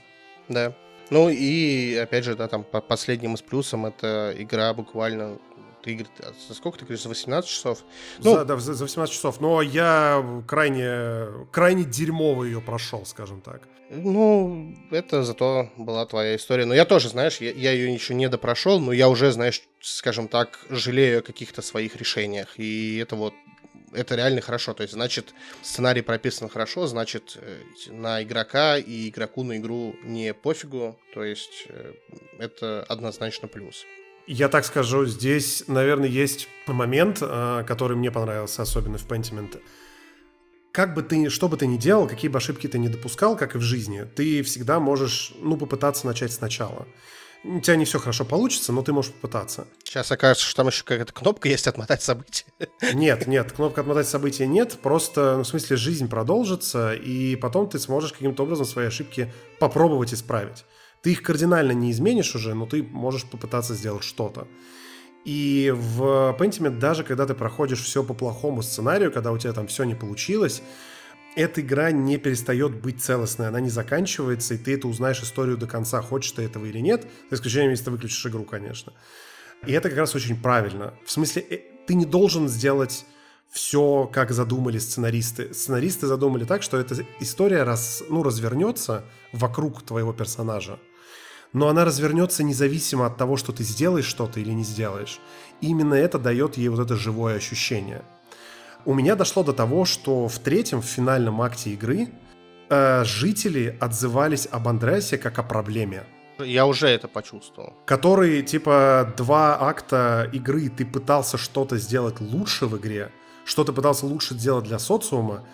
Да. Ну и опять же, да, там по последним из плюсом это игра буквально ты, Игорь, за сколько ты говоришь, за 18 часов? Ну, за, да, за, за 18 часов. Но я крайне, крайне дерьмово ее прошел, скажем так. Ну, это зато была твоя история. Но я тоже, знаешь, я, я ее еще не допрошел, но я уже, знаешь, скажем так, жалею о каких-то своих решениях. И это вот это реально хорошо. То есть, значит, сценарий прописан хорошо, значит, э, на игрока и игроку на игру не пофигу. То есть, э, это однозначно плюс. Я так скажу, здесь, наверное, есть момент, а, который мне понравился, особенно в Pentiment. Как бы ты, что бы ты ни делал, какие бы ошибки ты не допускал, как и в жизни, ты всегда можешь, ну, попытаться начать сначала. У тебя не все хорошо получится, но ты можешь попытаться. Сейчас окажется, что там еще какая-то кнопка есть «Отмотать события». <laughs> Нет, нет, кнопка «Отмотать события» нет. Просто, ну, в смысле, жизнь продолжится, и потом ты сможешь каким-то образом свои ошибки попробовать исправить. Ты их кардинально не изменишь уже, но ты можешь попытаться сделать что-то. И в Pentiment даже когда ты проходишь все по плохому сценарию, когда у тебя там все не получилось, эта игра не перестает быть целостной, она не заканчивается, и ты это узнаешь историю до конца, хочешь ты этого или нет, за исключением, если ты выключишь игру, конечно. И это как раз очень правильно. В смысле, э, ты не должен сделать все, как задумали сценаристы. Сценаристы задумали так, что эта история раз, ну, развернется вокруг твоего персонажа но она развернется независимо от того, что ты сделаешь что-то или не сделаешь. И именно это дает ей вот это живое ощущение. У меня дошло до того, что в третьем, в финальном акте игры, э, жители отзывались об Андреасе как о проблеме. Я уже это почувствовал. Который, типа, два акта игры ты пытался что-то сделать лучше в игре, что-то пытался лучше сделать для социума,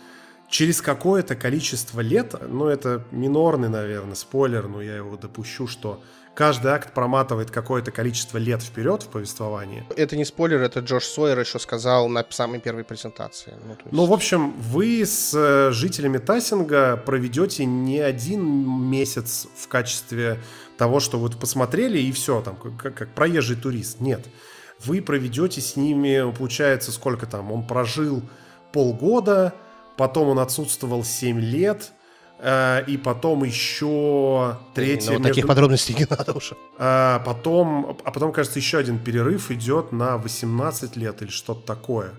через какое-то количество лет, ну это минорный, наверное, спойлер, но я его допущу, что каждый акт проматывает какое-то количество лет вперед в повествовании. Это не спойлер, это Джош Сойер еще сказал на самой первой презентации. Ну, есть... ну в общем, вы с э, жителями Тассинга проведете не один месяц в качестве того, что вот посмотрели и все, там, как, как проезжий турист. Нет. Вы проведете с ними, получается, сколько там, он прожил полгода, потом он отсутствовал 7 лет, э, и потом еще третье... Ну, между... таких подробностей не надо уже. А потом, а потом, кажется, еще один перерыв идет на 18 лет или что-то такое.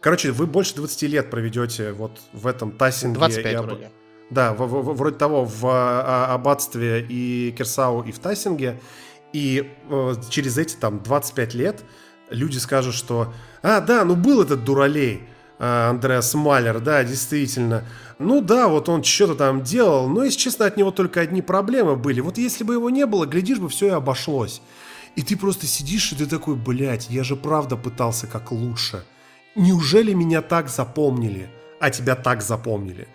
Короче, вы больше 20 лет проведете вот в этом Тассинге. 25 и об... вроде. Да, в, в, вроде того, в а, Аббатстве и Кирсау и в Тассинге. И э, через эти там 25 лет люди скажут, что «А, да, ну был этот дуралей, а, Андреас Малер, да, действительно. Ну да, вот он что-то там делал, но, если честно, от него только одни проблемы были. Вот если бы его не было, глядишь бы, все и обошлось. И ты просто сидишь, и ты такой, блядь, я же правда пытался как лучше. Неужели меня так запомнили, а тебя так запомнили?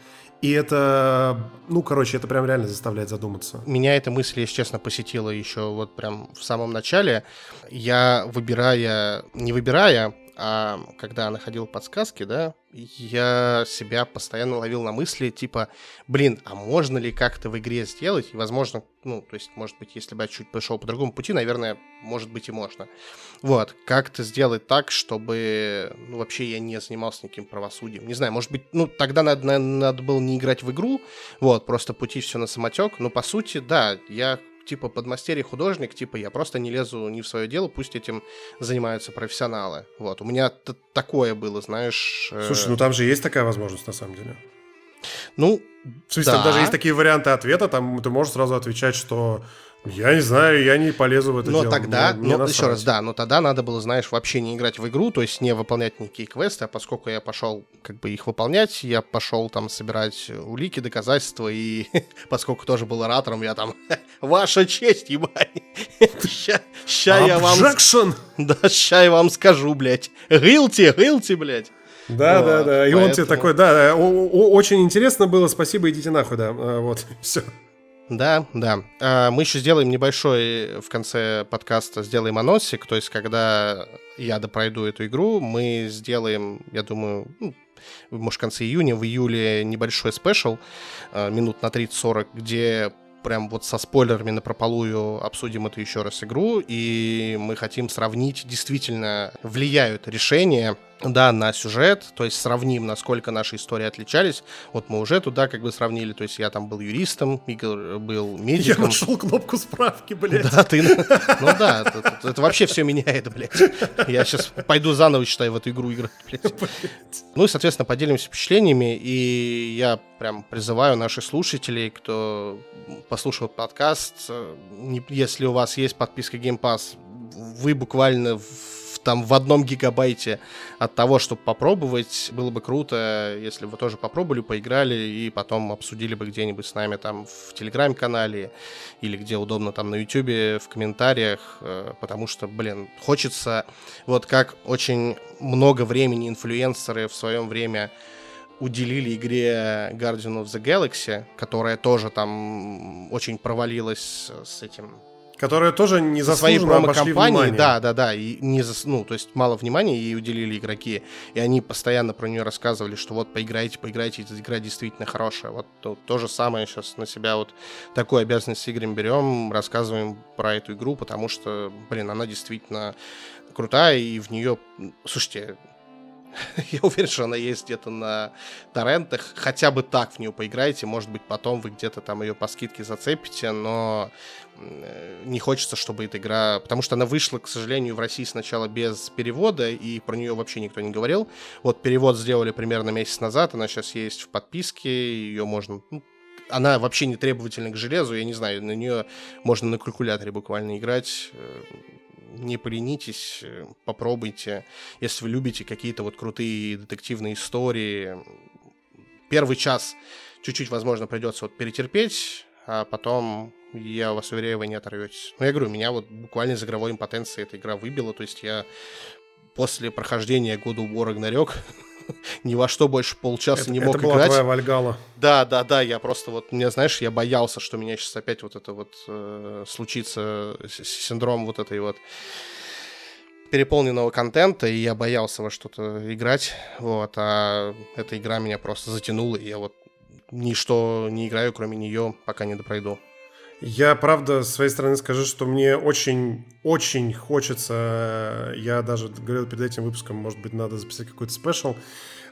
И это, ну, короче, это прям реально заставляет задуматься. Меня эта мысль, если честно, посетила еще вот прям в самом начале. Я выбирая, не выбирая, а когда находил подсказки, да, я себя постоянно ловил на мысли, типа, блин, а можно ли как-то в игре сделать? И, возможно, ну, то есть, может быть, если бы я чуть пошел по другому пути, наверное, может быть и можно. Вот, как-то сделать так, чтобы, ну, вообще я не занимался никаким правосудием. Не знаю, может быть, ну, тогда надо, надо, надо было не играть в игру, вот, просто пути все на самотек, но, по сути, да, я типа подмастерье художник, типа я просто не лезу не в свое дело, пусть этим занимаются профессионалы. Вот, у меня такое было, знаешь... Э, Слушай, ну там же есть такая возможность на самом деле. Ну, в смысле, да. там даже есть такие варианты ответа, там ты можешь сразу отвечать, что я не знаю, я не полезу в это но дело. Тогда, мне, но еще раз, да, но тогда надо было, знаешь, вообще не играть в игру, то есть не выполнять никакие квесты, а поскольку я пошел как бы их выполнять, я пошел там собирать улики, доказательства, и <laughs> поскольку тоже был оратором, я там, <laughs> ваша честь, ебать, <laughs> ща, ща я вам... Да, ща я вам скажу, блядь, гилти, гилти, блядь. Да, вот, да, да. И поэтому... он тебе такой, да, очень интересно было, спасибо, идите нахуй, да. А, вот, все. Да, да. А, мы еще сделаем небольшой в конце подкаста, сделаем анонсик, то есть когда я допройду эту игру, мы сделаем, я думаю, ну, может, в конце июня, в июле небольшой спешл, а, минут на 30-40, где прям вот со спойлерами на прополую обсудим эту еще раз игру, и мы хотим сравнить, действительно влияют решения да, на сюжет, то есть сравним, насколько наши истории отличались. Вот мы уже туда как бы сравнили, то есть я там был юристом, Игорь был медиком. Я нашел кнопку справки, блядь. Да, ты, ну да, это, это вообще все меняет, блядь. Я сейчас пойду заново, считаю, в эту игру играть, блядь. Ну и, соответственно, поделимся впечатлениями, и я прям призываю наших слушателей, кто послушал подкаст, если у вас есть подписка Game Pass, вы буквально в там в одном гигабайте от того, чтобы попробовать. Было бы круто, если бы вы тоже попробовали, поиграли и потом обсудили бы где-нибудь с нами там в Телеграм-канале или где удобно там на Ютубе в комментариях, э, потому что, блин, хочется вот как очень много времени инфлюенсеры в своем время уделили игре Guardian of the Galaxy, которая тоже там очень провалилась с этим Которые тоже не за свои промо-компании, да, да, да, и не за, ну, то есть мало внимания ей уделили игроки, и они постоянно про нее рассказывали, что вот поиграйте, поиграйте, эта игра действительно хорошая. Вот то, то же самое сейчас на себя вот такую обязанность с играми берем, рассказываем про эту игру, потому что, блин, она действительно крутая, и в нее, слушайте, <laughs> Я уверен, что она есть где-то на торрентах. Хотя бы так в нее поиграйте. Может быть, потом вы где-то там ее по скидке зацепите, но э, не хочется, чтобы эта игра... Потому что она вышла, к сожалению, в России сначала без перевода, и про нее вообще никто не говорил. Вот перевод сделали примерно месяц назад, она сейчас есть в подписке, ее можно... Ну, она вообще не требовательна к железу, я не знаю, на нее можно на калькуляторе буквально играть э, не поленитесь, э, попробуйте. Если вы любите какие-то вот крутые детективные истории, первый час чуть-чуть, возможно, придется вот перетерпеть, а потом, я вас уверяю, вы не оторветесь. Но я говорю, меня вот буквально из игровой импотенции эта игра выбила, то есть я после прохождения года War Ragnarok <laughs> ни во что больше полчаса это, не мог это была играть. твоя Вальгала. Да, да, да, я просто вот, мне, знаешь, я боялся, что у меня сейчас опять вот это вот э, случится синдром вот этой вот переполненного контента, и я боялся во что-то играть, вот, а эта игра меня просто затянула, и я вот ничто не играю, кроме нее, пока не допройду. Я, правда, с своей стороны скажу, что мне очень-очень хочется, я даже говорил перед этим выпуском, может быть, надо записать какой-то спешл.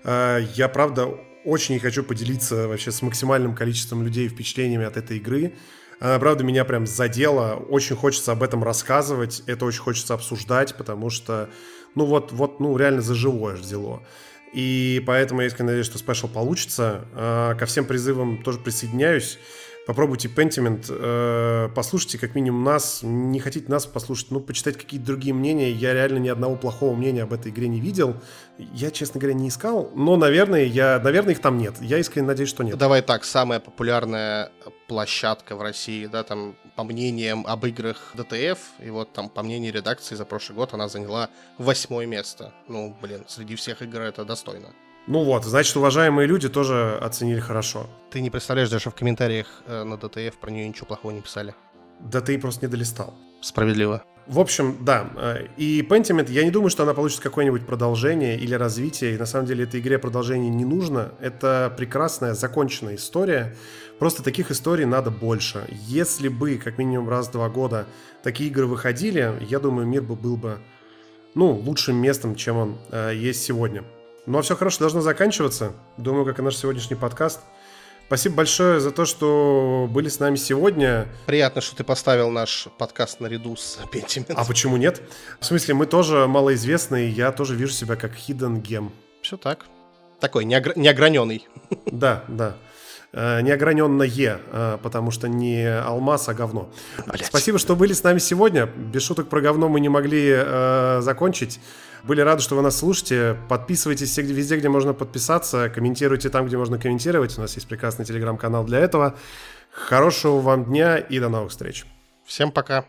Э, я, правда, очень хочу поделиться вообще с максимальным количеством людей впечатлениями от этой игры. Она, правда, меня прям задела. Очень хочется об этом рассказывать. Это очень хочется обсуждать, потому что, ну вот, вот, ну реально за живое взяло. И поэтому я искренне надеюсь, что спешл получится. Э, ко всем призывам тоже присоединяюсь. Попробуйте Pentiment, э, послушайте как минимум нас, не хотите нас послушать, ну, почитать какие-то другие мнения. Я реально ни одного плохого мнения об этой игре не видел. Я, честно говоря, не искал, но, наверное, я, наверное, их там нет. Я искренне надеюсь, что нет. Давай так, самая популярная площадка в России, да, там, по мнениям об играх DTF, и вот там, по мнению редакции, за прошлый год она заняла восьмое место. Ну, блин, среди всех игр это достойно. Ну вот, значит, уважаемые люди тоже оценили хорошо. Ты не представляешь, даже в комментариях э, на ДТФ про нее ничего плохого не писали. Да ты просто не долистал. Справедливо. В общем, да. э, И Pentiment, я не думаю, что она получит какое-нибудь продолжение или развитие. И на самом деле этой игре продолжение не нужно. Это прекрасная, законченная история. Просто таких историй надо больше. Если бы как минимум раз в два года такие игры выходили, я думаю, мир бы был бы ну, лучшим местом, чем он э, есть сегодня. Ну а все хорошо должно заканчиваться. Думаю, как и наш сегодняшний подкаст. Спасибо большое за то, что были с нами сегодня. Приятно, что ты поставил наш подкаст наряду с Pentiment. А почему нет? В смысле, мы тоже малоизвестные, я тоже вижу себя как hidden gem. Все так. Такой неогр... неограненный. <laughs> Да, да. Э, Неограненное, э, потому что не алмаз, а говно. Блядь. Спасибо, что были с нами сегодня. Без шуток про говно мы не могли э, закончить. Были рады, что вы нас слушаете. Подписывайтесь везде, где можно подписаться. Комментируйте там, где можно комментировать. У нас есть прекрасный телеграм-канал для этого. Хорошего вам дня и до новых встреч. Всем пока.